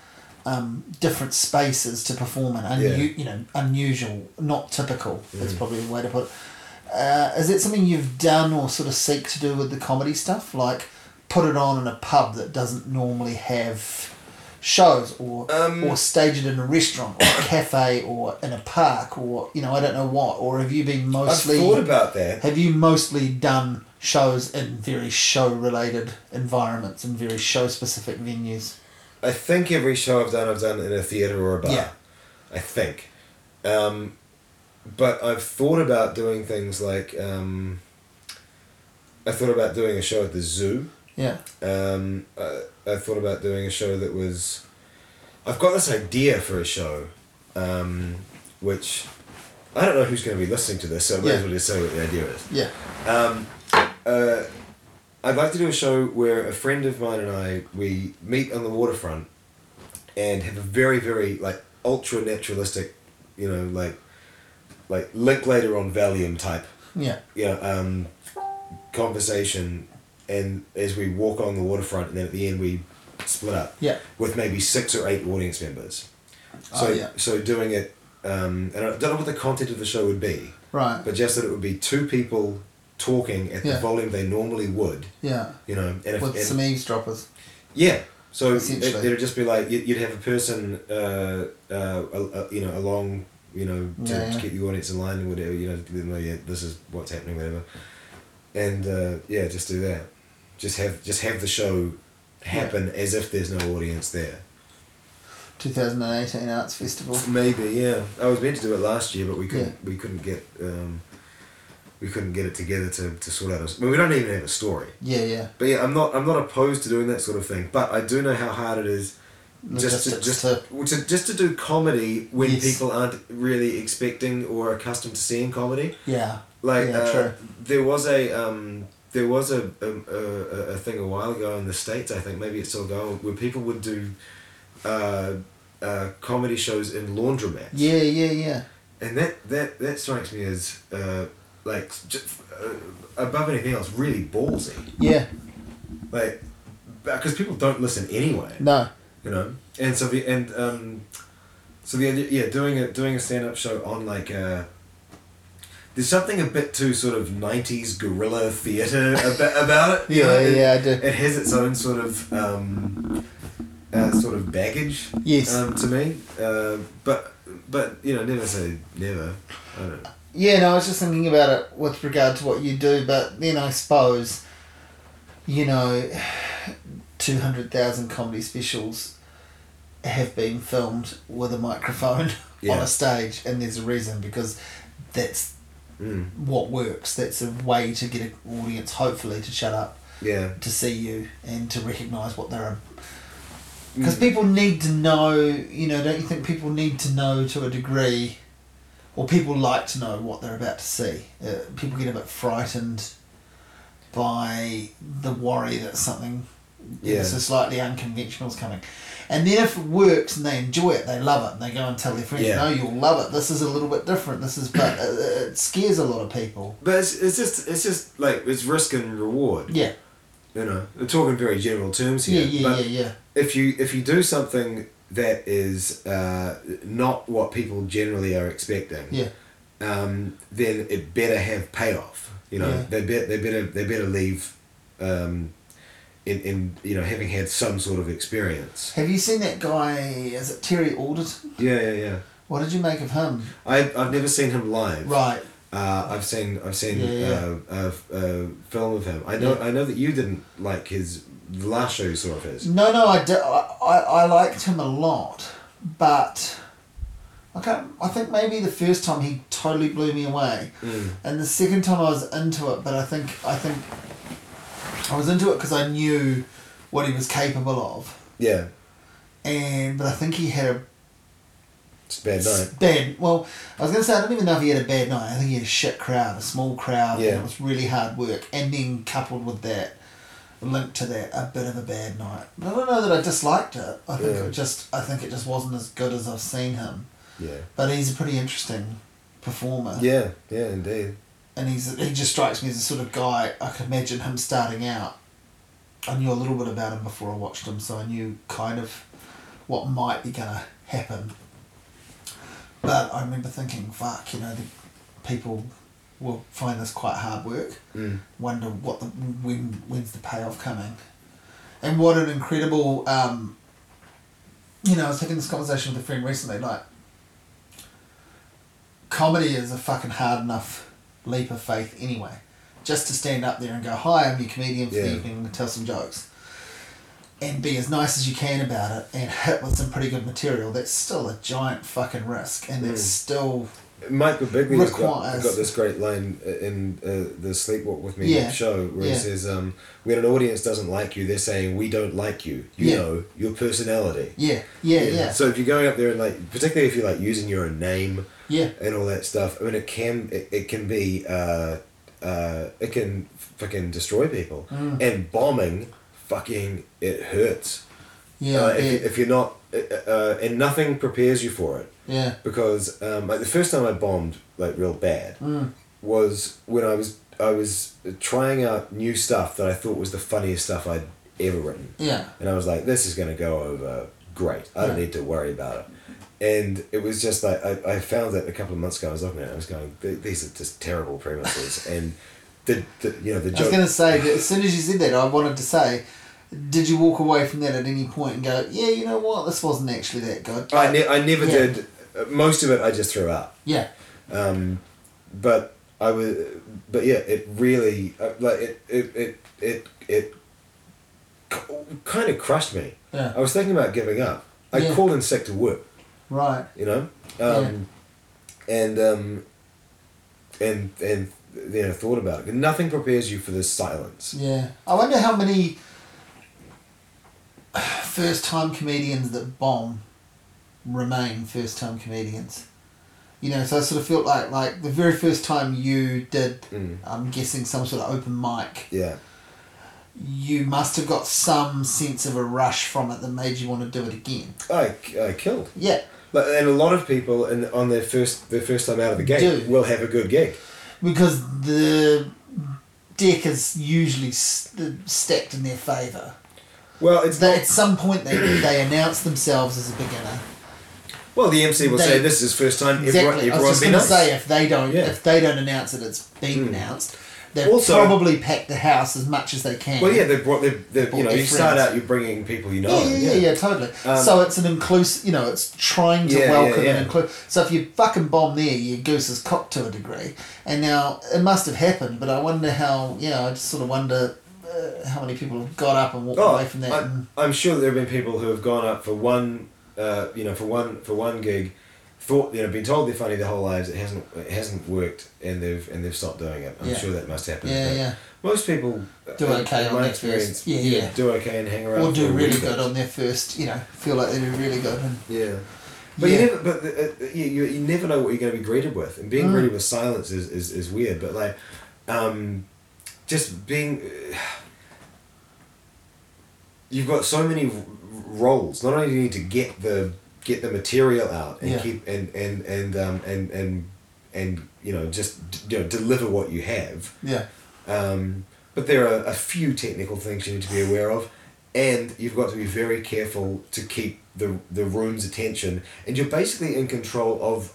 um, different spaces to perform in, unu- Yeah. you know, unusual, not typical. That's probably the way to put it. Uh, is that something you've done or sort of seek to do with the comedy stuff? Like put it on in a pub that doesn't normally have shows or Um, or stage it in a restaurant or a cafe or in a park or you know I don't know what or have you been mostly I've thought about that. have you mostly done shows in very show related environments and very show specific venues I think every show I've done, I've done in a theatre or a bar. Yeah. I think. Um, but I've thought about doing things like um, I thought about doing a show at the zoo. yeah Um, I, I thought about doing a show that was. I've got this idea for a show, um, which I don't know who's going to be listening to this, so I might Yeah. as well just say what the idea is. yeah Um, uh, I'd like to do a show where a friend of mine and I we meet on the waterfront and have a very very like ultra naturalistic, you know, like like Linklater on Valium type, yeah. you know, um, conversation, and as we walk along the waterfront, and then at the end we split up yeah. with maybe six or eight audience members. Oh, So yeah. so doing it, um, and I don't know what the content of the show would be. Right. But just that it would be two people talking at Yeah. the volume they normally would. Yeah. You know, and if With and- some eavesdroppers. yeah. So it, it'd just be like you- you'd have a person, uh, uh, you know, along, you know, to, Yeah, yeah. to keep the audience in line and whatever. You know, to let them know, yeah, this is what's happening, whatever. And uh, yeah, just do that. Just have just have the show happen as if there's no audience there. 2018 Arts Festival. Maybe, yeah. I was meant to do it last year, but we couldn't. We couldn't get. Um, we couldn't get it together to, to sort out. A, I mean, we don't even have a story. Yeah, yeah. But yeah, I'm not. I'm not opposed to doing that sort of thing. But I do know how hard it is. Just to, just to- to just to do comedy when Yes. people aren't really expecting or accustomed to seeing comedy. Yeah. Like Yeah, uh, true. there was a um, there was a, a, a, a thing a while ago in the states. I think maybe it's still going where people would do uh, uh, comedy shows in laundromats. Yeah, yeah, yeah. And that that that strikes me as uh, like just, uh, above anything else, really ballsy. Yeah. Like because people don't listen anyway No. you know and so the and um so the yeah doing a doing a stand-up show on like uh there's something a bit too sort of 90s guerrilla theatre about, about it Yeah, know? It- yeah, I do. it has its own sort of um uh, sort of baggage Yes. um, to me uh, but but you know never say never I don't Yeah, no, I was just thinking about it with regard to what you do, but then I suppose, you know, 200,000 comedy specials have been filmed with a microphone on a stage, and there's a reason because that's mm. what works. That's a way to get an audience, hopefully, to shut up, yeah to see you, and to recognise what they're. Because Mm. people need to know, you know, don't you think people need to know to a degree, or people like to know what they're about to see? Uh, people get a bit frightened by the worry that something Yeah. so slightly unconventional is coming. And then if it works and they enjoy it, they love it, and they go and tell their friends, Yeah. "No, you'll love it. This is a little bit different. This is," but it, it scares a lot of people. but it's, it's just it's just like it's risk and reward Yeah, you know we're talking very general terms yeah, here yeah, but yeah, yeah. if you if you do something that is uh, not what people generally are expecting, Yeah. um, then it better have payoff. You know, Yeah. they bet they better they better leave, um, in in you know having had some sort of experience. Have you seen that guy? Is it Terry Alderton? Yeah, yeah, yeah. What did you make of him? I I've never seen him live. Right. Uh, I've seen I've seen Yeah, yeah. Uh, a, a film of him. I know Yeah. I know that you didn't like his last show you saw of his. No, no, I, did, I, I, liked him a lot, but I can't, I think maybe the first time he totally blew me away, Mm. and the second time I was into it. But I think I think I was into it because I knew what he was capable of, Yeah, and but I think he had a it's a bad night. bad. Well, I was gonna say I don't even know if he had a bad night. I think he had a shit crowd, a small crowd, Yeah. and it was really hard work. And then coupled with that, linked to that, a bit of a bad night. But I don't know that I disliked it. I think Yeah. it just I think it just wasn't as good as I've seen him. Yeah. But he's a pretty interesting performer. Yeah, yeah, indeed. And he's he just strikes me as the sort of guy I could imagine him starting out. I knew a little bit about him before I watched him, so I knew kind of what might be gonna happen. But I remember thinking, fuck, you know, the people will find this quite hard work. Mm. Wonder what the when when's the payoff coming, and what an incredible. Um, you know, I was having this conversation with a friend recently. Like, comedy is a fucking hard enough leap of faith anyway. Just to stand up there and go, "Hi, I'm your comedian for the Yeah. evening," and tell some jokes, and be as nice as you can about it, and hit with some pretty good material. That's still a giant fucking risk, and that's Mm. still Mike Birbiglia has got, got this great line in uh, the Sleepwalk with Me Yeah. show where Yeah. he says, um, "When an audience doesn't like you, they're saying we don't like you. You Yeah. know your personality." yeah, yeah, yeah, So if you're going up there and like, particularly if you're like using your own name yeah. and all that stuff, I mean, it can it, it can be uh, uh, it can fucking destroy people. Mm. And bombing, fucking, it hurts. Yeah, uh, if, if you're not, uh, uh, and nothing prepares you for it yeah. because um, like the first time I bombed like real bad Mm. was when I was I was trying out new stuff that I thought was the funniest stuff I'd ever written, Yeah. and I was like, this is gonna go over great. I don't Yeah. need to worry about it. And it was just like I, I found that a couple of months ago I was looking at it, I was going, these are just terrible premises and the, the you know the I was joke. going to say that as soon as you said that, I wanted to say, did you walk away from that at any point and go, yeah, you know what, this wasn't actually that good? I, ne- I never Yeah. did. Most of it I just threw out. Yeah, Um, but I was, but yeah, it really uh, like it it it it it kind of crushed me. yeah, I was thinking about giving up. I Yeah. called in sick to work. right. You know, um, and um, and and you know thought about it. Nothing prepares you for this silence. Yeah. I wonder how many first time comedians that bomb remain first time comedians. You know, so I sort of felt like like the very first time you did Mm. I'm guessing some sort of open mic, Yeah. you must have got some sense of a rush from it that made you want to do it again. I, I killed. Yeah. Like, and a lot of people in, on their first their first time out of the gate Do. will have a good gig. Because the deck is usually st- stacked in their favour. Well, it's They, not. at some point, they, they announce themselves as a beginner. Well, the MC will They- say this is first time. Exactly. Everyone, I was just going to say if they don't Yeah. if they don't announce it, it's been Hmm. announced. They've Also- probably packed the house as much as they can. Well, yeah, they brought they, they Brought you know you start out you're bringing people you know. Yeah, yeah, yeah, yeah, totally. Um, so it's an inclusive, you know, it's trying to Yeah, yeah, welcome yeah. and include. So if you fucking bomb there, your goose is cocked to a degree. And now it must have happened, but I wonder how. You know, I just sort of wonder uh, how many people have got up and walked Oh, away from that. I, I'm sure there have been people who have gone up for one, uh, you know, for one for one gig, thought you know, been told they're funny their whole lives. It hasn't it hasn't worked, and they've and they've stopped doing it. I'm Yeah. sure that must happen. yeah, yeah. Most people Do in- okay in on my experience. first- yeah, yeah. Do okay and hang around. Or do really good on their first, you know, feel like they do really good. And, Yeah. But Yeah. you never, but uh, uh, you, you, you never know what you're going to be greeted with, and being Mm. greeted with silence is, is, is weird. But like, um, just being, you've got so many roles. Not only do you need to get the get the material out and Yeah. keep and and and um, and and and you know just you know deliver what you have. yeah. Um, but there are a few technical things you need to be aware of, and you've got to be very careful to keep the the room's attention, and you're basically in control of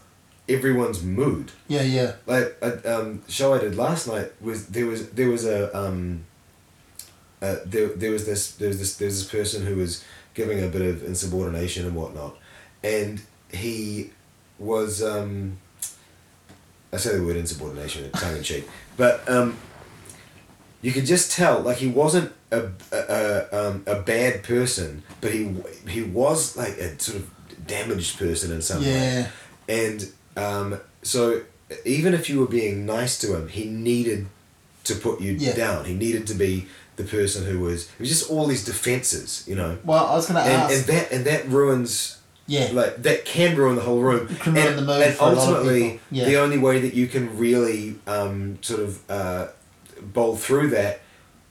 everyone's mood. Yeah, yeah. Like a um, show I did last night was there was there was a um, uh, there there was this there was this there was this person who was giving a bit of insubordination and whatnot, and he was um, I say the word insubordination tongue in cheek, but um, you could just tell like he wasn't a a, a, um, a bad person, but he he was like a sort of damaged person in some way. Yeah. And um, so even if you were being nice to him, he needed to put you Yeah. down. He needed to be the person who was. It was just all these defenses, you know. Well, I was going to ask. and that and that ruins yeah. like that can ruin the whole room. It can ruin and, the mood and for a lot of ultimately. Yeah. the only way that you can really um, sort of uh, bowl through that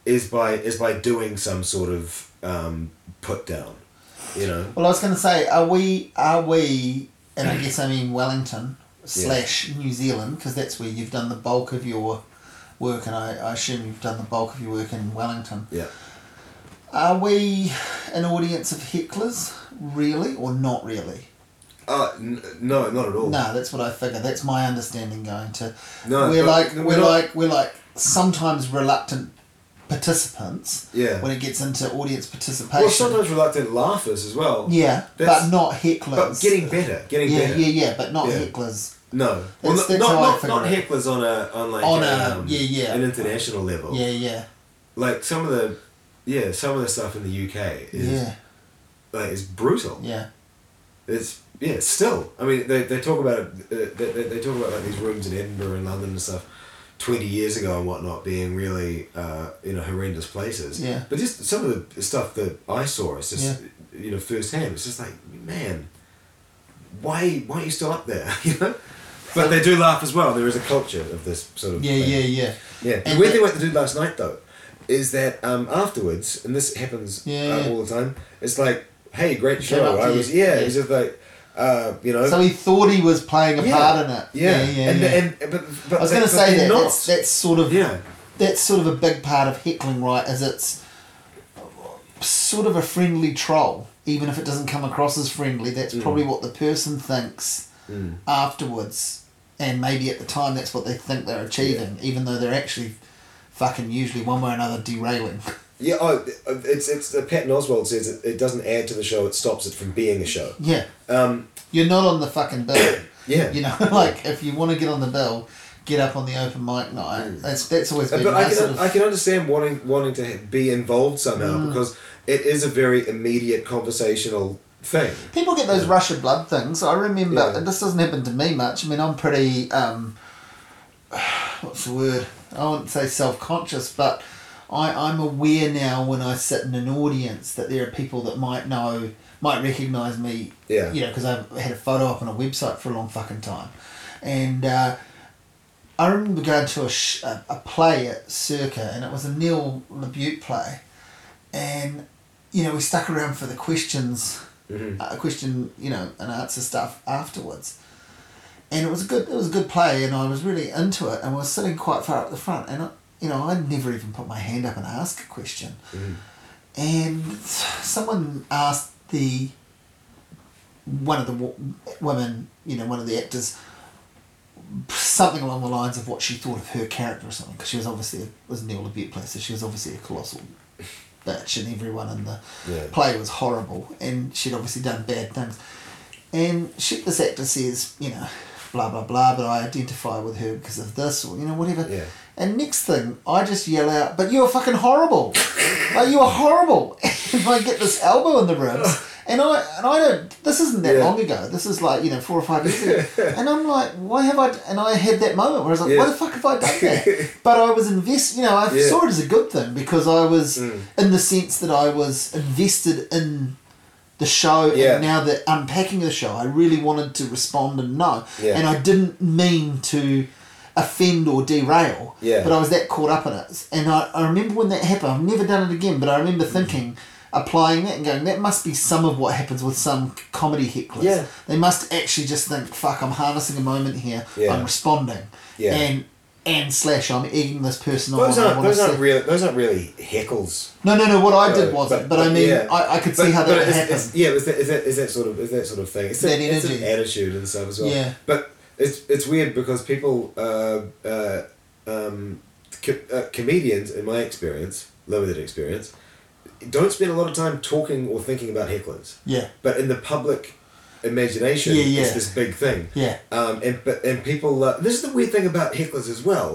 is by is by doing some sort of um, put down. You know. Well, I was going to say, are we, are we, and I guess I mean Wellington slash New Zealand, because that's where you've done the bulk of your work, and I, I assume you've done the bulk of your work in Wellington. Yeah. Are we an audience of hecklers, really, or not really? Uh, n- no, not at all. No, that's what I figure. That's my understanding going to. No, we're but like we're we're not- like we're like sometimes reluctant participants Yeah. when it gets into audience participation. Well, sometimes reluctant laughers as well. yeah, but not hecklers. But getting better, getting yeah, better. yeah, yeah, but not Yeah. hecklers. No, well, That's- not, that's not, not, not hecklers on a on like On a, um, yeah, yeah. an international level. Yeah, yeah, Like some of the, yeah, some of the stuff in the UK is yeah, like is brutal. yeah, It's yeah, still. I mean, they, they talk about it. Uh, they, they talk about like these rooms in Edinburgh and London and stuff. Twenty years ago and whatnot, being really uh, know horrendous places. Yeah. But just some of the stuff that I saw, it's just you know firsthand. It's just like man, why why are you still up there? you know. But they do laugh as well. There is a culture of this sort of yeah, thing. yeah, yeah. Yeah. The And weird the- thing what they did last night though, is that um, afterwards, and this happens Yeah. uh, all the time. It's like, hey, great show. I was yeah. Yeah. It was just like, uh, you know. So he thought he was playing a Yeah. part in it. yeah. yeah, yeah. and, yeah. and but but I was going to say that that's, that's sort of yeah. that's sort of a big part of heckling, right? Is it's sort of a friendly troll, even if it doesn't come across as friendly. That's Mm. probably what the person thinks afterwards, and maybe at the time that's what they think they're achieving, even though they're actually fucking usually one way or another derailing. Yeah, oh, it's it's uh, Patton Oswalt says it, it doesn't add to the show; it stops it from being a show. Yeah, Um, you're not on the fucking bill. yeah, You know, like if you want to get on the bill, get up on the open mic night. That's that's always Uh, been but I can sort of. I can understand wanting wanting to be involved somehow Mm. because it is a very immediate conversational thing. People get those rush of blood things. I remember Yeah. this doesn't happen to me much. I mean, I'm pretty um, what's the word? I wouldn't say self conscious, but I I'm aware now when I sit in an audience that there are people that might know might recognise me. Yeah. You know, because I've had a photo up on a website for a long fucking time, and. Uh, I remember going to a, sh- a, a play at Circa, and it was a Neil LaBute play, and you know we stuck around for the questions, Mhm. uh, question you know and answer stuff afterwards, and it was a good it was a good play, and I was really into it, and I was sitting quite far up the front, and you know I'd never even put my hand up and ask a question, Mhm. and someone asked the one of the wo- women, you know, one of the actors, something along the lines of what she thought of her character or something, because she was obviously, it was Neil LaBute play, so she was obviously a colossal bitch, and everyone in the Yeah. play was horrible, and she'd obviously done bad things. And she, this actor says, you know, blah, blah, blah, but I identify with her because of this, or, you know, whatever. Yeah. And next thing, I just yell out, but you're fucking horrible. like, you are horrible. and I get this elbow in the ribs. And I and I don't. This isn't that Yeah. long ago. This is like you know four or five years ago. and I'm like, why have I? And I had that moment where I was like, why the fuck have I done that? but I was invest. You know, I Yeah. saw it as a good thing because I was Mm. in the sense that I was invested in the show. Yeah. And now that unpacking the show, I really wanted to respond and know. Yeah. And I didn't mean to offend or derail. Yeah. But I was that caught up in it. And I, I remember when that happened, I've never done it again, but I remember thinking, applying that and going, that must be some of what happens with some comedy hecklers. Yeah. They must actually just think, fuck, I'm harnessing a moment here, Yeah. I'm responding. Yeah. And and slash, I'm egging this person Those on. Aren't those aren't see- really those aren't really heckles. No, no, no. What I did wasn't, but, I mean, yeah. I, I could see But- how that would it's- happen. it's- yeah, is that, is that is that sort of is that sort of thing? It's That it's an attitude and stuff as well. Yeah. But it's it's weird because people, uh, uh, um, co- uh, comedians, in my experience, limited experience, don't spend a lot of time talking or thinking about hecklers. yeah, But in the public imagination, Yeah, yeah. it's this big thing. yeah, Um, and but and people. Uh, this is the weird thing about hecklers as well.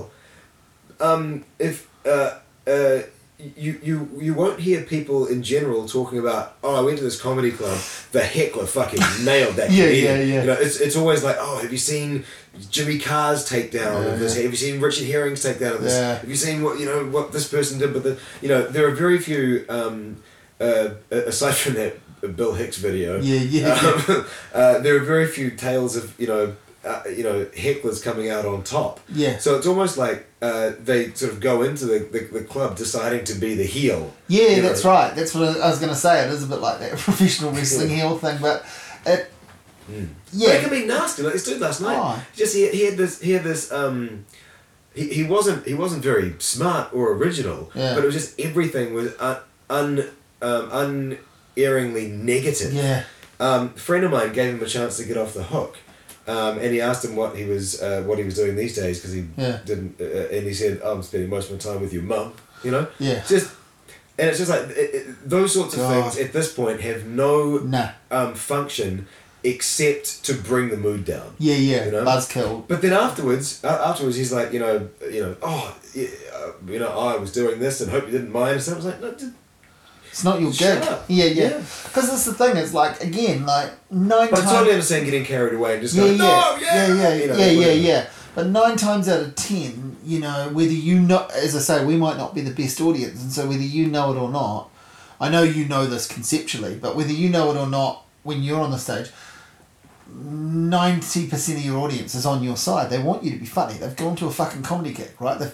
Um, if uh, uh, you you you won't hear people in general talking about. Oh, I went to this comedy club. The heckler fucking nailed that. Yeah, comedian." yeah, yeah. You know, it's it's always like, oh, have you seen Jimmy Carr's takedown Yeah, of this? yeah. Have you seen Richard Herring's takedown of this? Yeah. Have you seen what you know what this person did? But the you know there are very few. Um, uh, aside from that Bill Hicks video, yeah, yeah. um, uh, there are very few tales of you know uh, you know hecklers coming out on top. Yeah. So it's almost like uh, they sort of go into the, the, the club deciding to be the heel. Yeah, that's know. right. That's what I was going to say. It is a bit like that professional wrestling heel thing, but it. But Yeah. it can be nasty. Like this dude last night, Oh. just he, he had this he had this um. He, he wasn't he wasn't very smart or original, Yeah. but it was just everything was un, un um, unerringly negative. Yeah. Um, a friend of mine gave him a chance to get off the hook, um, and he asked him what he was uh, what he was doing these days because he Yeah. didn't, uh, and he said, oh, "I'm spending most of my time with your mum," you know. Yeah. Just, and it's just like it, it, those sorts of God. things at this point have no Nah. um, function except to bring the mood down. Yeah, yeah. You know? Buzzkill. But then afterwards, uh, afterwards, he's like, you know, you know, oh, yeah, uh, you know, I was doing this and hope you didn't mind. And so I was like, no, It's not your gig. Yeah, yeah. Yeah. Because that's the thing. It's like again, like nine but I times. totally understand getting carried away and just yeah, going, yeah, no, yeah, yeah, yeah, you know, yeah, yeah, yeah. But nine times out of ten, you know, whether you know, as I say, we might not be the best audience, and so whether you know it or not, I know you know this conceptually, but whether you know it or not, when you're on the stage, ninety percent of your audience is on your side. They want you to be funny. They've gone to a fucking comedy gig, right? They've,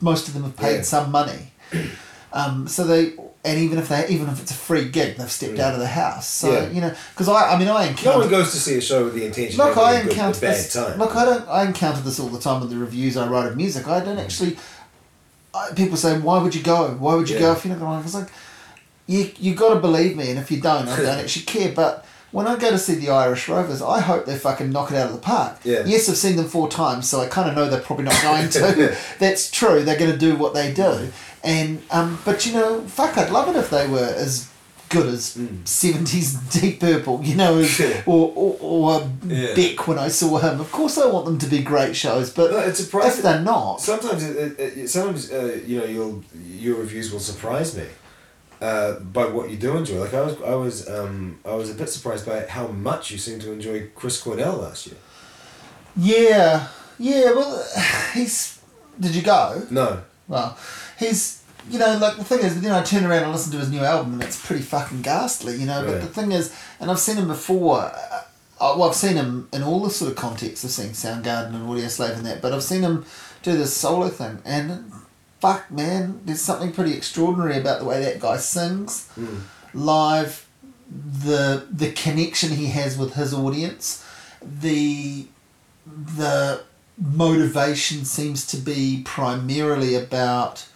most of them have paid Yeah. some money. Um, so they, and even if they, even if it's a free gig, they've stepped out of the house. So Yeah. you know, because I, I mean, I encounter. No one goes to see a show with the intention Look, of I having a, good, a encounter bad this. time. Look, I don't. I encounter this all the time with the reviews I write of music. I don't actually. I, people say, "Why would you go? Why would you go if you're not going?" I was like, "You you got to believe me, and if you don't, I don't actually care." But when I go to see the Irish Rovers, I hope they fucking knock it out of the park. Yeah. Yes, I've seen them four times, so I kind of know they're probably not going to. That's true. They're going to do what they do, and um, but you know, fuck, I'd love it if they were as good as seventies Deep Purple, you know, as, Yeah. or or, or Yeah. Beck when I saw him. Of course, I want them to be great shows, but No, it's surprising. if they're not, Sometimes, it, it, it, sometimes uh, you know, you'll your reviews will surprise me uh, by what you do enjoy. Like I was, I was, um, I was a bit surprised by how much you seem to enjoy Chris Cornell last year. yeah, yeah. Well, he's. Did you go? No, Well, he's you know like the thing is then I turn around and listen to his new album and it's pretty fucking ghastly, you know. But the thing is, and I've seen him before. Uh, uh, well, I've seen him in all the sort of contexts. of seeing Soundgarden and Audioslave and that, but I've seen him do this solo thing, and fuck, man, there's something pretty extraordinary about the way that guy sings live. The the connection he has with his audience, the the motivation seems to be primarily about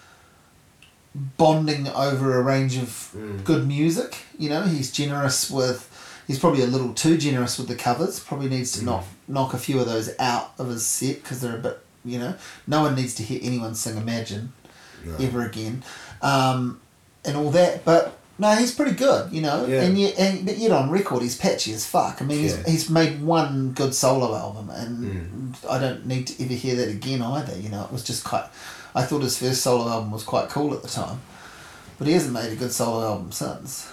bonding over a range of Mm. good music. You know, he's generous with. He's probably a little too generous with the covers. Probably needs to knock knock a few of those out of his set because they're a bit. You know, no one needs to hear anyone sing Imagine no. ever again, um, and all that. But no, he's pretty good, you know. Yeah. And yet, and but yet on record, he's patchy as fuck. I mean, he's, he's made one good solo album, and Mm. I don't need to ever hear that again either. You know, it was just quite. I thought his first solo album was quite cool at the time, but he hasn't made a good solo album since.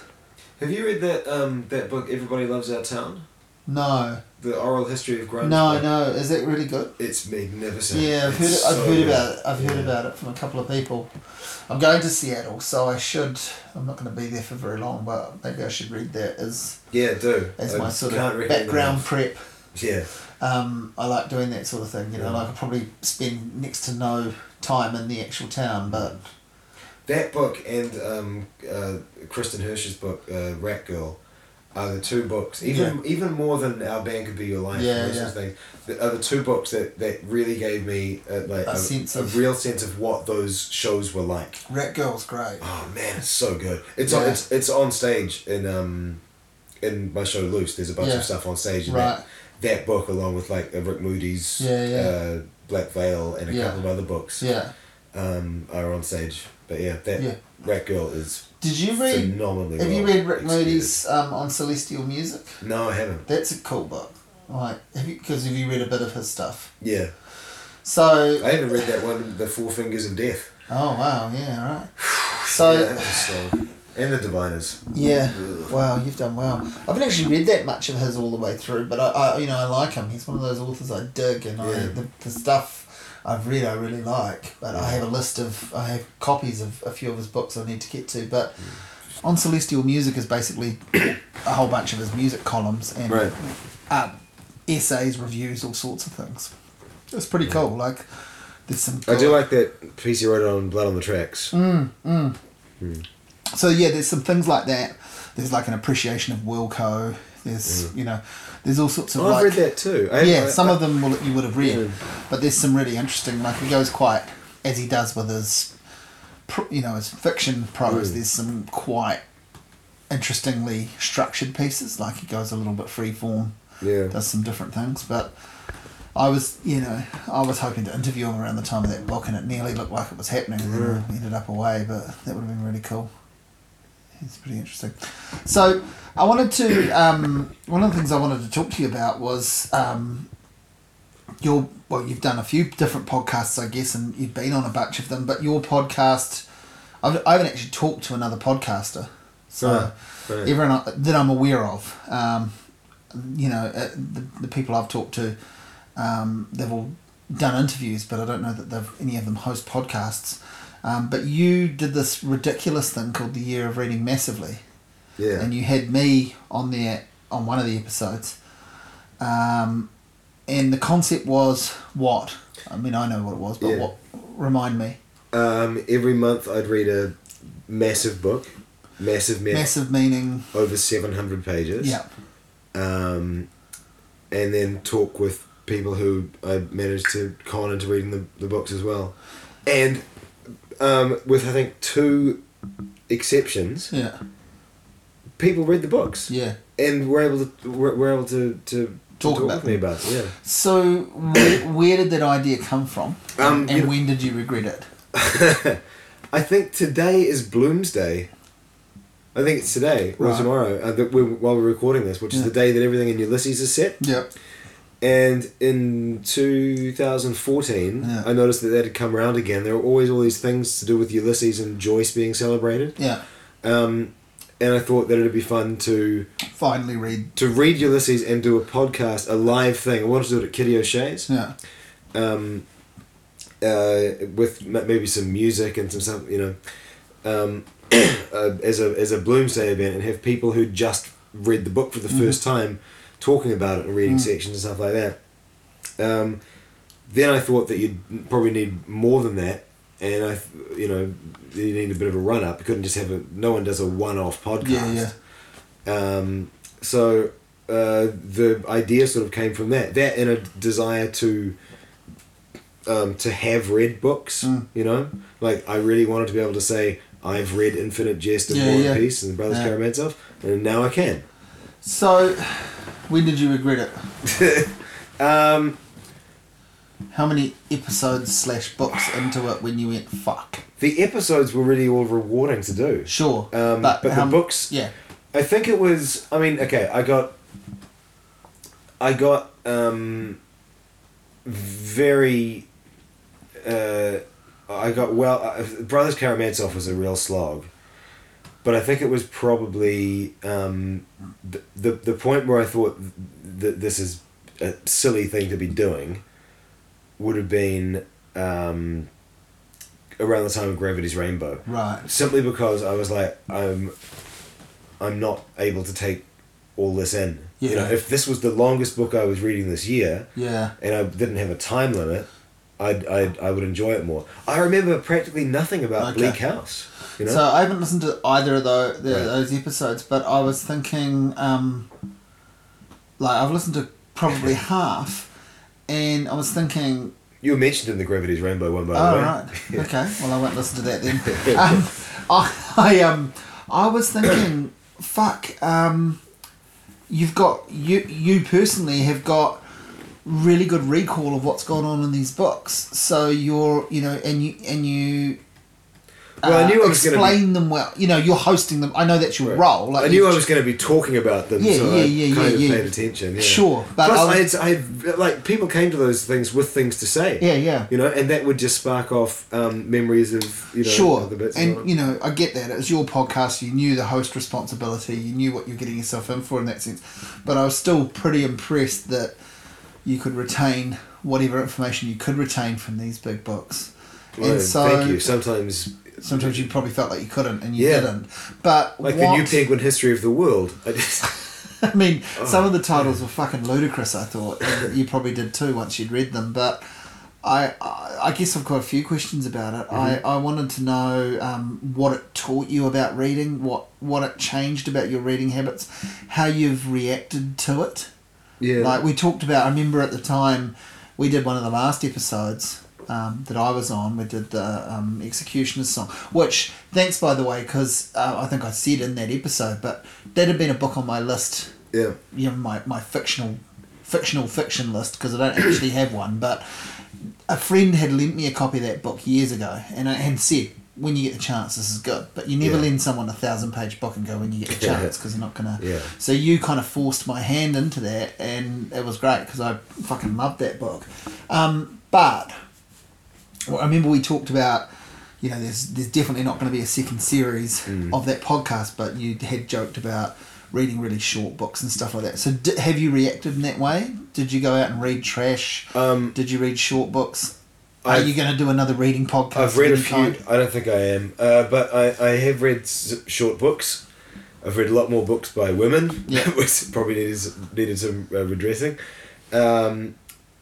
Have you read that um, that book Everybody Loves Our Town? No, The oral history of grunge. no, book? no. Is that really good? It's magnificent. Yeah, I've heard. It's I've heard good. about it. I've heard about it from a couple of people. I'm going to Seattle, so I should. I'm not going to be there for very long, but maybe I should read that as Yeah, do. as I my sort of background prep. Yeah. Um, I like doing that sort of thing. You know, Yeah. like I probably spend next to no time in the actual town, but That book and um, uh, Kristin Hersh's book, uh, Rat Girl, are the two books. Even even more than Our Band Could Be Your Life. Yeah, yeah. things. Are the two books that, that really gave me uh, like A a, sense a real sense of what those shows were like. Rat Girl's great. Oh man, it's so good. It's Yeah. on it's it's on stage in um in my show Loose. There's a bunch Yeah. of stuff on stage. And Right. that, that book, along with like Rick Moody's Yeah, yeah. Uh, Black Veil and a Yeah. couple of other books, Yeah. um, are on stage. But yeah, that Yeah. Rat Girl is Did you read? phenomenally. Have you read Rick. Moody's um, on Celestial Music? No, I haven't. That's a cool book. Like, have you? Because have you read a bit of his stuff? Yeah, So. I haven't read that one, The Four Fingers of Death. Oh wow! Yeah. Right. So. yeah, that was strong. And the Diviners. Yeah. Ugh. Wow, you've done well. I haven't actually read that much of his all the way through, but I, I you know, I like him. He's one of those authors I dig, and I Yeah. the, the stuff I've read I really like. But I have a list of I have copies of a few of his books I need to get to. But on Celestial Music is basically a whole bunch of his music columns and Right. um, essays, reviews, all sorts of things. It's pretty cool. Like there's some. I do like that piece you wrote on Blood on the Tracks. Mm, So yeah, there's some things like that. There's like an appreciation of Wilco. There's you know, there's all sorts of Oh, I've read that too. I, yeah, I- some I- of them will, you would have read, Yeah. but there's some really interesting. Like he goes quite as he does with his, you know, his fiction prose. Mm. There's some quite interestingly structured pieces. Like he goes a little bit free form, Yeah. does some different things. But I was, you know, I was hoping to interview him around the time of that book, and it nearly looked like it was happening. And ended up away, but that would have been really cool. It's pretty interesting. So I wanted to. Um, one of the things I wanted to talk to you about was um, your. Well, you've done a few different podcasts, I guess, and you've been on a bunch of them. But your podcast, I've, I haven't actually talked to another podcaster, so Ah, everyone I- that I'm aware of, um, you know, uh, the, the people I've talked to, um, they've all done interviews, but I don't know that they've any of them host podcasts. Um, but you did this ridiculous thing called the Year of Reading Massively, Yeah. and you had me on there on one of the episodes. Um, and the concept was what? I mean, I know what it was, but Yeah. what? Remind me. Um, every month I'd read a massive book, massive, ma- Massive meaning. over 700 pages. Yeah. Um, and then talk with people who I managed to con into reading the, the books as well. And um, with, I think, two exceptions, Yeah. people read the books. Yeah. and we're able to we're, we're able to to Talk talk about with me about it. Yeah. So, where, where did that idea come from? Um, and you- when did you regret it? I think today is Bloomsday. I think it's today or Right. tomorrow uh, that we while we're recording this, which is the day that everything in Ulysses is set. Yep. And in 2014, Yeah. I noticed that that had come around again. There were always all these things to do with Ulysses and Joyce being celebrated. Yeah. Um, and I thought that it'd be fun to Finally read. to read Ulysses and do a podcast, a live thing. I wanted to do it at Kitty O'Shea's. Yeah. um, uh, with maybe some music and some stuff, you know, um, uh, as a as a Bloomsday event, and have people who just read the book for the first time talking about it and reading sections and stuff like that. Um, then I thought that you'd probably need more than that, and I, you know, you need a bit of a run up. You couldn't just have a. No one does a one off podcast. Yeah, yeah. Um, so uh, the idea sort of came from that. That and a desire to um, to have read books. Mm. You know, like I really wanted to be able to say I've read Infinite Jest and Yeah, War yeah. and Peace and Brothers Yeah. Karamazov, and now I can. So, when did you regret it? Um, How many episodes slash books into it when you went fuck? the episodes were really all rewarding to do. Sure, Um, but, but the books, Yeah. I think it was. I mean, okay, I got. I got um, very. Uh, I got well. Uh, Brothers Karamazov was a real slog, but I think it was probably um, the, the the point where I thought that this is a silly thing to be doing. Would have been um, around the time of Gravity's Rainbow Right. simply because I was like, I'm, I'm not able to take all this in. You know, if this was the longest book I was reading this year, Yeah. and I didn't have a time limit, I'd, I'd I would enjoy it more. I remember practically nothing about Okay. Bleak House. You know, So I haven't listened to either of those, the, Right. those episodes, but I was thinking, um, like I've listened to probably half, and I was thinking, you were mentioned in the Gravity's Rainbow one by the oh way. right, okay, well I won't listen to that then. um, I, I um, I was thinking, fuck, um, you've got you you personally have got really good recall of what's going on in these books, so you're you know, and you and you. Well, I uh, knew I was gonna be- explain them well. You know, you're hosting them. I know that's your Right. role. Like I knew I was going to be talking about them, Yeah, so yeah, I yeah, kind yeah, of yeah. paid attention. Yeah. Sure, but Plus, I I, had, I had like people came to those things with things to say. Yeah, yeah. You know, and that would just spark off um, memories of you know sure, other bits. and you know, I get that. It was your podcast. You knew the host responsibility. You knew what you're getting yourself in for in that sense. But I was still pretty impressed that you could retain whatever information you could retain from these big books. Well, and so thank you. Sometimes, sometimes you probably felt like you couldn't, and you Yeah. didn't. But like what, the New Penguin History of the World, I just I mean, Oh. some of the titles were fucking ludicrous. I thought and you probably did too once you'd read them. But I, I, I guess I've got a few questions about it. Mm-hmm. I, I wanted to know um, what it taught you about reading, what what it changed about your reading habits, how you've reacted to it. yeah. Like we talked about, I remember at the time we did one of the last episodes um, that I was on. We did the um, Executioner's song, which thanks by the way, because uh, I think I said in that episode, but that had been a book on my list yeah. you know my, my fictional fictional fiction list because I don't actually have one but a friend had lent me a copy of that book years ago and I had said when you get the chance this is good but you never Yeah. lend someone a thousand page book and go when you get the chance because you're not gonna Yeah. so you kind of forced my hand into that and it was great because I fucking loved that book um, but well, I remember we talked about you know there's there's definitely not going to be a second series Mm. of that podcast but you had joked about reading really short books and stuff like that so d- have you reacted in that way did you go out and read trash Um, did you read short books are I've- you going to do another reading podcast I've read a few. kind? I don't think I am, uh, but I, I have read s- short books. I've read a lot more books by women, Yeah. which probably needed needed some uh, redressing. Um,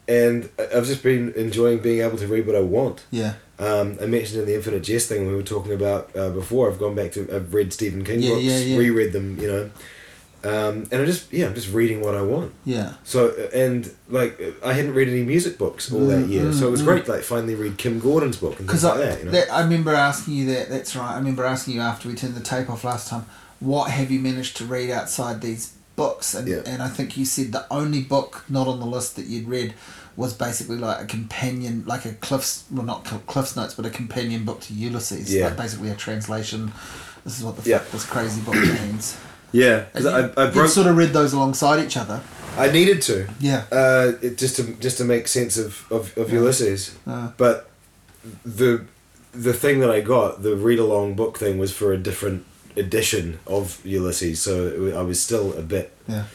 and I- I've just been enjoying being able to read what I want. yeah Um, I mentioned in the Infinite Jest thing we were talking about uh, before. I've gone back to I've read Stephen King Yeah, books, yeah, yeah. reread them, you know, um, and I just yeah I'm just reading what I want. yeah So uh, and like I hadn't read any music books all that Mm, year, so it was mm, great. Like finally read Kim Gordon's book and things because like that. You know? that, I remember asking you that that's right I remember asking you after we turned the tape off last time what have you managed to read outside these books, and, Yeah. and I think you said the only book not on the list that you'd read was basically like a companion, like a Cliff's, well, not Cliff's Notes, but a companion book to Ulysses. Yeah. Like basically a translation. This is what the Yeah. fuck this crazy book means. Yeah, because I, I broke. sort of read those alongside each other. I needed to. Yeah. Uh, it, just to just to make sense of of, of Ulysses, Uh, but the the thing that I got the read along book thing was for a different edition of Ulysses, so I was still a bit. yeah.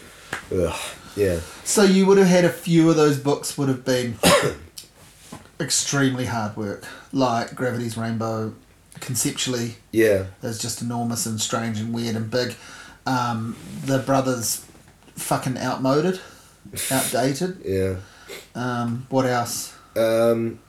Ugh, yeah. So you would have had a few of those books would have been extremely hard work, like Gravity's Rainbow. Conceptually, Yeah. is just enormous and strange and weird and big. Um, the brothers, fucking outmoded, outdated. Yeah. Um, what else? Um,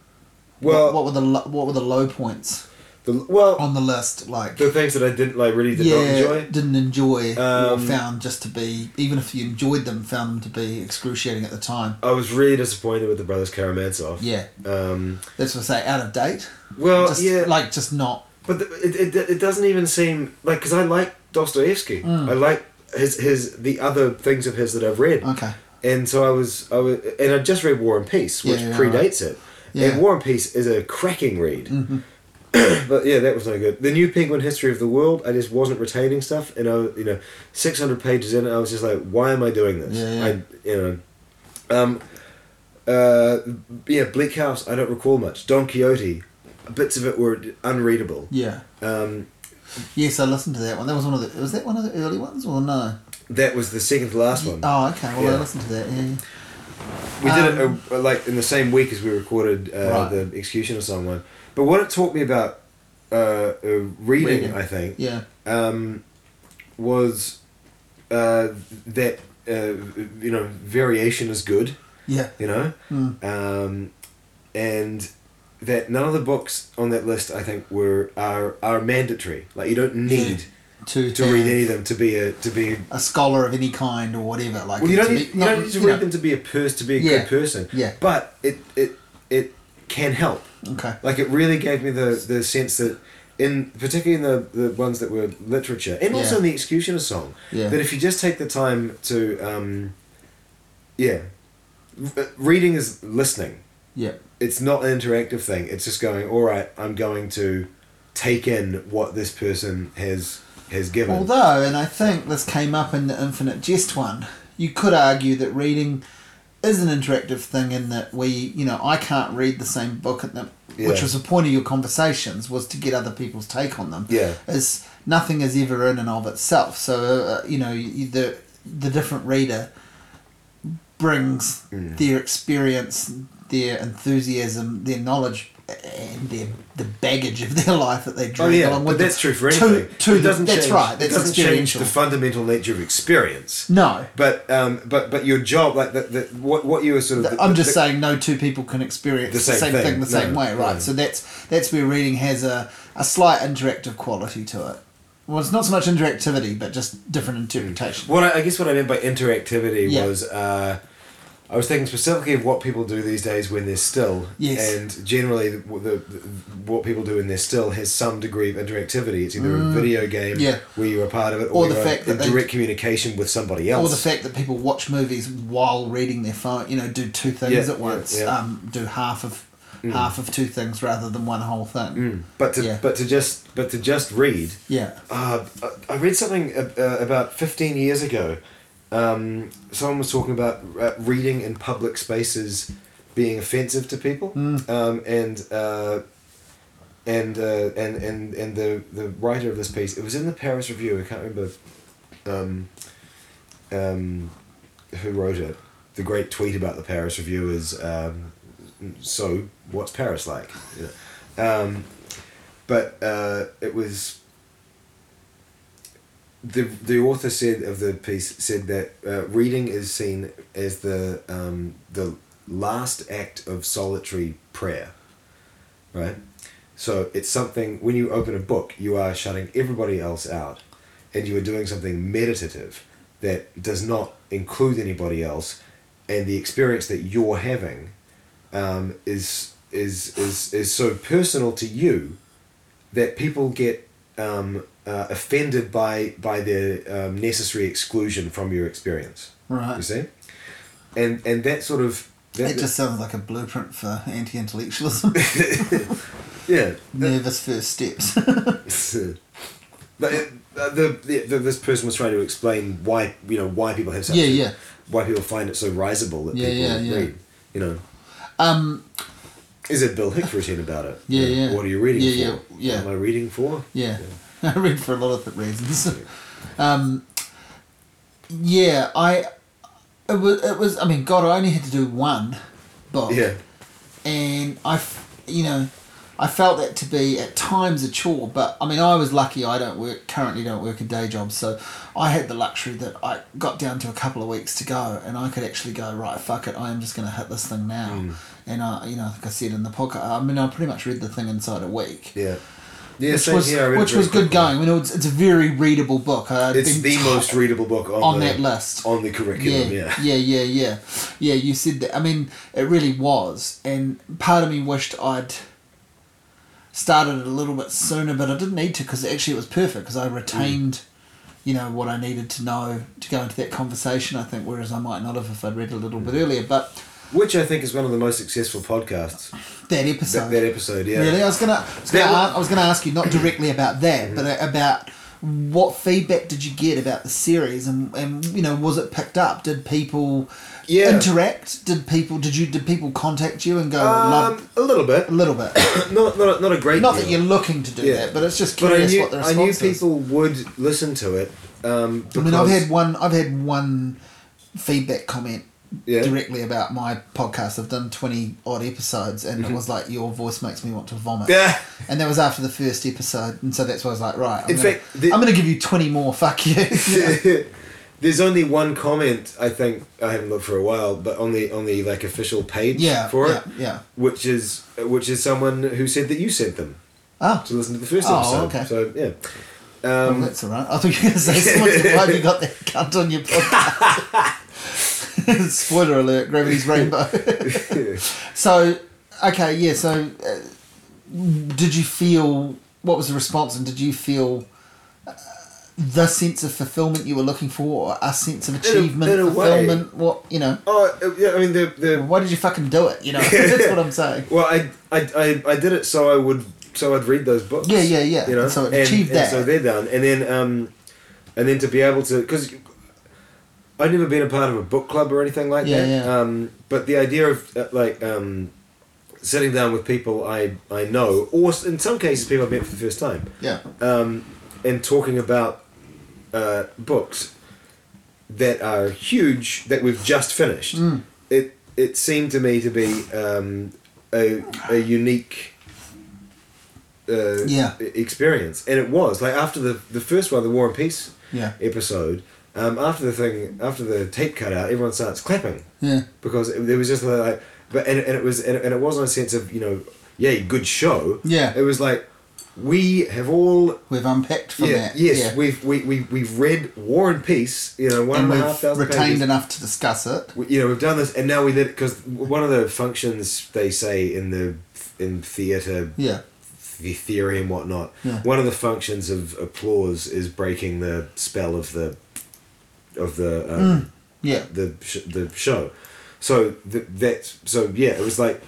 well, what, what were the lo- what were the low points the, well, on the list? Like the things that I didn't like really did yeah, not enjoy. didn't enjoy or Um, found just to be even if you enjoyed them, found them to be excruciating at the time. I was really disappointed with the brothers Karamazov. Yeah, Um, that's what I say. Out of date. well, just yeah, like just not. but the, it, it, it doesn't even seem like because I like Dostoevsky. Mm. I like his his the other things of his that I've read, Okay. and so I was I was and I just read War and Peace, which Yeah, yeah, predates it. Yeah. And War and Peace is a cracking read. Mhm. but yeah, that was no good. The new Penguin History of the World, I just wasn't retaining stuff, and I, you know, six hundred pages in, I was just like, why am I doing this? Yeah, yeah. I, you know, um, uh, yeah, Bleak House, I don't recall much. Don Quixote, bits of it were unreadable. Yeah. Um, Yes, I listened to that one. That was one of the. Was that one of the early ones or no? that was the second to last one. Oh, okay. Well, I listened to that. Yeah. We did Um, it uh, like in the same week as we recorded uh, Right. the Execution of Someone. But what it taught me about uh, uh, reading, Reading. I think, Yeah. um, was uh, that uh, you know variation is good. Yeah. You know, Mm. um, and that none of the books on that list I think were are are mandatory. Like you don't need To to read any of them to be a to be. a scholar of any kind or whatever. Like Well, you don't be- need, you not- don't need to you read know. them to be a person to be a Yeah. good person. Yeah. But it it it can help. Okay. Like it really gave me the the sense that in particularly in the, the ones that were literature and also Yeah. in the Executioner song Yeah. that if you just take the time to um, yeah r- reading is listening Yeah. it's not an interactive thing it's just going all right I'm going to take in what this person has has given Although, and I think this came up in the Infinite Jest one, you could argue that reading is an interactive thing in that we, you know, I can't read the same book at them, which was the point of your conversations was to get other people's take on them. yeah Is nothing is ever in and of itself. So uh, you know the the different reader brings Mm. their experience, their enthusiasm, their knowledge, and their the baggage of their life that they Oh yeah, along but with that's them true for anything. to it doesn't that's change, right, that's it doesn't change experiential. the fundamental nature of experience. No, But um, but but your job, like the, the what what you were sort of. Th- the- I'm just the- saying no two people can experience The the same same, thing. thing. the same No, way, right? no. So that's that's where reading has a, a slight interactive quality to it. Well, it's not so much interactivity, but just different interpretation. What I, I guess what I meant by interactivity Yeah. was uh, I was thinking specifically of what people do these days when they're still. Yes. And generally, the, the, the what people do when they're still has some degree of interactivity. It's either a video game Mm. Yeah. where you're a part of it, Or or, the fact that they- direct communication with somebody else. Or the fact that people watch movies while reading their phone, you know, do two things Yeah, at once, yeah. Um, do half of half of two things rather than one whole thing. Mm. But to Yeah. but to just but to just read. Yeah. Uh, I- read something uh, about 15 years ago. Um, someone was talking about uh, reading in public spaces being offensive to people. Mm. Um, and, uh, and, uh, and, and, and the, the writer of this piece, it was in the Paris Review, I can't remember um, um, who wrote it. The great tweet about the Paris Review is um, so, what's Paris like? You know? um, but uh, it was the the author said of the piece said that uh, reading is seen as the um, the last act of solitary prayer, right? So it's something when you open a book, you are shutting everybody else out, and you are doing something meditative that does not include anybody else, and the experience that you're having um, is is is is so personal to you that people get um, uh, offended by by the um, necessary exclusion from your experience. Right. You see, and and that sort of that, It just sounds like a blueprint for anti-intellectualism. yeah. Nervous first steps. But it, uh, the, the, the this person was trying to explain why you know why people have such Yeah, yeah. why people find it so risible that Yeah, people yeah, yeah. read. You know, um, is it Bill Hicks routine about it? Yeah, yeah. What are you reading Yeah, for? yeah, yeah. What am I reading for? yeah. I read for a lot of reasons. um, yeah, I. It was. It was. I mean, God, I only had to do one book. Yeah. and I, you know, I felt that to be at times a chore. But I mean, I was lucky. I don't work currently. Don't work a day job, so I had the luxury that I got down to a couple of weeks to go, and I could actually go right. Fuck it. I am just going to hit this thing now. Mm. And I, you know, like I said in the podcast, I mean, I pretty much read the thing inside a week. Yeah. Yeah, which was here. I read it which was good going. I mean, it's, it's a very readable book. I'd It's the t- most readable book on, on the, that list. on the curriculum. Yeah, Yeah. yeah, yeah, yeah, yeah. You said that. I mean, it really was, and part of me wished I'd started it a little bit sooner, but I didn't need to because actually it was perfect because I retained, you know, what I needed to know to go into that conversation. I think, whereas I might not have if I'd read it a little bit earlier. But Which I think is one of the most successful podcasts. that episode, That, that episode, yeah. Really, I was gonna, I was gonna, That a- I was gonna ask you not directly about that, but uh, about what feedback did you get about the series, and and you know, was it picked up? Did people Yeah. interact? Did people did you did people contact you and go love Um, a little bit. a little bit? not, not, not a great not deal. that you're looking to do Yeah. that, but it's just curious knew, what the response I knew is. people would listen to it. Um, I mean, I've had one. I've had one feedback comment Yeah. directly about my podcast. I've done twenty odd episodes, and it was like your voice makes me want to vomit. Mm-hmm. Yeah. And that was after the first episode, and so that's why I was like, right. I'm In gonna, fact, the- I'm going to give you twenty more. Fuck you. Yeah. There's only one comment I think I haven't looked for a while, but on the on the like official page Yeah, for yeah, it, yeah. which is which is someone who said that you sent them Oh, to listen to the first Oh, episode. okay. So yeah, well, um, that's all right. I thought you were going to say "Why have you got that cunt on your podcast?" Spoiler alert: Gravity's Rainbow. so, okay, yeah. So, uh, did you feel what was the response, and did you feel uh, the sense of fulfillment you were looking for, or a sense of achievement, in a way. fulfillment? What you know? oh uh, yeah, I mean the the Why did you fucking do it? You know, that's what I'm saying. well I, I I I did it so I would so I'd read those books. Yeah, yeah, yeah. You know, So it and, achieved and that. so they're done, and then um, and then to be able to because. I'd never been a part of a book club or anything like Yeah, that. yeah. Um, but the idea of uh, like um, sitting down with people I, I know, or in some cases people I've met for the first time, Yeah, um, and talking about uh, books that are huge that we've just finished. Mm. It it seemed to me to be um, a a unique uh, Yeah. experience, and it was like after the the first one, the War and Peace yeah, episode. Um, after the thing, after the tape cut out, everyone starts clapping yeah, because it, there was just like, but and, and it was and, and it wasn't a sense of you know, yay, good show. Yeah. It was like we have all we've unpacked from yeah, that. yes, yeah. we've we, we we've read War and Peace, you know, one and and a half thousand retained pages. enough to discuss it. We- You know, we've done this, and now we did because one of the functions they say in the in theatre, Yeah, the theory and whatnot. Yeah. One of the functions of applause is breaking the spell of the of the um, yeah, the sh- the show. So th- that's so yeah. It was like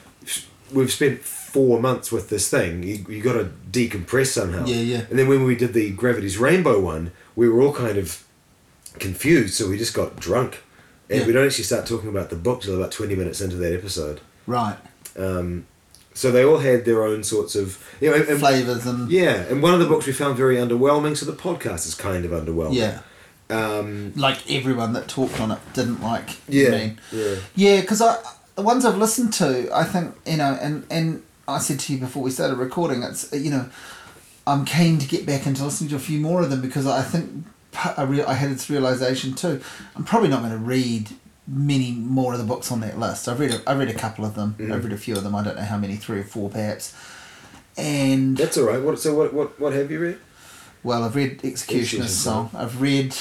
we've spent four months with this thing. You you got to decompress somehow. Yeah, yeah. And then when we did the Gravity's Rainbow one, we were all kind of confused, so we just got drunk, and Yeah. we don't actually start talking about the book till about twenty minutes into that episode. right. Um, so they all had their own sorts of you know. and- Flavors and yeah, and one of the books we found very underwhelming, so the podcast is kind of underwhelming. yeah, Um, like everyone that talked on it didn't like. yeah. me. Yeah. Yeah, because I the ones I've listened to, I think you know, and and I said to you before we started recording, it's you know, I'm keen to get back into listening to a few more of them because I think I, re- I had this realization too. I'm probably not going to read many more of the books on that list. I've read a, I've read a couple of them. Mm-hmm. I've read a few of them. I don't know how many, three or four perhaps. And That's all right. What so what what what have you read? well, I've read Executioner's Executioner's Song. I've read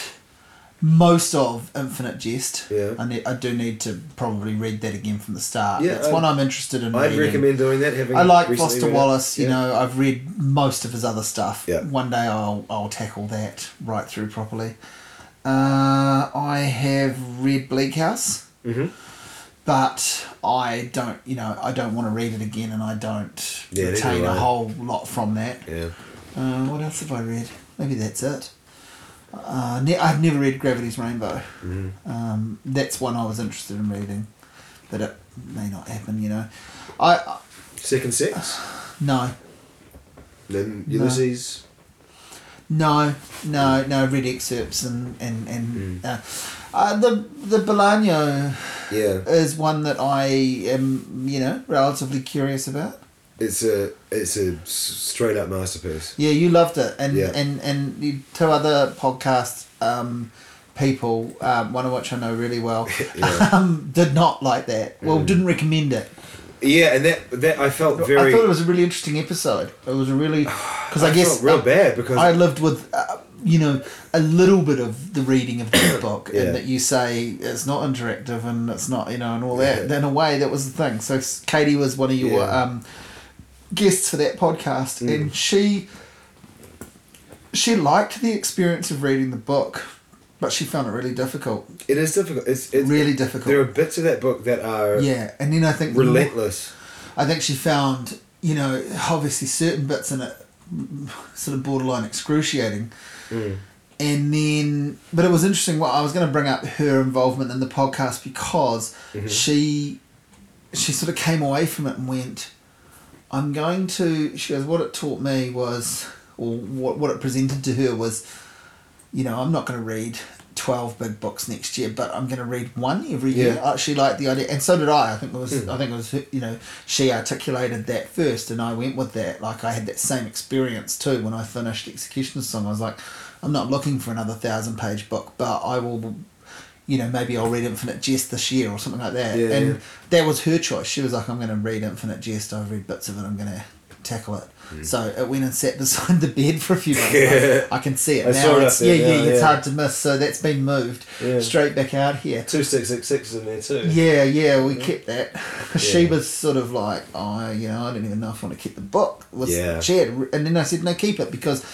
most of Infinite Jest. Yeah. I, ne- I do need to probably read that again from the start. Yeah, That's I'd- one I'm interested in I'd reading. recommend doing that. Having I like Foster. Wallace. You know, I've read most of his other stuff. Yeah. One day I'll I'll tackle that right through properly. Uh, I have read Bleak House, Mhm. but I don't. You know, I don't want to read it again, and I don't Yeah, retain a whole lot from that. Yeah. Uh, what else have I read? Maybe that's it. Uh, ne- I've never read Gravity's Rainbow. Mhm. Um, that's one I was interested in reading, but it may not happen. You know, I, I Second sex. no. Then Ulysses. No, no, no. I read excerpts and and and Mm. uh, uh, the the Bolaño Yeah. is one that I am you know relatively curious about. It's a it's a straight up masterpiece. Yeah, you loved it, and Yeah. and and you, two other podcast um, people, um, one of which I know really well, Yeah. um, did not like that. Well, Mm. didn't recommend it. Yeah, and that that I felt very. I thought it was a really interesting episode. It was a really because I, I guess felt real bad because I lived with, uh, you know, a little bit of the reading of the book, Yeah. and that you say it's not interactive and it's not, you know, and all that. In a way, that was the thing. So Katie was one of your um, guests for that podcast, Mm. and she she liked the experience of reading the book, but she found it really difficult. it is difficult. It's, it's Really difficult. There are bits of that book that are Yeah, and then I think the more- relentless. I think she found, you know, obviously certain bits in it sort of borderline excruciating. Mm. And then, but it was interesting. What I was going to bring up her involvement in the podcast because Mm-hmm. she, she sort of came away from it and went, "I'm going to." She goes, "What it taught me was, or what what it presented to her was, you know, I'm not going to read." 12 big books next year but i'm going to read one every year Yeah. Uh, she liked the idea and so did i i think it was Mm. i think it was you know she articulated that first and i went with that like i had that same experience too when i finished executioner's song i was like i'm not looking for another thousand page book but i will you know maybe i'll read infinite jest this year or something like that Yeah, and yeah. that was her choice she was like i'm going to read infinite jest i've read bits of it i'm going to tackle it Hmm. so it went and sat beside the bed for a few months Yeah. I, can see it I now saw it up there yeah, yeah now, it's hard to miss so that's been moved Yeah. straight back out here Two six six six in there too. yeah, yeah, we kept that because she was sort of like, oh, you know, I don't even know if I want to keep the book. Was Yeah. she had, and then I said, no, keep it because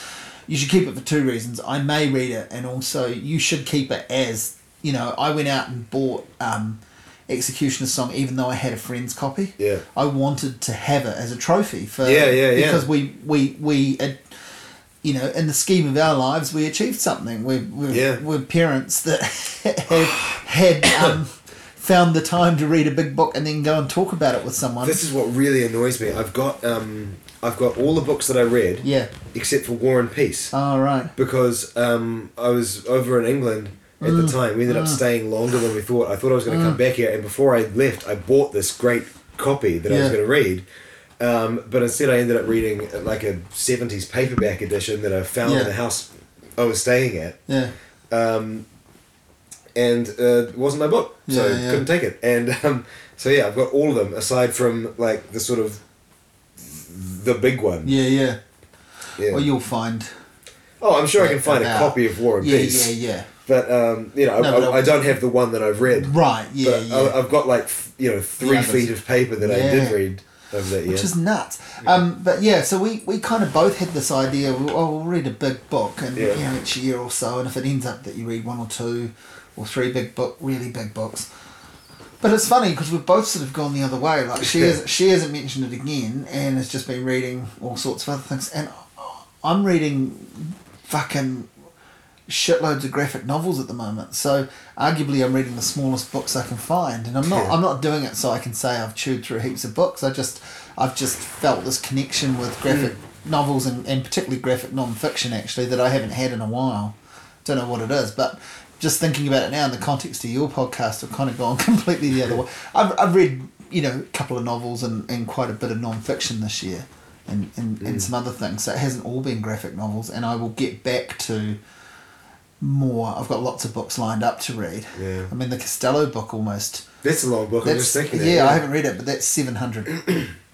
you should keep it for two reasons. I may read it, and also you should keep it as you know. I went out and bought um, Executioner's Song, even though I had a friend's copy. Yeah. I wanted to have it as a trophy for Yeah, yeah, yeah. because we we we. Had, you know, in the scheme of our lives, we achieved something. We're, we're, Yeah. we're parents that have had um, found the time to read a big book and then go and talk about it with someone. This is what really annoys me. I've got um, I've got all the books that I read yeah. except for War and Peace All right. because um, I was over in England at Mm. the time. We ended up staying longer than we thought. I thought I was going to come back here, and before I left, I bought this great copy that I was going to read. Um, but instead, I ended up reading like a seventies paperback edition that I found Yeah. in the house I was staying at. Yeah. um, and uh, it wasn't my book, so Yeah, yeah. couldn't take it. And um, so yeah, I've got all of them aside from like the sort of the big one. Yeah. Yeah. Yeah. Well, you'll find. oh, I'm sure I can find a copy of War and Peace. Yeah. Peace, Yeah. But um, you know, No, I, I, I don't have the one that I've read. Right. Yeah. yeah. I, I've got like you know three others. feet of paper that I Yeah. did read over that year. which is nuts. Um, but yeah, so we, we kind of both had this idea. Well, oh, we'll read a big book, and Yeah. you know, each year or so, and if it ends up that you read one or two or three big book, really big books. But it's funny because we've both sort of gone the other way. Like she has, she hasn't mentioned it again, and has just been reading all sorts of other things. And I'm reading fucking shitloads of graphic novels at the moment. So arguably, I'm reading the smallest books I can find, and I'm not. I'm not doing it so I can say I've chewed through heaps of books. I just, I've just felt this connection with graphic mm. novels and, and particularly graphic non-fiction actually that I haven't had in a while. Don't know what it is, but just thinking about it now in the context of your podcast, I've kind of gone completely the other way. I've, I've read you know a couple of novels and, and quite a bit of non-fiction this year. And, and, and mm. some other things. So it hasn't all been graphic novels, and I will get back to more. I've got lots of books lined up to read. Yeah. I mean, the Costello book almost. That's a long book. I'm just thinking. yeah, that, I haven't read it, but that's seven hundred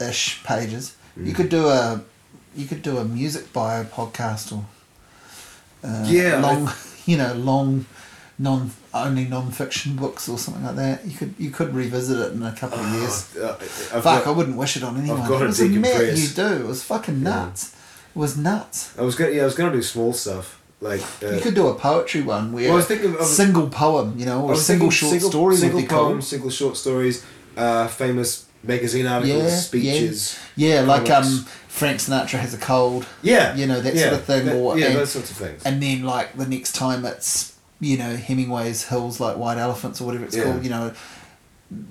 ish pages. You could do a, you could do a music bio podcast or, uh, Yeah, I- long, you know, long non only non fiction books or something like that. You could you could revisit it in a couple of years. Uh, I've Fuck, got- I wouldn't wish it on anyone. got it was a mad you do. It was fucking nuts. It was nuts. I was gonna yeah I was gonna do small stuff like uh, You could do a poetry one where Well, I was thinking of- single poem, you know, or a single short single, story single would be cool. single short stories, uh, famous magazine articles, Yeah, speeches. Yeah, like um, Frank Sinatra has a cold, Yeah, you know that yeah, sort of thing, that- or yeah, and, those sorts of things. and then like the next time it's you know Hemingway's Hills like White Elephants or whatever it's Yeah. called, you know,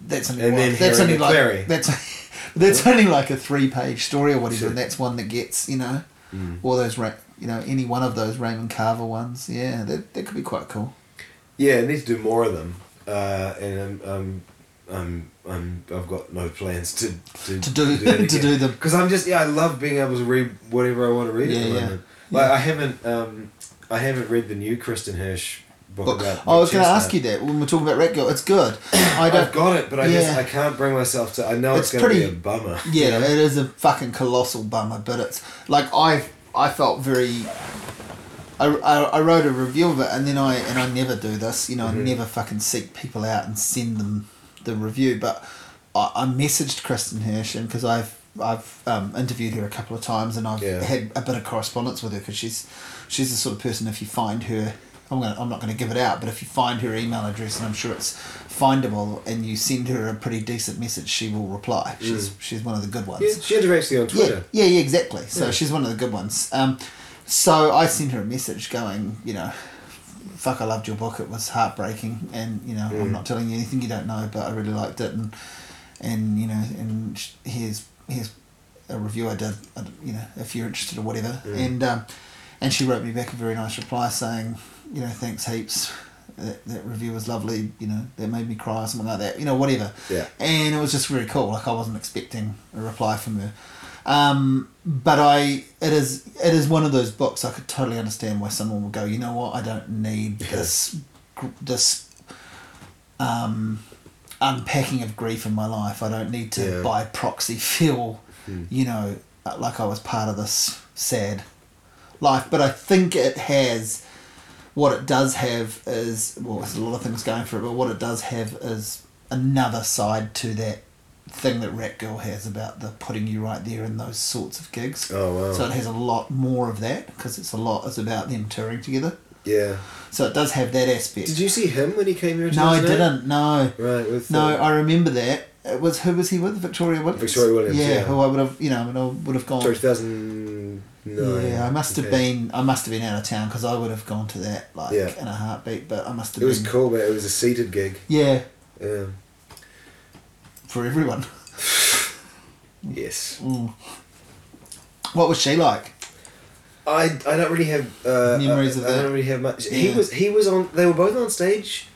that's only And one, that's only like Clary. that's that's only like a three page story or whatever, Sure. and that's one that gets you know, Mm. all those Ra- you know any one of those Raymond Carver ones, yeah, that that could be quite cool. Yeah, I need to do more of them, uh, and um, um, um, um, I've got no plans to to, To do- to do them. because I'm just yeah I love being able to read whatever I want to read Yeah, at the yeah. moment. Like Yeah. I haven't um, I haven't read the new Kristin Hersh book But about. I was going to ask you that when we're talking about Rat Girl. It's good. I don't. I've got it, but I just I can't bring myself to. I know it's, It's going to be a bummer. Yeah, it is a fucking colossal bummer, but it's like I I felt very. I, I, I wrote a review of it and then I and I never do this, you know, Mm-hmm. I never fucking seek people out and send them the review, but I, I messaged Kristin Hersh and because I've I've um, interviewed her a couple of times and I've Yeah. had a bit of correspondence with her because she's she's the sort of person if you find her I'm gonna I'm not gonna give it out, but if you find her email address and I'm sure it's findable and you send her a pretty decent message, she will reply. She's she's one of the good ones. Yeah, she interacts with you on Twitter. Yeah, yeah, yeah, exactly. So Yeah. she's one of the good ones. Um, so I sent her a message going, you know, fuck, I loved your book. It was heartbreaking, and you know, Mm. I'm not telling you anything you don't know, but I really liked it, and and you know, and here's here's a review I did, you know, if you're interested or whatever, Mm. and um, and she wrote me back a very nice reply saying, you know, thanks heaps. That, that review was lovely, you know, that made me cry or something like that, you know, whatever Yeah. and it was just really cool. Like I wasn't expecting a reply from her, um, but I it is it is one of those books I could totally understand why someone would go. You know what? I don't need this this um, unpacking of grief in my life. I don't need to Yeah. by proxy feel, Hmm. you know, like I was part of this sad life. But I think it has what it does have is well, there's a lot of things going for it, but what it does have is another side to that thing that Rat Girl has about the putting you right there in those sorts of gigs. Oh wow. So it has a lot more of that because it's a lot. It's about them touring together. yeah. So it does have that aspect. Did you see him when he came here? no, I 2008? didn't. No, Right. With no, uh, I remember that. It was who was he with? Victoria Williams. Victoria Williams, yeah. who I would have, you know, I would have gone. Sorry, 2009. Yeah, I must have Okay. been. I must have been out of town because I would have gone to that like Yeah. in a heartbeat. But I must have It was been. cool, but it was a seated gig. Yeah, Yeah. for everyone. Yes. Mm. What was she like? I, I don't really have uh, Memories I, of that. I don't really have much. He was he was on. They were both on stage.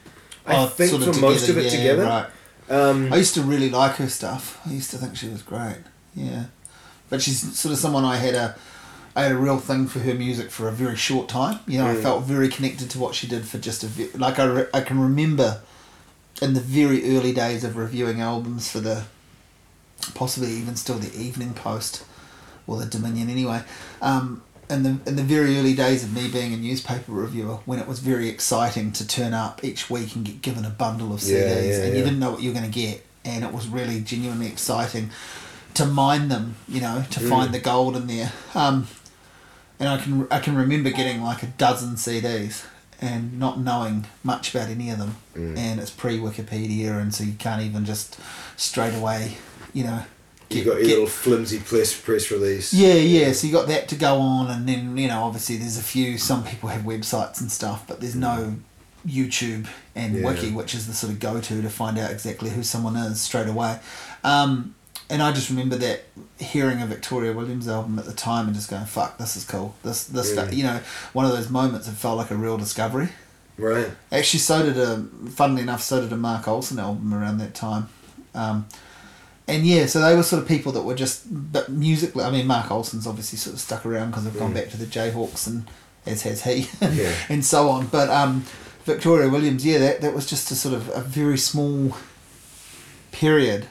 I Oh, think sort for of most of it yeah, together. Right. Um, I used to really like her stuff. I used to think she was great. Yeah, but she's sort of someone I had a, I had a real thing for her music for a very short time. You know, I Mm. felt very connected to what she did for just a ve- like I, re- I can remember, in the very early days of reviewing albums for the, possibly even still the Evening Post, or the Dominion anyway. Um, in the in the very early days of me being a newspaper reviewer, when it was very exciting to turn up each week and get given a bundle of CDs, Yeah, yeah, and you didn't know what you were going to get, and it was really genuinely exciting to mine them, you know, to Mm. find the gold in there. Um, and I can I can remember getting like a dozen CDs and not knowing much about any of them, Mm. and it's pre Wikipedia, and so you can't even just straight away, you know. you got your little flimsy press press release. Yeah, yeah. So you got that to go on, and then you know, obviously, there's a few. Some people have websites and stuff, but there's no YouTube and Yeah. Wiki, which is the sort of go-to to find out exactly who someone is straight away. Um, and I just remember that hearing a Victoria Williams album at the time and just going, "Fuck, this is cool." This, this, Yeah. stuff, you know, one of those moments. that felt like a real discovery. Right. Actually, so did a. Funnily enough, so did a Mark Olson album around that time. Um, and yeah, so they were sort of people that were just, but musically, I mean, Mark Olson's obviously sort of stuck around because they've gone Mm. back to the Jayhawks and as has he, Yeah. and so on. But um, Victoria Williams, yeah, that, that was just a sort of a very small period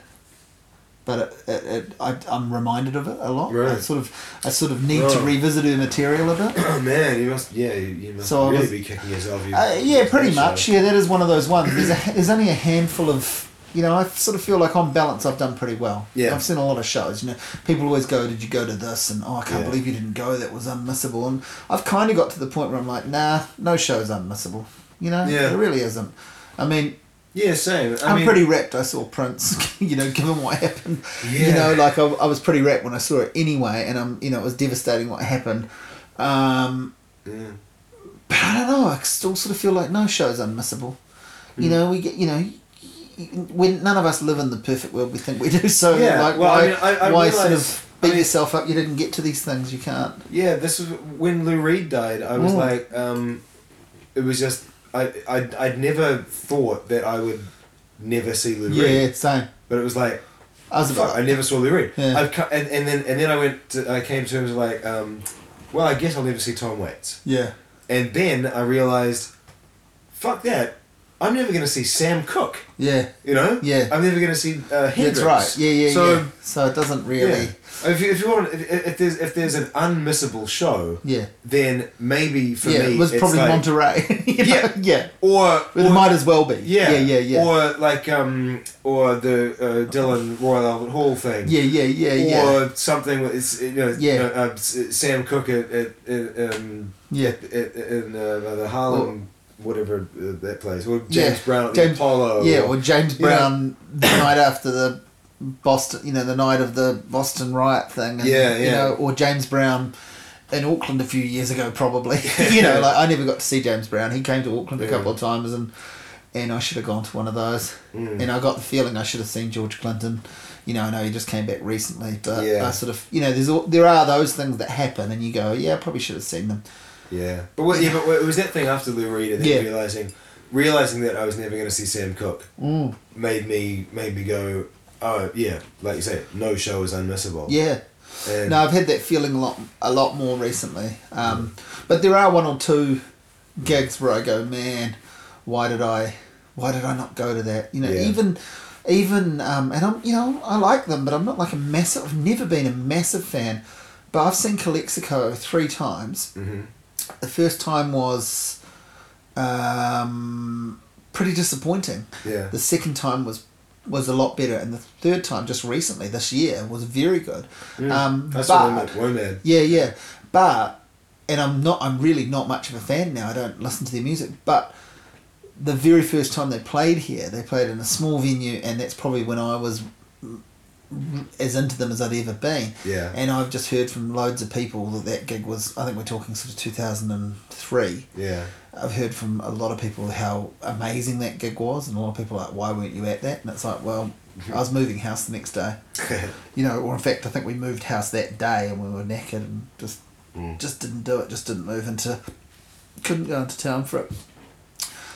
but it, it, it, I, I'm reminded of it a lot. Right. I sort of I sort of need to revisit her material a bit. Oh man, you must yeah, you, must So really was- be kicking yourself. You Uh, yeah, pretty much. show. Yeah, that is one of those ones. There's a, there's only a handful of you know. I sort of feel like on balance, I've done pretty well. Yeah. I've seen a lot of shows. You know, people always go, "Did you go to this?" And oh, I can't Yeah. believe you didn't go. That was unmissable. And I've kind of got to the point where I'm like, nah, no show's unmissable. You know, Yeah. it really isn't. I mean, Yeah, same. I I'm mean, pretty wrapped. I saw Prince, you know, given what happened. Yeah. You know, like I, I was pretty wrapped when I saw it anyway, and I'm, you know, it was devastating what happened. Um, Yeah. but I don't know. I still sort of feel like no show is unmissable. You Hmm. know, we get you know. When none of us live in the perfect world we think we do, so Yeah, like well, I why, mean, I- I why sort of beat I mean- yourself up? You didn't get to these things. You can't. Yeah, this was when Lou Reed died. I was Mm. like, um, it was just I I I'd never thought that I would never see Lou Yeah, Reed, same. but it was like I was fuck, I never saw Lou Reed. Yeah. I've co- and, and then and then I went to, I came to terms with like, um, well, I guess I'll never see Tom Waits, yeah, and then I realized, fuck that, I'm never gonna see Sam Cooke. yeah, You know, Yeah. I'm never gonna see uh, Hendrix. that's right. Yeah, yeah, so, yeah. So it doesn't really. Yeah. If you, if you want, if, if there's if there's an unmissable show, Yeah. then maybe for yeah, me it was probably like, Monterey. you know? Yeah. yeah. or, But it might as well be. yeah, yeah, yeah, yeah. or like um, or the uh, Dylan Royal Albert Hall thing, yeah, yeah, yeah, yeah. or something with it's you know, Yeah. know, uh, Sam Cooke at, at, at um yeah. at, in uh, the Harlem whatever uh, that place, or James Yeah, Brown at James- the Apollo, Yeah, or, or James Brown the night after the Boston, you know, the night of the Boston riot thing. And, Yeah, You yeah. know, or James Brown in Auckland a few years ago, probably. you know, like I never got to see James Brown. He came to Auckland a couple of times, and and I should have gone to one of those. Mm. And I got the feeling I should have seen George Clinton. You know, I know he just came back recently, but Yeah. I sort of, you know, there's all, there are those things that happen, and you go, yeah, I probably should have seen them. Yeah, but what, yeah, but it was that thing after Lou Reed, and then Yeah. realizing, realizing that I was never going to see Sam Cooke Mm. made me made me go, oh yeah, like you say, no show is unmissable. Yeah. And No, I've had that feeling a lot, a lot more recently. Um, but there are one or two gigs where I go, man, why did I, why did I not go to that? You know, Yeah. even, even, um, and I'm, you know, I like them, but I'm not like a massive. I've never been a massive fan. But I've seen Calexico three times. Mhm. The first time was, um, pretty disappointing. yeah, The second time was was a lot better, and the third time just recently this year was very good. Mm. Um, I saw them but- at WOMAD. yeah, yeah. But and I'm not I'm really not much of a fan now. I don't listen to their music. But the very first time they played here, they played in a small venue and that's probably when I was as into them as I'd ever been. Yeah, And I've just heard from loads of people that that gig was I think we're talking sort of 2003. yeah, I've heard from a lot of people how amazing that gig was and a lot of people are like why weren't you at that? And it's like, well, I was moving house the next day you know, or in fact, I think we moved house that day and we were knackered and just Mm. just didn't do it. Just didn't move into, couldn't go into town for it.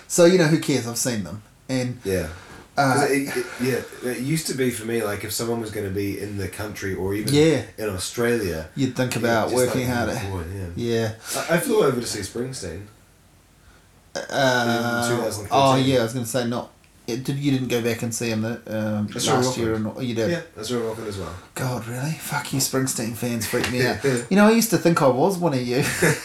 So you know, who cares? I've seen them, and yeah. Uh, it, it, yeah, it used to be for me like if someone was going to be in the country or even Yeah. in Australia, you'd think about working like, harder. oh, boy, yeah. Yeah. I, I flew over to see Springsteen. Uh, 2013. oh yeah, I was going to say not. It, did you didn't go back and see him the, um, last year? And, Rockland. you did. Yeah, that's where Rockland as well. God, really? Fuck you, Springsteen fans freak me out. You know, I used to think I was one of you.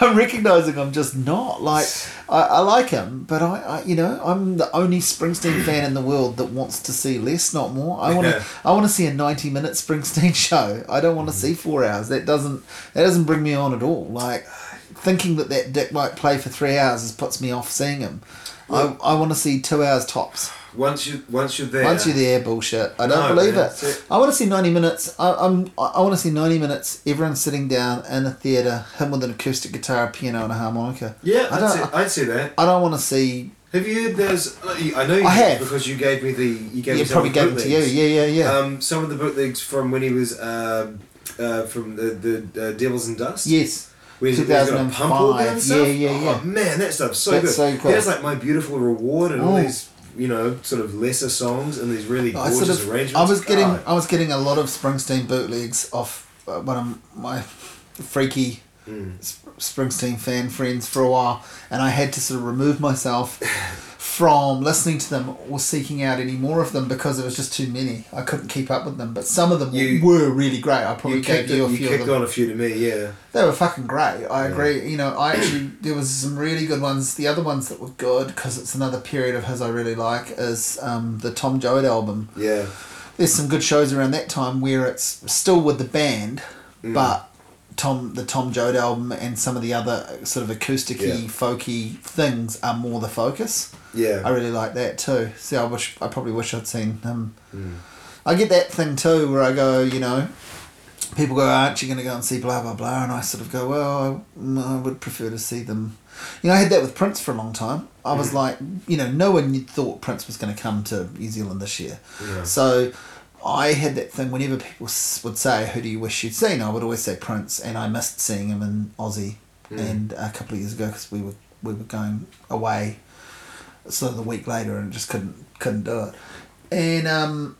I'm recognizing I'm just not. Like, I, I like him, but I, I, you know, I'm the only Springsteen fan in the world that wants to see less, not more. I want to, I want to see a 90 minute Springsteen show. I don't want to see four hours. That doesn't, that doesn't bring me on at all. Like, thinking that that dick might play for three hours is puts me off seeing him. I, I want to see two hours tops. Once you once you're there, Once you're there, bullshit. I don't No, believe man, it. it. I want to see ninety minutes. I, I'm. I want to see ninety minutes. Everyone sitting down in a theatre. Him with an acoustic guitar, a piano, and a harmonica. Yeah, I I'd don't- see, I'd see that. I don't want to see. Have you heard those? I know you I have. because you gave me the you gave You me probably the gave it to you. Yeah, yeah, yeah. Um, some of the bootlegs from when he was um uh, from the the uh, Devils and Dust. yes. Where he's, he's got a pump 2005. organ. Yeah, yeah, yeah. Oh man, that stuff's so That's good. so cool. He has like my beautiful reward and all Oh. these you know sort of lesser songs and these really I gorgeous sort of. arrangements. I was getting. God. I was getting a lot of Springsteen bootlegs off uh, one of my freaky Mm. Springsteen fan friends for a while, and I had to sort of remove myself from listening to them or seeking out any more of them because there was just too many. I couldn't keep up with them, but some of them You- were really great. I probably You gave kicked, you a it, you few of kicked on a few to me, yeah. They were fucking great. I agree. You know, I actually there was some really good ones. The other ones that were good because it's another period of his I really like is um, the Tom Joad album. Yeah. There's some good shows around that time where it's still with the band, Mm. but Tom the Tom Joad album and some of the other sort of acousticy, Yeah. folky things are more the focus. Yeah. I really like that too. See, I wish I probably wish I'd seen him. Mm. I get that thing too where I go, you know, people go, aren't you going to go and see blah blah blah, and I sort of go, well, I, mm, I would prefer to see them. You know, I had that with Prince for a long time. I was like, you know, no one thought Prince was going to come to New Zealand this year, Yeah. so. I had that thing whenever people would say, "Who do you wish you'd seen?" I would always say Prince, and I missed seeing him in Aussie, and a couple of years ago because we were we were going away sort of the week later and just couldn't couldn't do it. And um,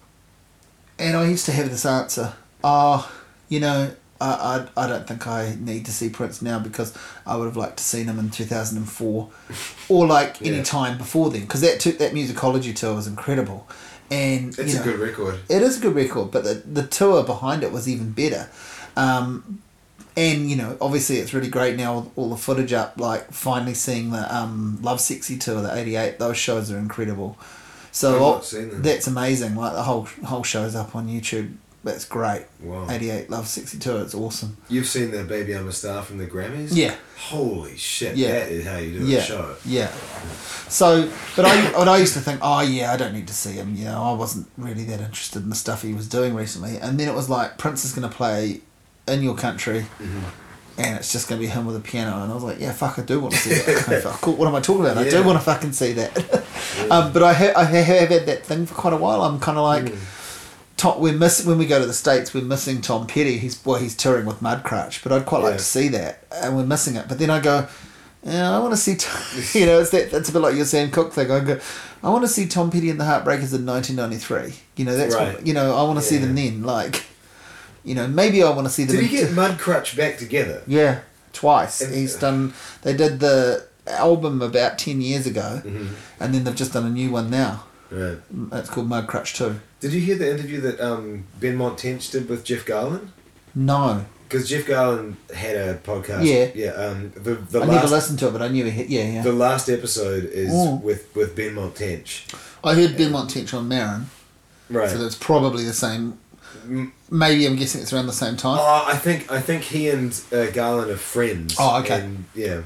and I used to have this answer. Oh, you know, I, I I don't think I need to see Prince now because I would have liked to seen him in two thousand and four, or like any time before then because that took that musicology tour was incredible, and It's you a good record. it is a good record, but the, the tour behind it was even better. Um, and you know, obviously, it's really great now with all the footage up. Like finally seeing the um, Lovesexy tour, the '88. Those shows are incredible. So I've all- not seen them. that's amazing. Like the whole whole show's up on YouTube. That's great. Wow. '88 Lovesexy tour. It's awesome. You've seen the Baby I'm a Star from the Grammys? Yeah. Holy shit, Yeah. that is how you do yeah, a show. yeah. So, but I, but I used to think, oh yeah, I don't need to see him. You know, I wasn't really that interested in the stuff he was doing recently. And then it was like Prince is going to play in your country, and it's just going to be him with a piano. And I was like, yeah, fuck, I do want to see that. Fuck, cool. What am I talking about? I do Yeah. want to fucking see that. um, but I ha- I have had that thing for quite a while. I'm kind of like. Tom, we're missing when we go to the states. We're missing Tom Petty. He's well, he's touring with Mudcrutch, but I'd quite like to see that, and we're missing it. But then I go, yeah, I want to see. Tom, you know, it's that. That's a bit like your Sam Cooke thing. I go, I want to see Tom Petty and the Heartbreakers in 1993. You know, that's Right. what, you know. I want to see them then. Like, you know, maybe I want to see them. Did he get Mudcrutch back together? yeah, twice. And- He's done. They did the album about ten years ago, Mm-hmm. and then they've just done a new one now. Right. It's called Mudcrutch Two. Did you hear the interview that um, Benmont Tench did with Jeff Garlin? No, Because Jeff Garlin had a podcast. Yeah. Yeah. Um, the the I last never listened to it, but I knew he hit. Yeah, yeah. the last episode is Oh. with with Benmont Tench. I heard Benmont Tench on Maron, Right. so that's probably the same. Maybe I'm guessing it's around the same time. Oh, I think I think he and uh, Garlin are friends. Oh, okay. And, yeah,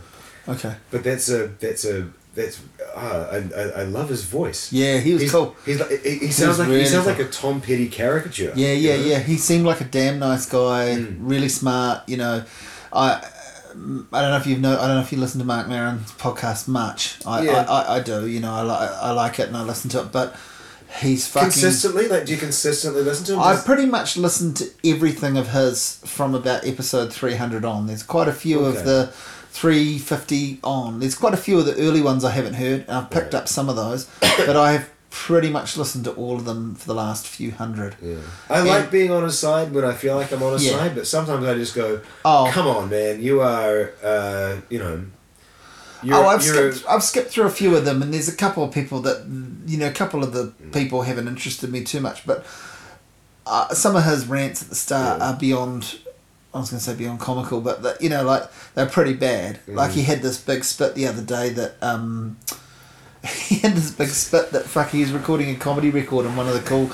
Okay. but that's a that's a that's uh, I, I I love his voice. Yeah, he was he's, cool. He's like, he, he sounds like really he sounds cool. like a Tom Petty caricature. Yeah, yeah, you know? yeah. He seemed like a damn nice guy, Mm. really smart. You know, I. I don't know if you've know. I don't know if you listen to Marc Maron's podcast much. I, Yeah. I, I, I do. You know, I like I like it and I listen to it. But he's fucking. Consistently, like, do you consistently listen to him? I pretty much listened to everything of his from about episode 300 on. There's quite a few Okay. of the 350 on. There's quite a few of the early ones I haven't heard. I've picked Right. up some of those, but I have pretty much listened to all of them for the last few hundred. Yeah. I And- like being on his side when I feel like I'm on his Yeah. side, but sometimes I just go, Oh. come on, man, you are, uh, you know, you're, oh, I've skipped. I've skipped through a few of them, and there's a couple of people that you know. A couple of the people haven't interested me too much, but uh, some of his rants at the start Yeah. are beyond. I was going to say beyond comical, but the, you know, like they're pretty bad. Like Mm. he had this big spit the other day that um, he had this big spit that fuck he was recording a comedy record and one of the cool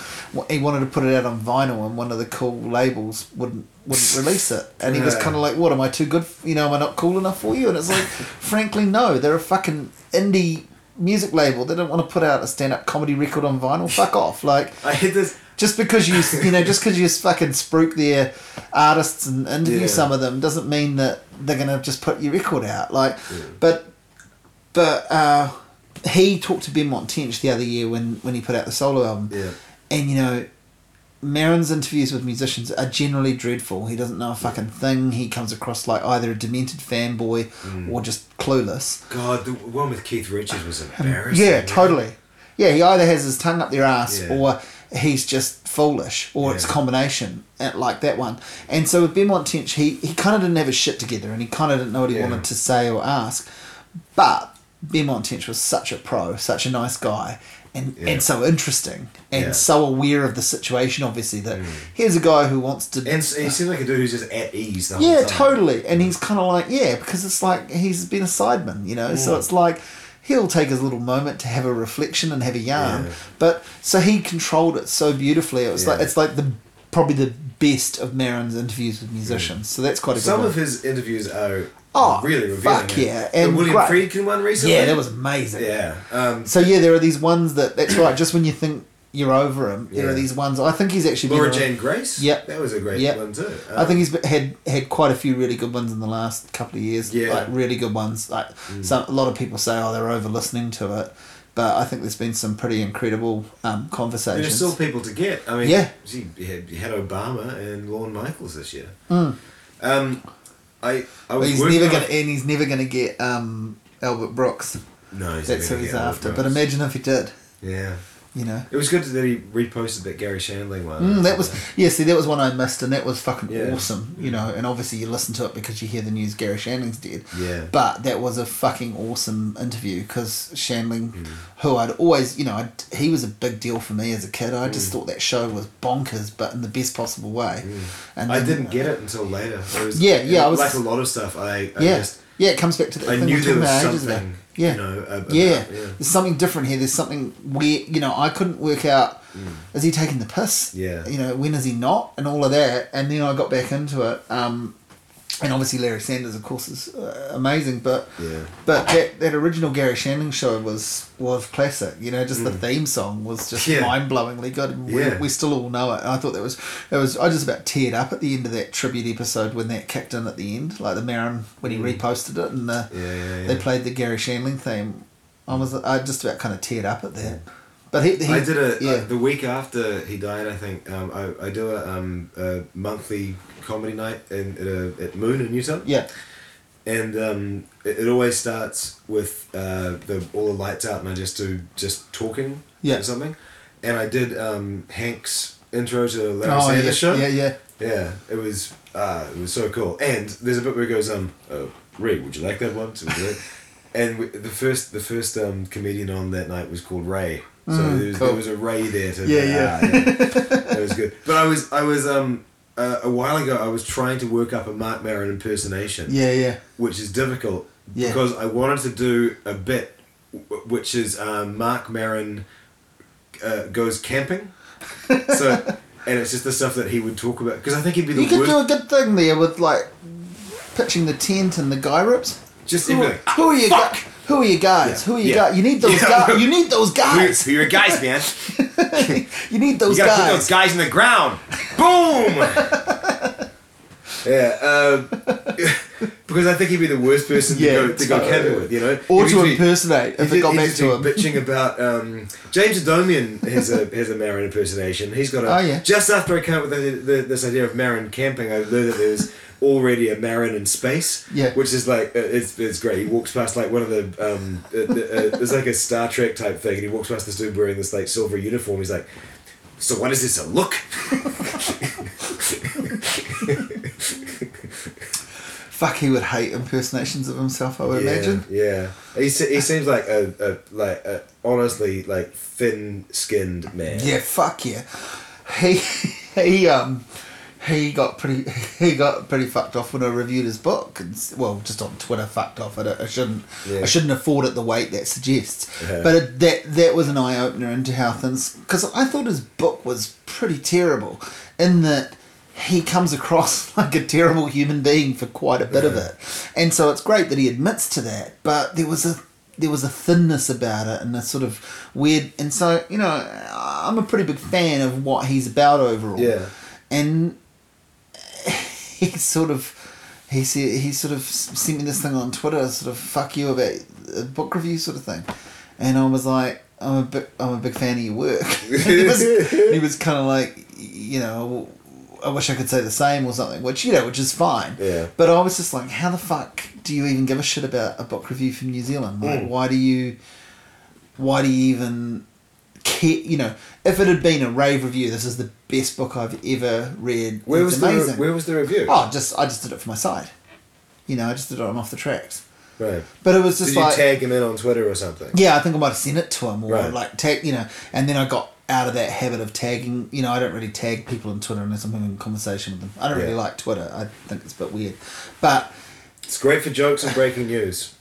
he wanted to put it out on vinyl and one of the cool labels wouldn't wouldn't release it. And he was kind of like what am I too good f- you know am I not cool enough for you? And it's like frankly no. They're a fucking indie music label. They don't want to put out a stand up comedy record on vinyl. Fuck off. Like I had this. just because you you know just because you fucking spruik their artists and interview Yeah. some of them doesn't mean that they're gonna just put your record out. Like but but uh, he talked to Benmont Tench the other year when when he put out the solo album Yeah. and you know Maron's interviews with musicians are generally dreadful. He doesn't know a fucking thing. He comes across like either a demented fanboy Mm. or just clueless. God, the one with Keith Richards was embarrassing. Yeah, man. totally. Yeah, he either has his tongue up their ass Yeah. or he's just foolish or it's a combination uh, like that one. And so with Benmont Tench, he, he kind of didn't have his shit together and he kind of didn't know what he Yeah. wanted to say or ask. But Benmont Tench was such a pro, such a nice guy, and, Yeah. and so interesting, and Yeah. so aware of the situation. Obviously, that here's a guy who wants to. And he seems like a dude who's just at ease yeah, totally. And he's kind of like, yeah, because it's like he's been a sideman, you know. So Mm. it's like he'll take his little moment to have a reflection and have a yarn. Yeah. But so he controlled it so beautifully. It was like it's like the probably the best of Maron's interviews with musicians. So that's quite a good Some one. of his interviews are Oh, really revealing. fuck yeah, The and William great. Friedkin one recently. yeah, that was amazing. Yeah. Um, So yeah, there are these ones that that's right. Just when you think you're over him, there are these ones. I think he's actually been Laura Jane Grace. Yep. That was a great Yep. one too. I Um, think he's had had quite a few really good ones in the last couple of years. Yeah. Mm. like really good ones. Like some a lot of people say, oh, they're over listening to it, but I think there's been some pretty incredible um, There's conversations. still people to get. I mean, Yeah. She had, you had Obama and Lorne Michaels this year. Mm. Um, I I was he's never gonna and he's never gonna get um, Albert Brooks. No, he's That's never who he's after. But imagine if he did. Yeah. You know. It was good that he reposted that Garry Shandling one. Mm, that was yeah. See, that was one I missed, and that was fucking Yeah. awesome. You know, and obviously you listen to it because you hear the news Garry Shandling's dead. Yeah. But that was a fucking awesome interview because Shandling, Mm. who I'd always, you know, I'd, he was a big deal for me as a kid. I Mm. just thought that show was bonkers, but in the best possible way. And I then- didn't get it until later. Was, Yeah, yeah, I was- like a lot of stuff. I, I Yeah, just yeah. It comes back to the I thing knew there was ages ago. Yeah. You know. ab- yeah. yeah. there's something different here. There's something weird. You know, I couldn't work out. Is he taking the piss? Mm. Yeah. You know, when is he not? And all of that. And then I got back into it. Um, and obviously Larry Sanders, of course, is uh, amazing. But Yeah. but that, that original Garry Shandling show was was classic. You know, just the theme song was just Mm. Yeah. mind blowingly good. And we, Yeah. we still all know it. And I thought that was it was. I just about teared up at the end of that tribute episode when that kicked in at the end, like the Maron when he reposted it and the, Mm. Yeah, they played the Garry Shandling theme. I was I just about kind of teared up at that. But he, he I did a yeah uh, the week after he died. I think um, I, I do a, um, a monthly comedy night in at, a, at Moon in Newtown, yeah and um, it, it always starts with uh, the all the lights out and I just do just talking Yeah. or something, and I did um, Hank's intro to the Larry oh Sanders yeah show. yeah yeah Yeah, it was uh, it was so cool. And there's a bit where it goes, um, uh, Ray, would you like that one? And we, the first the first um, comedian on that night was called Ray. So Mm, there, was, cool. there was a Ray there to Yeah, yeah. ah, That was good. But I was I was um uh, a while ago I was trying to work up a Marc Maron impersonation, yeah yeah which is difficult Yeah. because I wanted to do a bit w- which is um, Marc Maron uh, goes camping. So and it's just the stuff that he would talk about because I think he'd be the you could worst. do a good thing there with like pitching the tent and the guy ropes. Just Who, everything. who are you Fuck! Who are you guys? Yeah, Who are you yeah. guys? You need those Yeah. guys. You need those guys. who are your guys, man? you need those guys. You gotta guys. put those guys in the ground. Boom. yeah, um, because I think he'd be the worst person Yeah, to go to go totally. camping with. You know, or to impersonate if it got back to him. bitching about um, James Adomian has a has a Maron impersonation. He's got a. Oh, yeah. Just after I came up with the, the, this idea of Maron camping, I learned that there was already a Maron in space. Yeah. Which is like uh, it's, it's great. He walks past like one of the um, uh, it's like a Star Trek type thing, and he walks past this dude wearing this like silver uniform. He's like, "So what is this? A look?" Fuck, he would hate impersonations of himself. I would yeah, imagine. Yeah, he he seems like a, a like a, honestly like thin skinned man. Yeah, fuck yeah. He he um he got pretty he got pretty fucked off when I reviewed his book. And, well, just on Twitter, fucked off. I, I shouldn't Yeah. I shouldn't afford it the weight that suggests. Yeah. But it, that that was an eye opener into how things because I thought his book was pretty terrible in that. He comes across like a terrible human being for quite a bit of it, and so it's great that he admits to that. But there was a there was a thinness about it and a sort of weird and so you know i'm a pretty big fan of what he's about overall Yeah. and he sort of he said he sort of sent me this thing on twitter sort of fuck you about a book review sort of thing and i was like i'm a big i'm a big fan of your work he was, he was kind of like you know I wish I could say the same or something, which you know, which is fine. Yeah. But I was just like, how the fuck do you even give a shit about a book review from New Zealand? Like, Mm. why do you, why do you even care? You know, if it had been a rave review, this is the best book I've ever read. Where it's was the amazing. where was the review? Oh, just I just did it for my side. You know, I just did it on off the tracks. Right. But it was Did just you like tag him in on Twitter or something? yeah, I think I might have sent it to him or Right. like tag, you know, and then I got out of that habit of tagging. You know, I don't really tag people on Twitter unless I'm having a conversation with them. I don't Yeah. really like Twitter. I think it's a bit weird, but It's great for jokes and breaking news.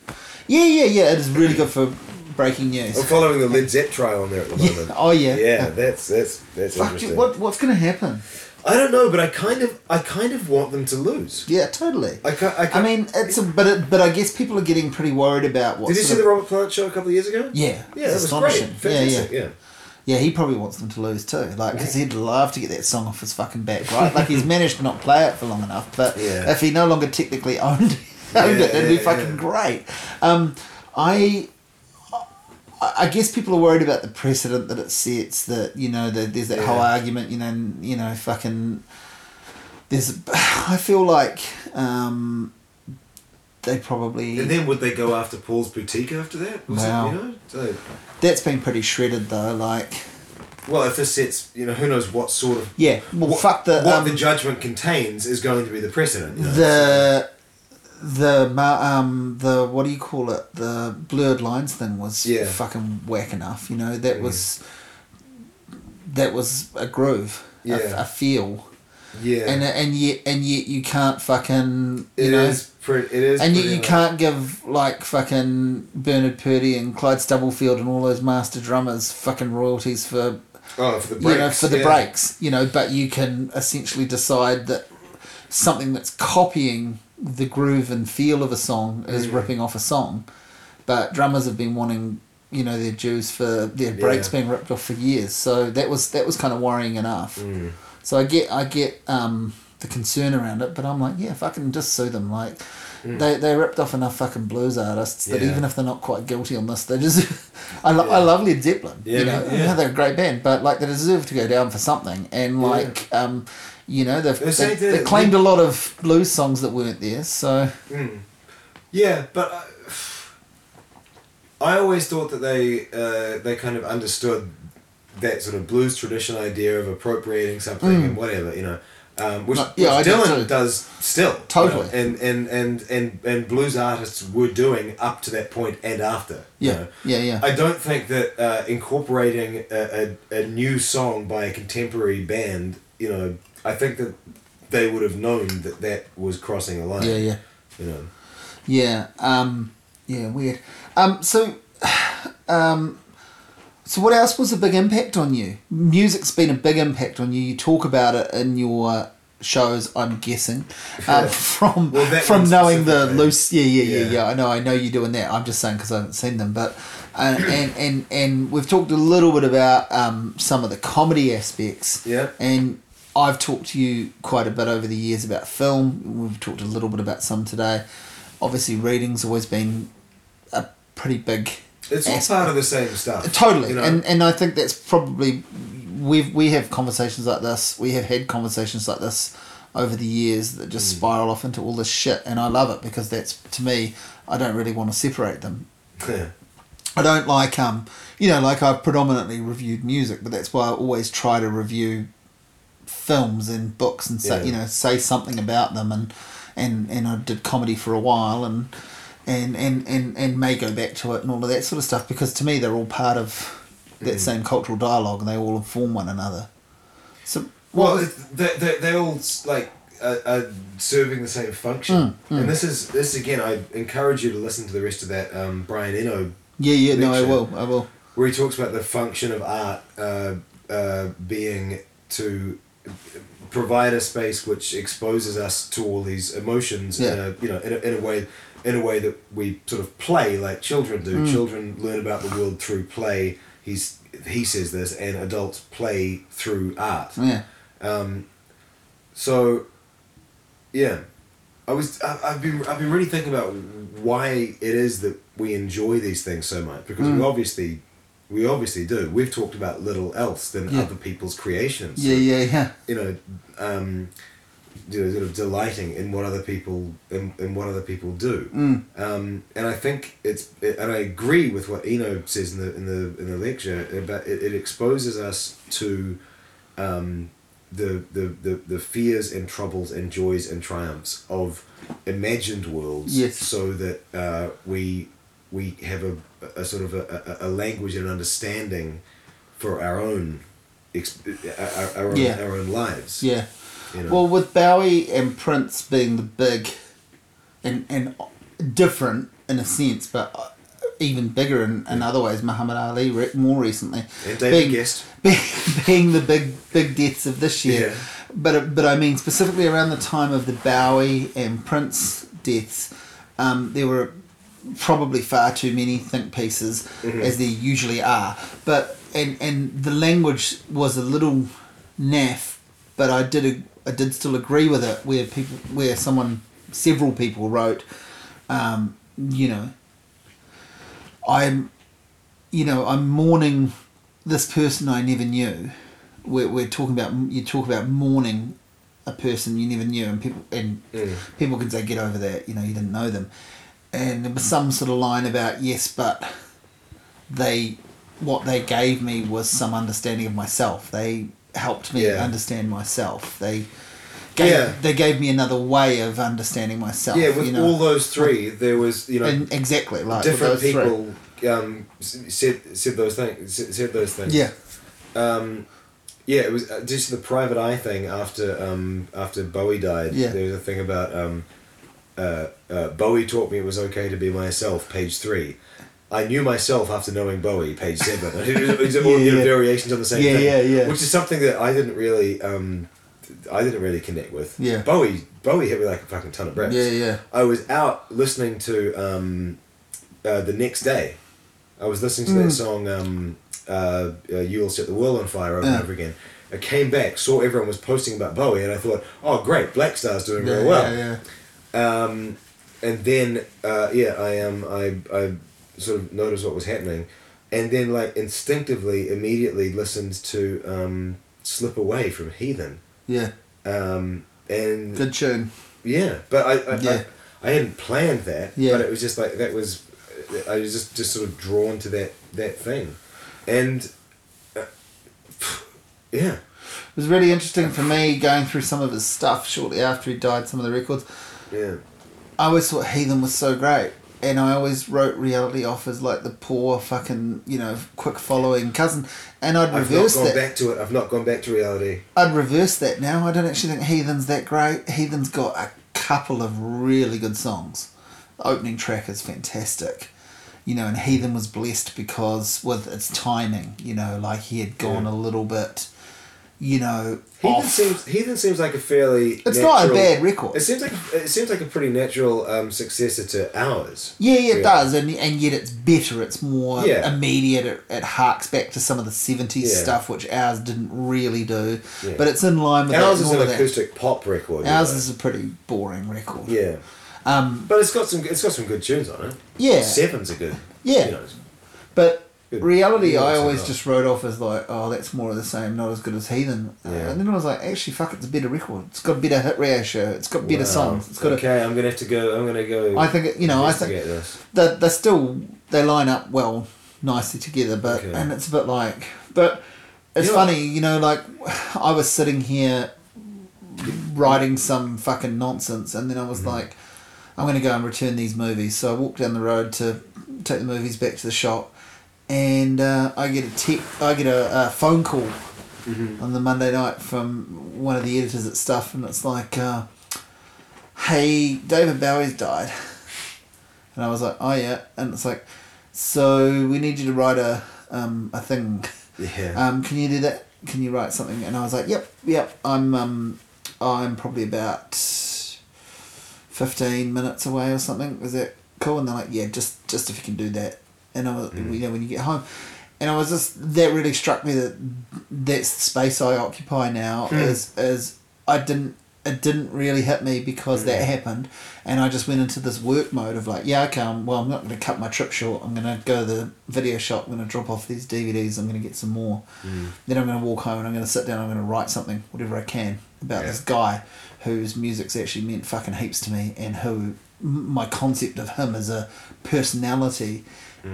yeah, yeah, yeah, it is really good for breaking news. I'm following the Led Zepp trial on there at the Yeah. moment. Oh yeah. Yeah, that's that's that's Fuck, interesting. what what's gonna happen? I don't know, but I kind of I kind of want them to lose. Yeah, totally. I ca- I, I mean, it's a, but it, but I guess people are getting pretty worried about what. did you see of- the Robert Plant show a couple of years ago? Yeah, Yeah, that was great. Fantastic. Yeah, Yeah, yeah, yeah. He probably wants them to lose too, like because he'd love to get that song off his fucking back, right? Like he's managed to not play it for long enough, but Yeah. if he no longer technically owned, owned Yeah, it, it'd be fucking great. Um, I. I guess people are worried about the precedent that it sets. That you know, that there's that whole argument. You know, you know, fucking. There's, I feel like um, they probably And then would they go after Paul's boutique after that? Was it, Wow. you know, so, that's been pretty shredded though. Like, well, if this sets, you know, who knows what sort of yeah, well, what, fuck the what um, the judgment contains is going to be the precedent. You know? the the ma- um the what do you call it the blurred lines thing was Yeah. Mm. fucking whack enough you know that was that was a groove a- Yeah. a, feel yeah, and and yet and yet you can't fucking you it know is pretty. It is, and yet you much- can't give like fucking Bernard Purdie and Clyde Stubblefield and all those master drummers fucking royalties for Oh, for the breaks. you know for the yeah. breaks you know but you can essentially decide that something that's copying the groove and feel of a song is Mm. ripping off a song but drummers have been wanting you know their dues for their breaks Yeah. being ripped off for years so that was that was kind of worrying enough Mm. so i get i get um the concern around it but i'm like yeah fucking just sue them like they, they ripped off enough fucking blues artists that Mm. Yeah. even if they're not quite guilty on this, they just. I, lo- I love Led Zeppelin. Yeah, you know, yeah. yeah, they're a great band, but like they deserve to go down for something. And Yeah. like, um, you know, they've They they, claimed a lot of blues songs that weren't there. So Mm. Yeah, but I, I always thought that they uh, they kind of understood that sort of blues tradition idea of appropriating something and whatever, you know. Um, which, No, yeah, which Dylan too. does still. you know, Totally. and, and, and, and, and blues artists were doing up to that point and after. you yeah, know. yeah, yeah. I don't think that uh, incorporating a, a, a new song by a contemporary band, you know, I think that they would have known that that was crossing a line. yeah, yeah. You know. Yeah, um, yeah, weird. Um, so, um, so what else was a big impact on you? Music's been a big impact on you. You talk about it in your shows, I'm guessing, um, from Well, from knowing the loose. Yeah, yeah, yeah, Yeah. yeah. I know, I know you're doing that. I'm just saying because I haven't seen them, but. Uh, and, and and we've talked a little bit about um, some of the comedy aspects. Yeah. And I've talked to you quite a bit over the years about film. We've talked a little bit about some today. Obviously, reading's always been a pretty big. It's all part of the same stuff. Totally, You know? and and I think that's probably we we have conversations like this. We have had conversations like this over the years that Mm. just spiral off into all this shit, and I love it because that's to me. I don't really want to separate them. Yeah. I don't like um you know like I've predominantly reviewed music, but that's why I always try to review films and books and say Yeah. you know say something about them and and and I did comedy for a while and and and and and may go back to it and all of that sort of stuff because to me they're all part of that Mm. same cultural dialogue and they all inform one another. So Well, it- they, they, they all like are, are serving the same function, Mm, mm. and this is this again. I encourage you to listen to the rest of that um, Brian Eno, yeah, yeah, no, I will, I will. where he talks about the function of art uh, uh, being to provide a space which exposes us to all these emotions in Yeah. a you know in a, in a way in a way that we sort of play like children do. Mm. Children learn about the world through play. He's he says this, and adults play through art. Yeah, Um, so, yeah, I was I, I've been I've been really thinking about why it is that we enjoy these things so much because we Mm. obviously we obviously do. We've talked about little else than Yeah. other people's creations. yeah, yeah, yeah. You know, um, you know, sort of delighting in what other people in, in what other people do. Mm. Um, and I think it's and I agree with what Eno says in the in the in the lecture about it, it exposes us to um, the, the, the, the fears and troubles and joys and triumphs of imagined worlds Yes. so that uh, we we have a, a sort of a, a, a language and understanding for our own our, our, own, Yeah. our own lives Yeah. you know? Well, with Bowie and Prince being the big and and different in a sense, but even bigger in, in other ways, Muhammad Ali re- more recently. and David being, Guest being, being the big big deaths of this year. Yeah. But but I mean specifically around the time of the Bowie and Prince deaths, um, there were probably far too many think pieces Mm-hmm. as there usually are. But and and the language was a little naff, but I did ag- I did still agree with it where people where someone several people wrote, um, you know, I'm, you know, I'm mourning this person I never knew. We're, we're talking about you talk about mourning a person you never knew, and people and Mm. people can say get over that. You know, you didn't know them, and there was some sort of line about yes, but they what they gave me was some understanding of myself. They helped me Yeah. understand myself. They gave, Yeah. they gave me another way of understanding myself. yeah with you know? all those three there was you know and exactly like different people um, said said those things said said those things Yeah, Um, yeah, it was uh, just the private eye thing after um, after Bowie died. Yeah. There was a thing about um, uh, uh, Bowie taught me it was okay to be myself. Page three. I knew myself after knowing Bowie. Page seven. it was, it was all Yeah, yeah. variations on the same Yeah, thing. yeah, yeah. Which is something that I didn't really. Um, I didn't really connect with. Yeah. Bowie. Bowie hit me like a fucking ton of bricks. yeah, yeah. I was out listening to um, uh, the next day. I was listening to Mm. that song, um, uh, uh, "You Will Set the World on Fire" over and over again. I came back, saw everyone was posting about Bowie, and I thought, "Oh, great, Blackstar's doing yeah, real well." yeah, yeah. Um, and then, uh, yeah, I um, I I sort of noticed what was happening, and then like instinctively, immediately listened to um, "Slip Away" from Heathen, yeah. um, and Good tune. yeah, but I I, Yeah. I, I hadn't planned that. Yeah. But it was just like that was, I was just just sort of drawn to that that thing, and uh, yeah, It was really interesting for me going through some of his stuff shortly after he died. Some of the records. Yeah, I always thought Heathen was so great. And I always wrote reality off as like the poor fucking, you know, quick following cousin. And I'd I've not reverse gone that. back to it. I've not gone back to reality. I'd reverse that now. I don't actually think Heathen's that great. Heathen's got a couple of really good songs. The opening track is fantastic. You know, and Heathen was blessed because with its timing, you know, like he had gone a little bit, you know, Heathen off. seems Heathen seems like a fairly. it's not a bad record. It seems like it seems like a pretty natural um, successor to Hours. Yeah, yeah, it does, and and yet it's better. It's more Yeah. immediate. It, it harks back to some of the seventies Yeah. stuff, which Hours didn't really do. But it's in line with Hours that, is an of that. acoustic pop record. Hours is a pretty boring record. yeah, Um, but it's got some it's got some good tunes on it. yeah, Seven's a good. Yeah. you know, but Good. reality, Yeah, I always just wrote off as like, oh, that's more of the same, not as good as Heathen. Uh, Yeah. and then I was like, actually, fuck, it's a better record. It's got a better hit ratio. It's got better Wow. songs. It's got okay, I'm gonna have to go. I'm gonna go. I think it, you know, I think this. they're, they're still they line up well nicely together but Okay. and it's a bit like but it's funny you know like i was sitting here writing some fucking nonsense and then i Mm-hmm. was like i'm going to go and return these movies so i walked down the road to take the movies back to the shop and uh, i get a tech, i get a, a phone call Mm-hmm. on the monday night from one of the editors at stuff and it's like uh, hey david bowie's died and I was like, oh yeah. And it's like, so we need you to write a um, a thing. Yeah. Um, can you do that? Can you write something? And I was like, yep, yep. I'm um, I'm probably about fifteen minutes away or something. Is that cool? And they're like, yeah, just just if you can do that. And I was, mm. you know, when you get home. And I was just that really struck me that that's the space I occupy now mm. is is I didn't it didn't really hit me because that happened, and I just went into this work mode of like, yeah, okay, I'm, well, I'm not going to cut my trip short. I'm going to go to the video shop. I'm going to drop off these DVDs. I'm going to get some more. Mm. Then I'm going to walk home and I'm going to sit down. I'm going to write something, whatever I can, about Yeah. this guy whose music's actually meant fucking heaps to me, and who my concept of him as a personality,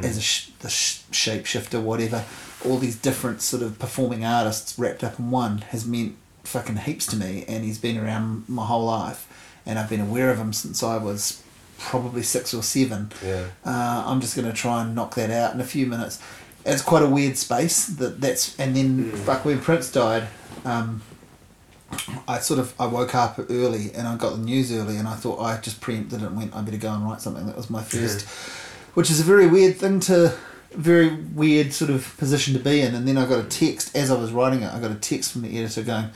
as a sh- the sh- shapeshifter, whatever, all these different sort of performing artists wrapped up in one has meant fucking heaps to me, and he's been around my whole life, and I've been aware of him since I was probably six or seven. Yeah. Uh, I'm just gonna try and knock that out in a few minutes. It's quite a weird space. That that's and then fuck when Prince died. Um, I sort of I woke up early and I got the news early and I thought I just preempted it and went I better go and write something. That was my first, which is a very weird thing to, very weird sort of position to be in. And then I got a text as I was writing it. I got a text from the editor going,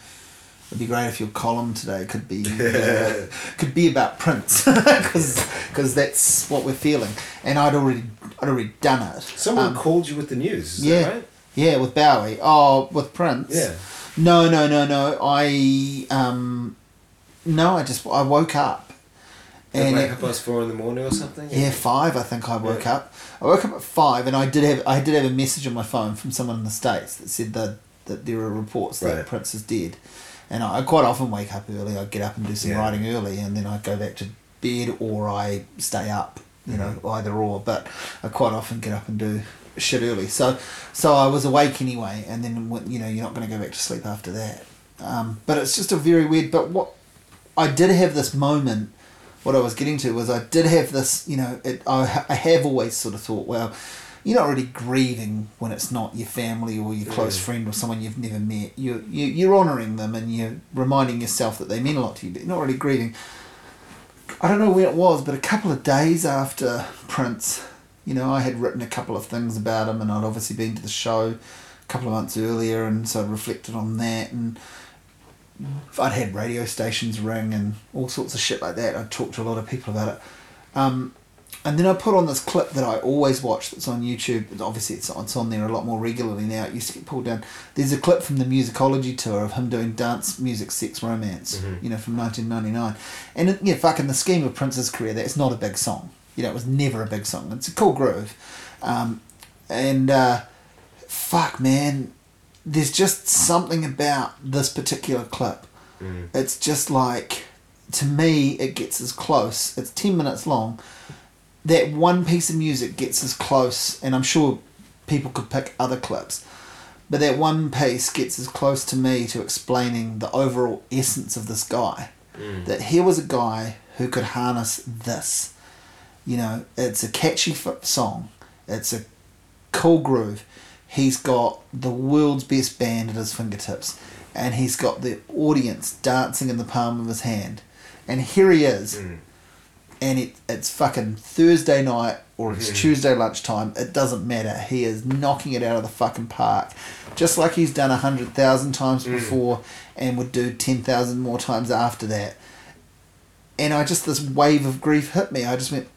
"It'd be great if your column today could be uh, could be about Prince because that's what we're feeling." And I'd already I'd already done it. Someone Um, called you with the news. Yeah, right? yeah, with Bowie. Oh, with Prince. Yeah. No, no, no, no. I um, no. I just I woke up, and it- half past four in the morning or something. yeah, five. I think I woke Yeah. up. I woke up at five, and I did have I did have a message on my phone from someone in the states that said that that there are reports that Right. Prince is dead, and I, I quite often wake up early. I get up and do some Yeah. writing early, and then I go back to bed or I stay up. You know, Mm-hmm. either or. But I quite often get up and do shit early. So so I was awake anyway, and then you know you're not going to go back to sleep after that. Um, but it's just a very weird. But what I did have this moment. What I was getting to was I did have this. You know, it, I I have always sort of thought, well, you're not really grieving when it's not your family or your close Mm. friend or someone you've never met. You you you're honouring them and you're reminding yourself that they mean a lot to you, but you're not really grieving. I don't know when it was, but a couple of days after Prince, you know, I had written a couple of things about him, and I'd obviously been to the show a couple of months earlier, and so I reflected on that, and I'd had radio stations ring and all sorts of shit like that. I'd talked to a lot of people about it. Um, and then I put on this clip that I always watch that's on YouTube. Obviously, it's, it's on there a lot more regularly now. It used to get pulled down. There's a clip from the musicology tour of him doing dance, music, sex, romance, you know, from 1999. And, it, yeah, fuck, in the scheme of Prince's career, that's not a big song. You know, it was never a big song. It's a cool groove. Um, and, uh, fuck, man, there's just something about this particular clip. Mm. It's just like, to me, it gets as close. It's 10 minutes long. That one piece of music gets as close, and I'm sure people could pick other clips, but that one piece gets as close to me to explaining the overall essence of this guy. Mm. That here was a guy who could harness this. You know, it's a catchy f- song, it's a cool groove. He's got the world's best band at his fingertips, and he's got the audience dancing in the palm of his hand. And here he is, mm. and it, it's fucking Thursday night or it's mm. Tuesday lunchtime. It doesn't matter. He is knocking it out of the fucking park, just like he's done a hundred thousand times mm. before, and would do ten thousand more times after that. And I just this wave of grief hit me. I just went,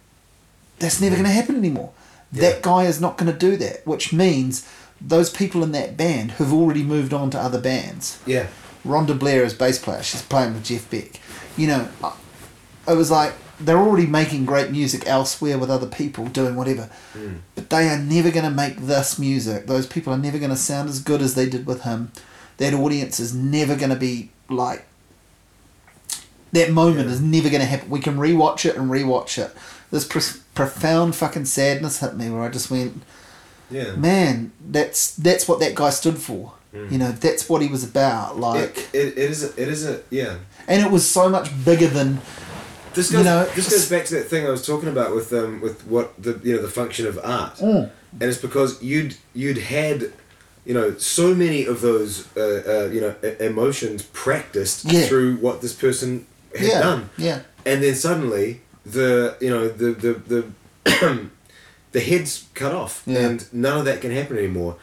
that's never going to happen anymore. Yeah. That guy is not going to do that, which means those people in that band have already moved on to other bands. Yeah. Rhonda Blair is bass player. She's playing with Jeff Beck. You know, I- it was like they're already making great music elsewhere with other people doing whatever, hmm. but they are never going to make this music. Those people are never going to sound as good as they did with him. That audience is never going to be like. That moment Yeah. is never going to happen. We can rewatch it and rewatch it. This pr- profound fucking sadness hit me where I just went, Yeah. man, that's that's what that guy stood for. You know, that's what he was about. Like, It, it, it is a, it is a yeah. and it was so much bigger than This You goes know, this goes back to that thing I was talking about with um with what the you know the function of art, Mm. and it's because you'd you'd had you know so many of those uh, uh, you know emotions practiced Yeah. through what this person had yeah, done, yeah, and then suddenly the you know the the the the head's cut off, Yeah. and none of that can happen anymore.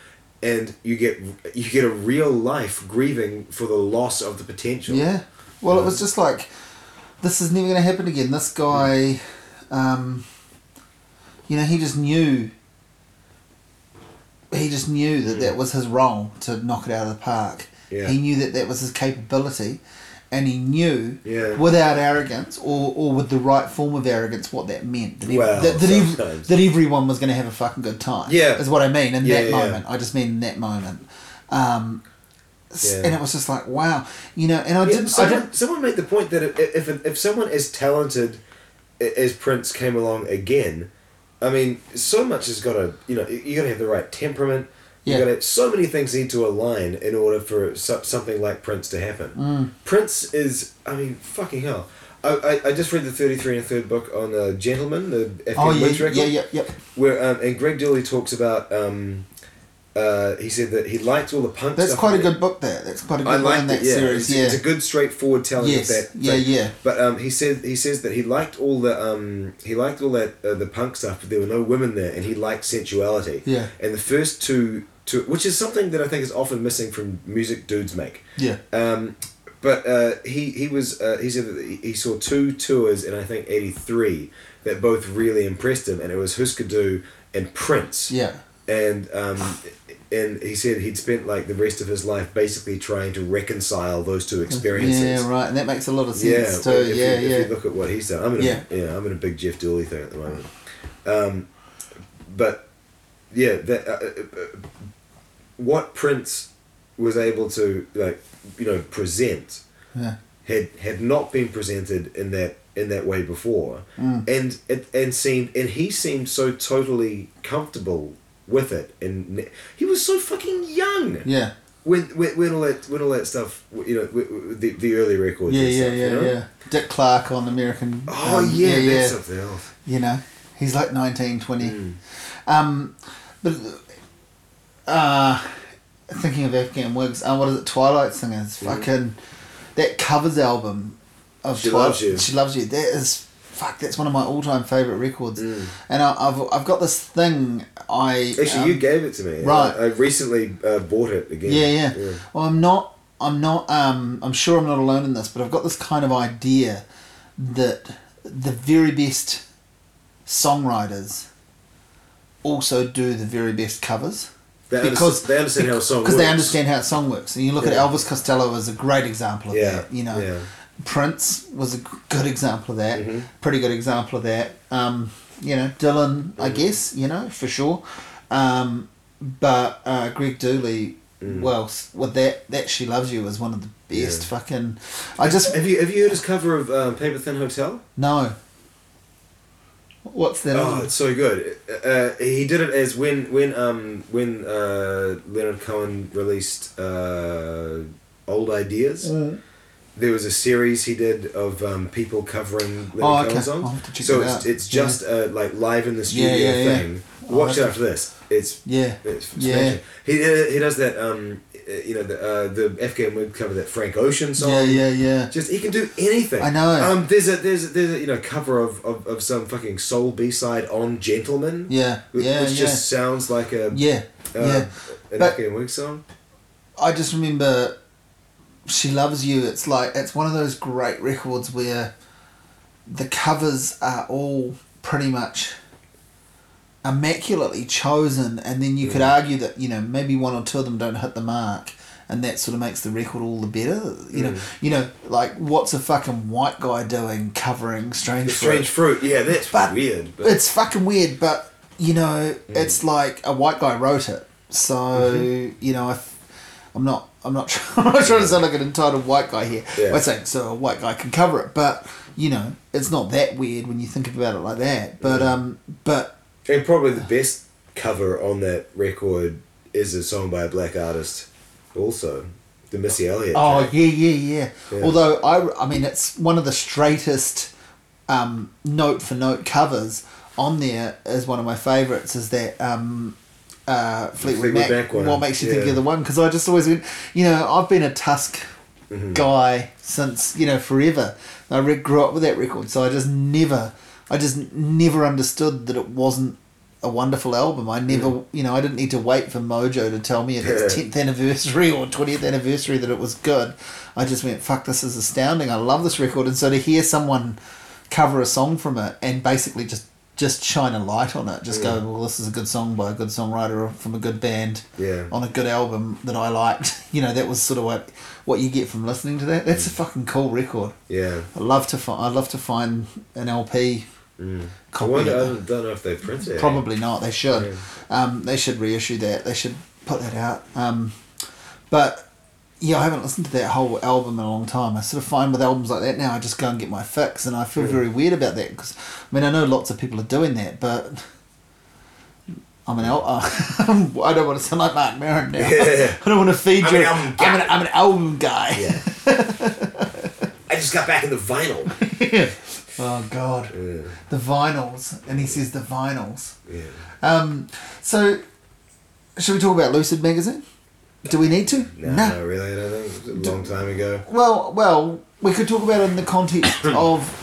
And you get you get a real life grieving for the loss of the potential. yeah. Well, it was just like this is never going to happen again. This guy, um, you know, he just knew. He just knew that that was his role to knock it out of the park. Yeah. He knew that that was his capability, and he knew Yeah. without arrogance or, or with the right form of arrogance what that meant. That, Well, that, that, that everyone was going to have a fucking good time. Yeah. Is what I mean in Yeah, that yeah, moment. I just mean in that moment. Um. And it was just like, wow. You know, and I didn't. I someone, didn't someone made the point that if, if, if someone as talented as Prince came along again, I mean, so much has got to, you know, you got to have the right temperament, Yeah. got to, so many things need to align in order for so, something like Prince to happen. Mm. Prince is, I mean, fucking hell. I, I, I just read the 33 and a third book on uh, Gentlemen, the Oh yeah, record. yeah, yeah, yep. Where, um, and Greg Dulli talks about, um, uh, he said that he liked all the punk That's quite a in it. good book. There, that's quite a good I one in that it. Yeah, series. it's, yeah, it's a good straightforward telling Yes, of that. yeah, yeah. But um, he said he says that he liked all the um, he liked all that uh, the punk stuff, but there were no women there, and he liked sensuality. Yeah. And the first two, two, which is something that I think is often missing from music dudes make. yeah, Um, but uh, he he was uh, he said that he, saw two tours in I think eighty three that both really impressed him, and it was Husker Du and Prince yeah, and um, and he said he'd spent like the rest of his life basically trying to reconcile those two experiences. yeah. Right, and that makes a lot of Yeah, sense too. if yeah, you, yeah. If you look at what he's done, I'm in a, Yeah. yeah. I'm in a big Jeff Dulli thing at the moment. Um, but yeah, that uh, uh, what Prince was able to like, you know, present yeah. had had not been presented in that in that way before, Mm. and it and seemed and he seemed so totally comfortable with it, and he was so fucking young Yeah, when when, when all that when all that stuff you know the, the early records yeah, yeah, stuff, yeah, you know? yeah. Dick Clark on American. oh um, yeah, yeah, that's something else You know, he's like 19, 20. Mm. Um, but uh, thinking of Afghan Whigs, uh, what is it? Twilight Singers. Mhm. Fucking that covers album of She Twilight. Loves You. She loves you. That is fuck. That's one of my all time favorite records. Mm. And I, I've I've got this thing. I Actually, um, you gave it to me. right. I, I recently uh, bought it again. Yeah, yeah. Well, I'm not. I'm not. Um, I'm sure I'm not alone in this, but I've got this kind of idea that the very best songwriters also do the very best covers They, because understand, they understand how a song because they works. understand how a song works. And you look Yeah. at Elvis Costello as a great example of Yeah, that. You know, yeah. Prince was a good example of that. Mhm. Pretty good example of that. Um, you know, Dylan, I Mm-hmm. guess. You know, for sure. Um, but uh, Greg Dulli, Mm. well, with that that she loves you is one of the best fucking. I just Have you have you heard his cover of um, Paper Thin Hotel? no. What's that? Oh, it's so good. Uh, he did it as when when um when uh, Leonard Cohen released uh, Old Ideas. Mm. There was a series he did of um, people covering Leonard Oh, okay. Cohen songs. I'll have to check so that it's, it's Yeah. just uh, like live in the studio yeah, yeah. thing. Oh, Watch it after this. It's Yeah. it's Yeah. He uh, he does that um uh, you know the uh, the Afghan Whig cover that Frank Ocean song. Yeah, yeah, yeah. Just he can do anything. I know. Um, there's a there's a, there's a you know cover of, of, of some fucking soul B side on Gentlemen. Yeah, wh- yeah, which yeah. just sounds like a yeah, uh, yeah. an But- Afghan Whig song. I just remember She Loves You. It's like it's one of those great records where the covers are all pretty much immaculately chosen and then you could Mm. argue that, you know, maybe one or two of them don't hit the mark and that sort of makes the record all the better. You know Mm. you know, like what's a fucking white guy doing covering Strange Fruit? Strange Fruit, yeah, that's But weird. But It's fucking weird, but you know, Mm. it's like a white guy wrote it. So Mm-hmm. you know, if I'm not, I'm not, trying, I'm not trying to sound like an entitled white guy here. Yeah. I'm saying so a white guy can cover it, but you know, it's not that weird when you think about it like that. But Mm. um, but and probably the best cover on that record is a song by a black artist, also the Missy Elliott. oh track. yeah, yeah, yeah, Yeah. Although I, I mean, it's one of the straightest um, note for note covers on there. Is one of my favorites. Is that um, uh, Fleetwood, Fleetwood Mac? What makes you think yeah. you're the one? Because I just always went. You know, I've been a Tusk Mm-hmm. guy since you know forever. I re- grew up with that record, so I just never, I just never understood that it wasn't a wonderful album. I never, you know, I didn't need to wait for Mojo to tell me at its Yeah. tenth anniversary or twentieth anniversary that it was good. I just went, "Fuck, this is astounding! I love this record." And so to hear someone cover a song from it and basically just just shine a light on it, just go, "Well, this is a good song by a good songwriter or from a good band." Yeah. on a good album that I liked. You know, that was sort of what what you get from listening to that. That's mm. a fucking cool record. Yeah. I love to find. I'd love to find an LP. Mm. I wonder. I don't know if they print it. Probably not. They should. Yeah. Um, they should reissue that. They should put that out. Um, but yeah, I haven't listened to that whole album in a long time. I sort of find with albums like that now, I just go and get my fix, and I feel very weird about that because I mean I know lots of people are doing that, but I'm an al- I don't want to sound like Marc Maron now. Yeah. I don't want to feed I'm you. an album guy. I'm an, I'm an album guy. Yeah. I just got back in the vinyl. Oh God, Yeah. the vinyls, and he says the vinyls. Yeah. Um, so, should we talk about Lucid magazine? Do we need to? No, Nah. not really. I don't think it was a long time ago. Well, well, we could talk about it in the context of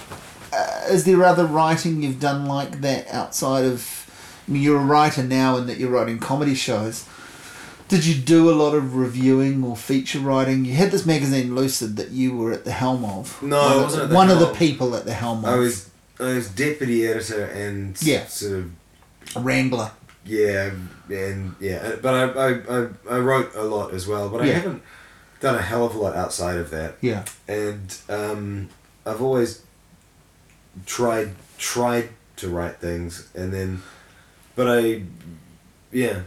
uh, is there other writing you've done like that outside of? I mean, you're a writer now, and that you're writing comedy shows. Did you do a lot of reviewing or feature writing? You had this magazine Lucid that you were at the helm of. No, I one, of- wasn't one of the people at the helm of. I was I was deputy editor and Yeah. sort of a wrangler. yeah and yeah, but I I, I, I wrote a lot as well, but I Yeah. haven't done a hell of a lot outside of that. Yeah. and um, I've always tried tried to write things, and then, but I, yeah,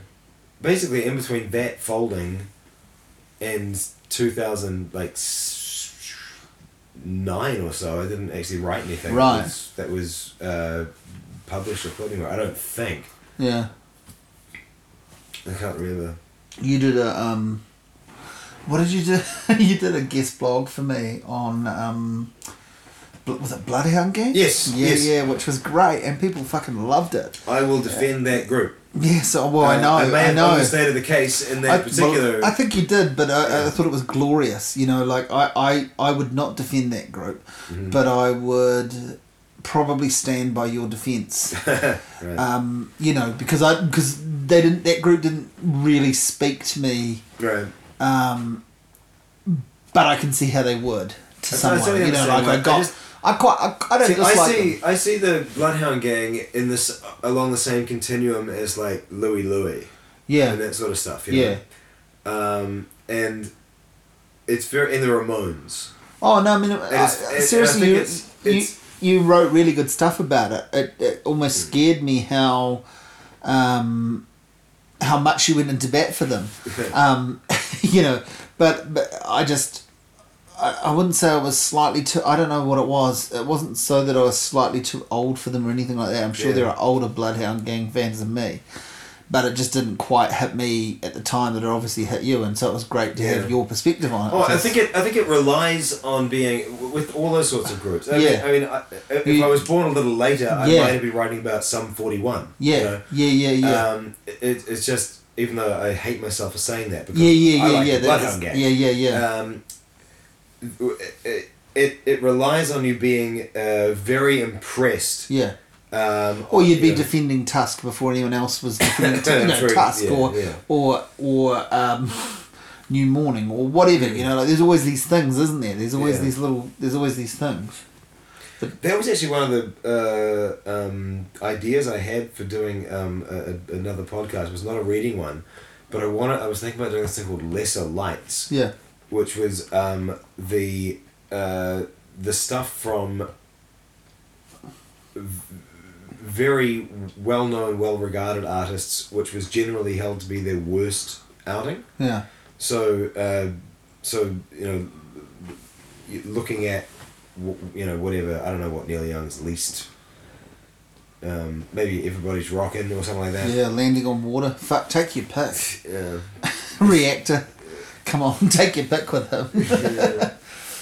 basically in between that folding, and two thousand like nine or so, I didn't actually write anything. that was- That was, uh, published or put anywhere. I don't think. Yeah. I can't remember. You did a um. What did you do? you did a guest blog for me on um. Was it Bloodhound Gang? Yes, Yeah, yes. yeah, which was great, and people fucking loved it. I will defend that group. Yes, well, I Uh, know, I may have know. overstated the case in that I, particular. well, I think you did, but I, I thought it was glorious. You know, like I, I, I would not defend that group, Mm-hmm. but I would probably stand by your defence. Right. um, you know, because I because they didn't that group didn't really speak to me, right. um, but I can see how they would to someone. You know, like I. I got, just- I quite, I, I don't See, I see. them. I see the Bloodhound Gang in this along the same continuum as like Louie Louie Yeah, and that sort of stuff. You yeah. Um, and it's very in the Ramones. Oh no, I mean, uh, I seriously, you, it's- you it's- you wrote really good stuff about it. It, it Hmm. almost scared me how, um, how much you went into bat for them. um, you know, but but I just. I, I wouldn't say I was slightly too. I don't know what it was. It wasn't so that I was slightly too old for them or anything like that. I'm sure Yeah. there are older Bloodhound Gang fans than me, but it just didn't quite hit me at the time that it obviously hit you, and so it was great to Yeah. have your perspective on it. Oh, I think it. I think it relies on being with all those sorts of groups. I Yeah. mean, I mean, I, if You- I was born a little later, I Yeah. might be writing about Sum 41. Yeah, You know? yeah, yeah, yeah. Um, it, it's just even though I hate myself for saying that because yeah, yeah, I yeah, like yeah. Bloodhound Gang. yeah, yeah, yeah. um, it, it, it relies on you being uh, very impressed. yeah. Um, Or you'd be defending Tusk before anyone else was defending you know, True, Tusk yeah, or yeah. or or um, New Morning or whatever. You know, like there's always these things, isn't there? There's always these little. There's always these things. That was actually one of the uh, um, ideas I had for doing um, a, a- another podcast. It was not a reading one, but I wanted. I was thinking about doing this thing called Lesser Lights, Yeah. Which was um, the uh, the stuff from v- very well known, well regarded artists, which was generally held to be their worst outing. Yeah. So, uh, so you know, looking at, w- you know, whatever I don't know what Neil Young's least, um, maybe everybody's rocking or something like that. Yeah. Landing on water. Fuck. Take your pick. Yeah. Reactor. Come on, take your pick with him.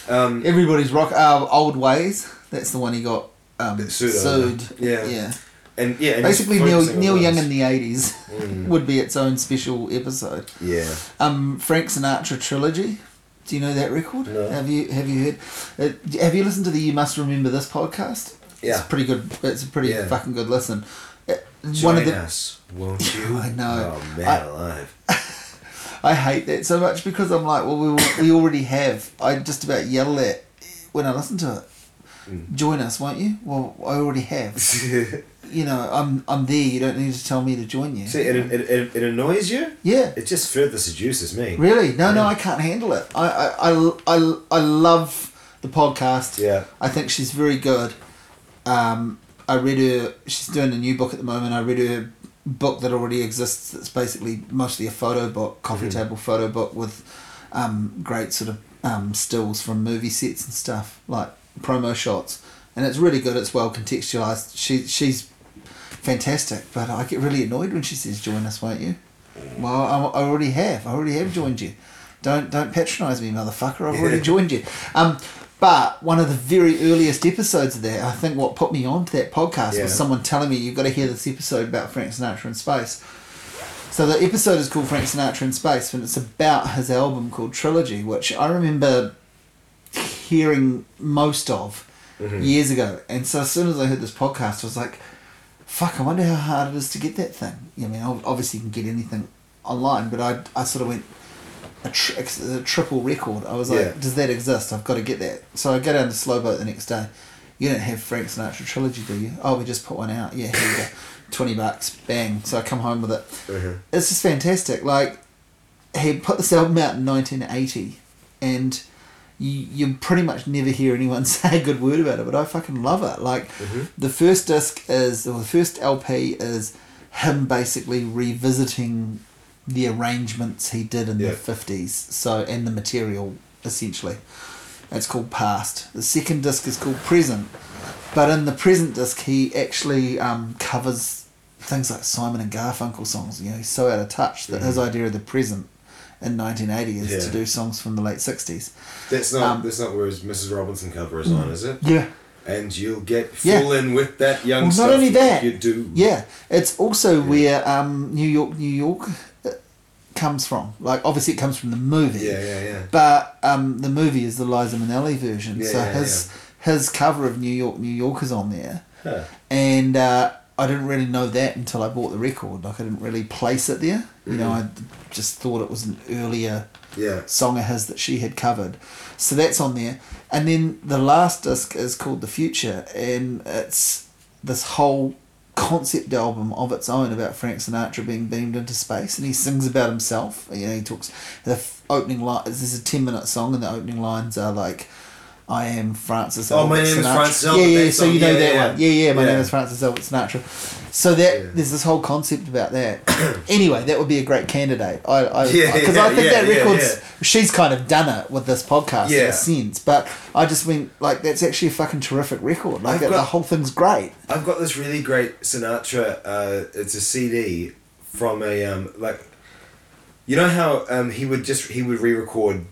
Um, Everybody's rock. Uh, old ways. That's the one he got um, Sued sued. Yeah. Yeah. and yeah, and Basically, Neil Neil Young in the eighties Mm. would be its own special episode. yeah. Um, Frank Sinatra trilogy. Do you know that record? No. Have you Have you heard? Uh, have you listened to the You Must Remember This podcast? Yeah. It's pretty good. It's a pretty Yeah. fucking good listen. Uh, Join One of the us, won't you? I know. Oh man, I- alive. I hate that so much because I'm like, well, we we already have. I just about yell that when I listen to it. Mm. Join us, won't you? Well, I already have. You know, I'm I'm there. You don't need to tell me to join you. See, it, it, it, it annoys you. Yeah. It just further seduces me. Really? No, no, I can't handle it. I, I, I, I, I love the podcast. Yeah. I think she's very good. Um, I read her. She's doing a new book at the moment. I read her book that already exists. That's basically mostly a photo book, coffee Mhm. table photo book with um, great sort of um, stills from movie sets and stuff like promo shots, and it's really good. It's well contextualized. She she's fantastic. But I get really annoyed when she says, "Join us, won't you?" Well, I, I already have. I already have joined you. Don't don't patronise me, motherfucker. I've already joined you. Um, but one of the very earliest episodes of that, I think, what put me onto that podcast Yeah. was someone telling me you've got to hear this episode about Frank Sinatra in space. So the episode is called Frank Sinatra in Space, and it's about his album called Trilogy, which I remember hearing most of mm-hmm. years ago. And so as soon as I heard this podcast, I was like, "Fuck! I wonder how hard it is to get that thing." I mean, obviously you can get anything online, but I, I sort of went a, tri- a triple record. I was like, Yeah. "Does that exist? I've got to get that." So I go down to Slowboat the next day. You don't have Frank Sinatra Trilogy, do you? Oh, we just put one out. Yeah, here you go. Twenty bucks, bang. So I come home with it Mhm. it's just fantastic. Like he put this album out in 1980, and you you pretty much never hear anyone say a good word about it. But I fucking love it. Like the first disc is, or the first LP is him basically revisiting the arrangements he did in Yeah. the 50s. So and the material essentially. It's called Past. The second disc is called Present. But in the present disc, he actually um, covers things like Simon and Garfunkel songs. You know, he's so out of touch that his idea of the present in 1980 is to Mm-hmm. Do songs from the late 60s. That's not Um, that's not where his Mrs. Robinson cover is on, is it? Yeah. And you'll get Yeah. full in with that young Well, stuff not only that, you do. yeah, it's also where um, New York, New York comes from. Like, obviously, it comes from the movie. Yeah, yeah, yeah. But um, the movie is the Liza Minnelli version. Yeah, so yeah, his his cover of New York, New York is on there. Huh. and uh, I didn't really know that until I bought the record. Like I didn't really place it there. You know, I just thought it was an earlier Yeah. song of his that she had covered. So that's on there. And then the last disc is called The Future, and it's this whole concept album of its own about Frank Sinatra being beamed into space, and he sings about himself. You know, he talks. The opening line. This is a ten minute song, and the opening lines are like. I am Francis. Oh, my name is Sinatra." Francis Yeah, yeah. So you know Yeah, that yeah, one. Yeah, yeah. My yeah. name is Francis Albert Sinatra. So that there's this whole concept about that. anyway, that would be a great candidate. I, I, Yeah, because I think that record's she's kind of done it with this podcast in a sense. But I just went like that's actually a fucking terrific record. Like I've the whole thing's great. I've got this really great Sinatra. Uh, it's a CD from a um, like, you know how um, he would just he would re-record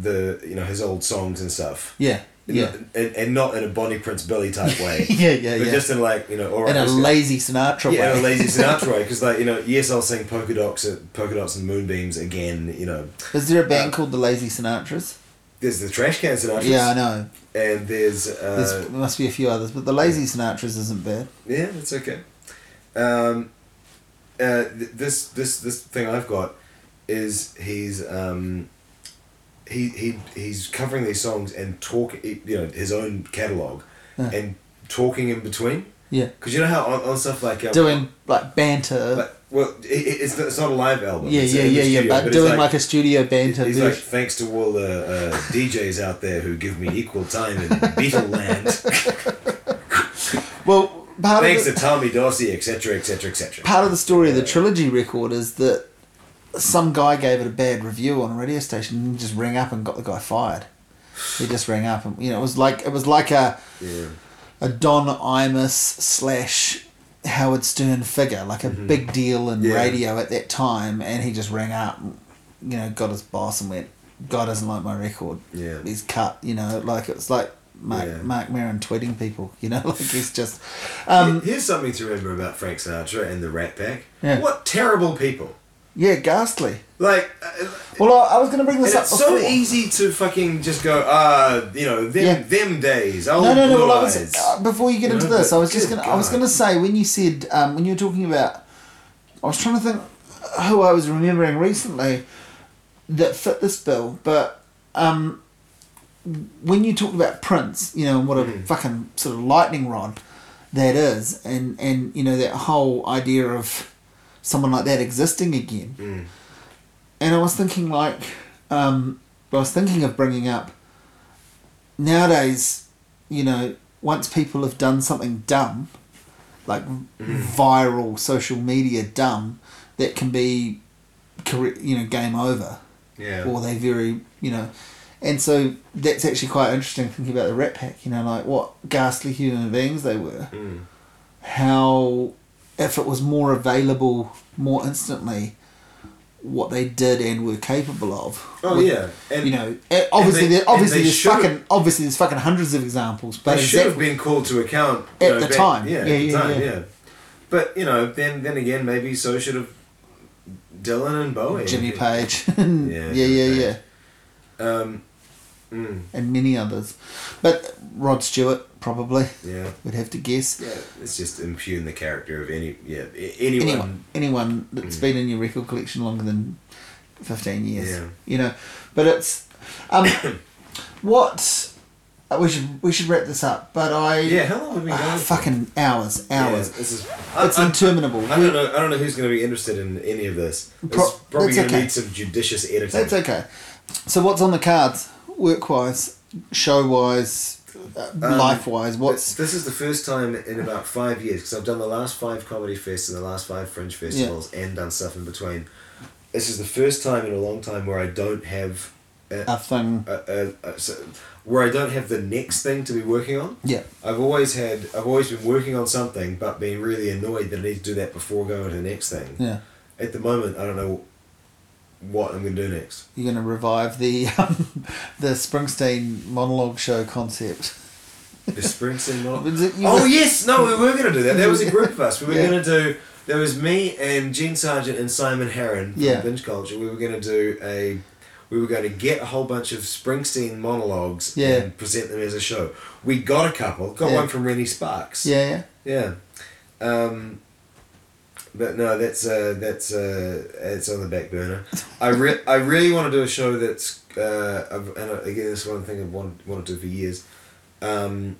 the you know his old songs and stuff. Yeah, yeah, and, and not in a Bonnie Prince Billy type way. yeah, yeah, but yeah. just in like you know, all right, in a lazy Sinatra yeah, way. in a lazy Sinatra way, because like you know, yes, I'll sing polka dots, polka dots and moonbeams again. You know, Is there a band Uh, called the Lazy Sinatras? there's the trash can Sinatras. Yeah, I know. And there's There's, uh, there must be a few others, but the Lazy Sinatras isn't bad. yeah, it's okay. Um, uh, th- this this this thing I've got is he's um, he he he's covering these songs and talk you know his own catalog Yeah. and talking in between Yeah, because you know how on, on stuff like um, doing like banter. like well it, it- it's not, it's not a live album yeah, It's yeah, in the yeah, yeah. But doing like, a studio banter He's like, thanks to all the uh, DJs out there who give me equal time in Beatle land. well, part thanks of to Tommy Dorsey, etc., etc., etc. part of the story of the trilogy record is that some guy gave it a bad review on a radio station and just rang up and got the guy fired. He just rang up and you know it was like it was like a Yeah. a Don Imus slash Howard Stern figure, like a big deal in Mm-hmm. Yeah. radio at that time, and he just rang up, and, you know, got his boss and went, "God doesn't like my record. Yeah. he's cut." You know, like it's like Marc Yeah. Marc Maron tweeting people. You know, like he's just. Um, Here's something to remember about Frank Sinatra and the Rat Pack. Yeah. What terrible people. Yeah, ghastly. Like, uh, Well, I, I was going to bring this up it's so easy to fucking just go, uh, you know, them, Yeah. them days. Oh, No, no, no. Well, I was, uh, before you get You into know, this, I was just gonna. I was gonna say when you said um, when you were talking about, I was trying to think who I was remembering recently that fit this bill, but um, when you talked about Prince, you know, and what a Mm. fucking sort of lightning rod that is, and and you know that whole idea of someone like that existing again, Mm. and I was thinking like, um, I was thinking of bringing up nowadays, you know, once people have done something dumb, like viral social media dumb, that can be, you know, game over, Yeah. or they very, you know, and so that's actually quite interesting thinking about the Rat Pack. You know, like what ghastly human beings they were, Mm. how, you know, like it's like Marc Maron tweeting people. You know, like he's just. If it was more available more instantly, what they did and were capable of. Oh would- yeah, and you know, eh, obviously, they- there, obviously there's fucking, obviously there's fucking hundreds of examples, but they should have been called to account At know, the back- time. Yeah, Yeah, yeah, time, yeah. yeah. But you know, then then again, maybe so should have Dylan and Bowie. Jimmy Page, Yeah, yeah, yeah, Page. yeah, Um, mm, and many others, but Rod Stewart probably yeah, We'd have to guess. yeah. It's just impugn the character of any yeah anyone. anyone anyone that's Mm. been in your record collection longer than 15 years Yeah. you know but it's um what uh, we should we should wrap this up but i Yeah, how long have we been Ah, going? fucking hours hours Yeah, this is. it's I, interminable I don't know. I don't know who's going to be interested in any of this. It's Pro- probably going to okay. need some judicious editing. that's okay so what's on the cards work wise show wise Um, life wise This, what's this is the first time in about five years because I've done the last five comedy fests and the last five fringe festivals and done stuff in between. This is the first time in a long time where I don't have a, a thing a, a, where I don't have the next thing to be working on. yeah I've always had I've always been working on something but being really annoyed that I need to do that before going to the next thing. yeah At the moment, I don't know what I'm going to do next. you're going to revive the um, the springsteen monologue show concept The Springsteen model. Was it- you Oh yes, no, we were going to do that. There was a group of us. We were Yeah. going to do. There was me and Gene Sargent and Simon Heron from Yeah. Binge Culture. We were going to do a. We were going to get a whole bunch of Springsteen monologues Yeah. and present them as a show. We got a couple. Got Yeah. one from Rennie Sparks. yeah yeah Yeah. Um, but no, that's uh, that's uh, it's on the back burner. I re- I really want to do a show that's uh, I've, and again this is one thing I've wanted, wanted to do for years. Um,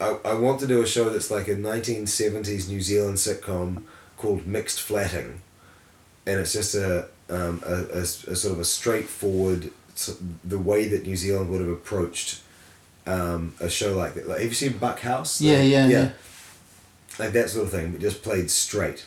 I, I want to do a show that's like a nineteen seventies New Zealand sitcom called Mixed Flatting, and it's just a um, a, a, a sort of a straightforward the way that New Zealand would have approached um, a show like that. Like, have you seen Buck House? Yeah, yeah, yeah. Like that sort of thing, but just played straight.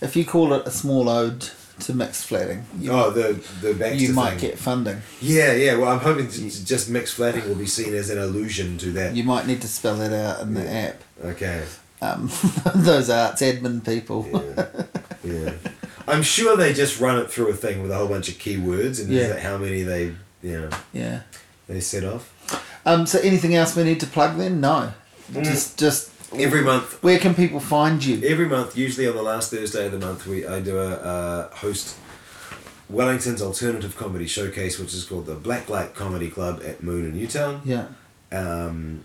If you call it a small ode to mixed flatting, you, oh, the the Baxter you might thing. get funding. Yeah, yeah. Well, I'm hoping to, to just mixed flatting will be seen as an allusion to that. You might need to spell that out in the app. Okay. Um, those arts admin people. Yeah. yeah. I'm sure they just run it through a thing with a whole bunch of keywords and Yeah. how many they you know Yeah. they set off. Um, so anything else we need to plug then? No. Mm. Just just Every month where can people find you? every month, usually on the last Thursday of the month, we I do a uh, host Wellington's alternative comedy showcase, which is called the Black Light Comedy Club at Moon in Newtown. Yeah. Um,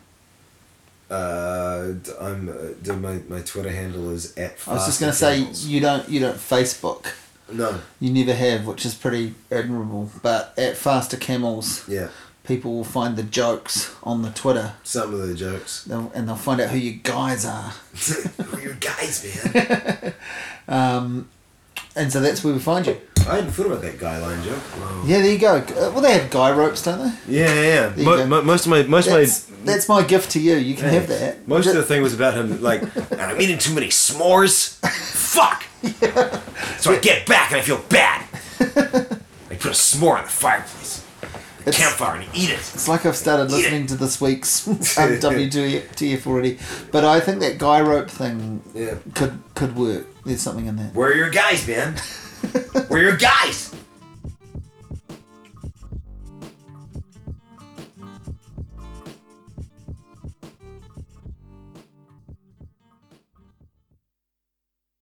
uh, I'm uh, my my Twitter handle is at. I was just gonna say you don't you don't Facebook. no, You never have, which is pretty admirable. But at Faster Camels, yeah, people will find the jokes on the Twitter, some of the jokes. they'll, and they'll find out who you guys are. Who you guys, man? Um, and so that's where we find you. I hadn't thought about that guy line joke. Wow. Yeah, there you go. Well, they have guy ropes, don't they? Yeah, yeah. yeah. Mo- mo- most of my most That's, of my that's my gift to you. You can have that. Most of the thing was about him, like, "And I'm eating too many s'mores. Fuck. So I get back and I feel bad. I put a s'more on the fireplace, It's- campfire, and eat it. It's like I've started listening to this week's um, WTF already, but I think that guy rope thing Yeah. could could work. There's something in that. Where are your guys, man? Where are your guys?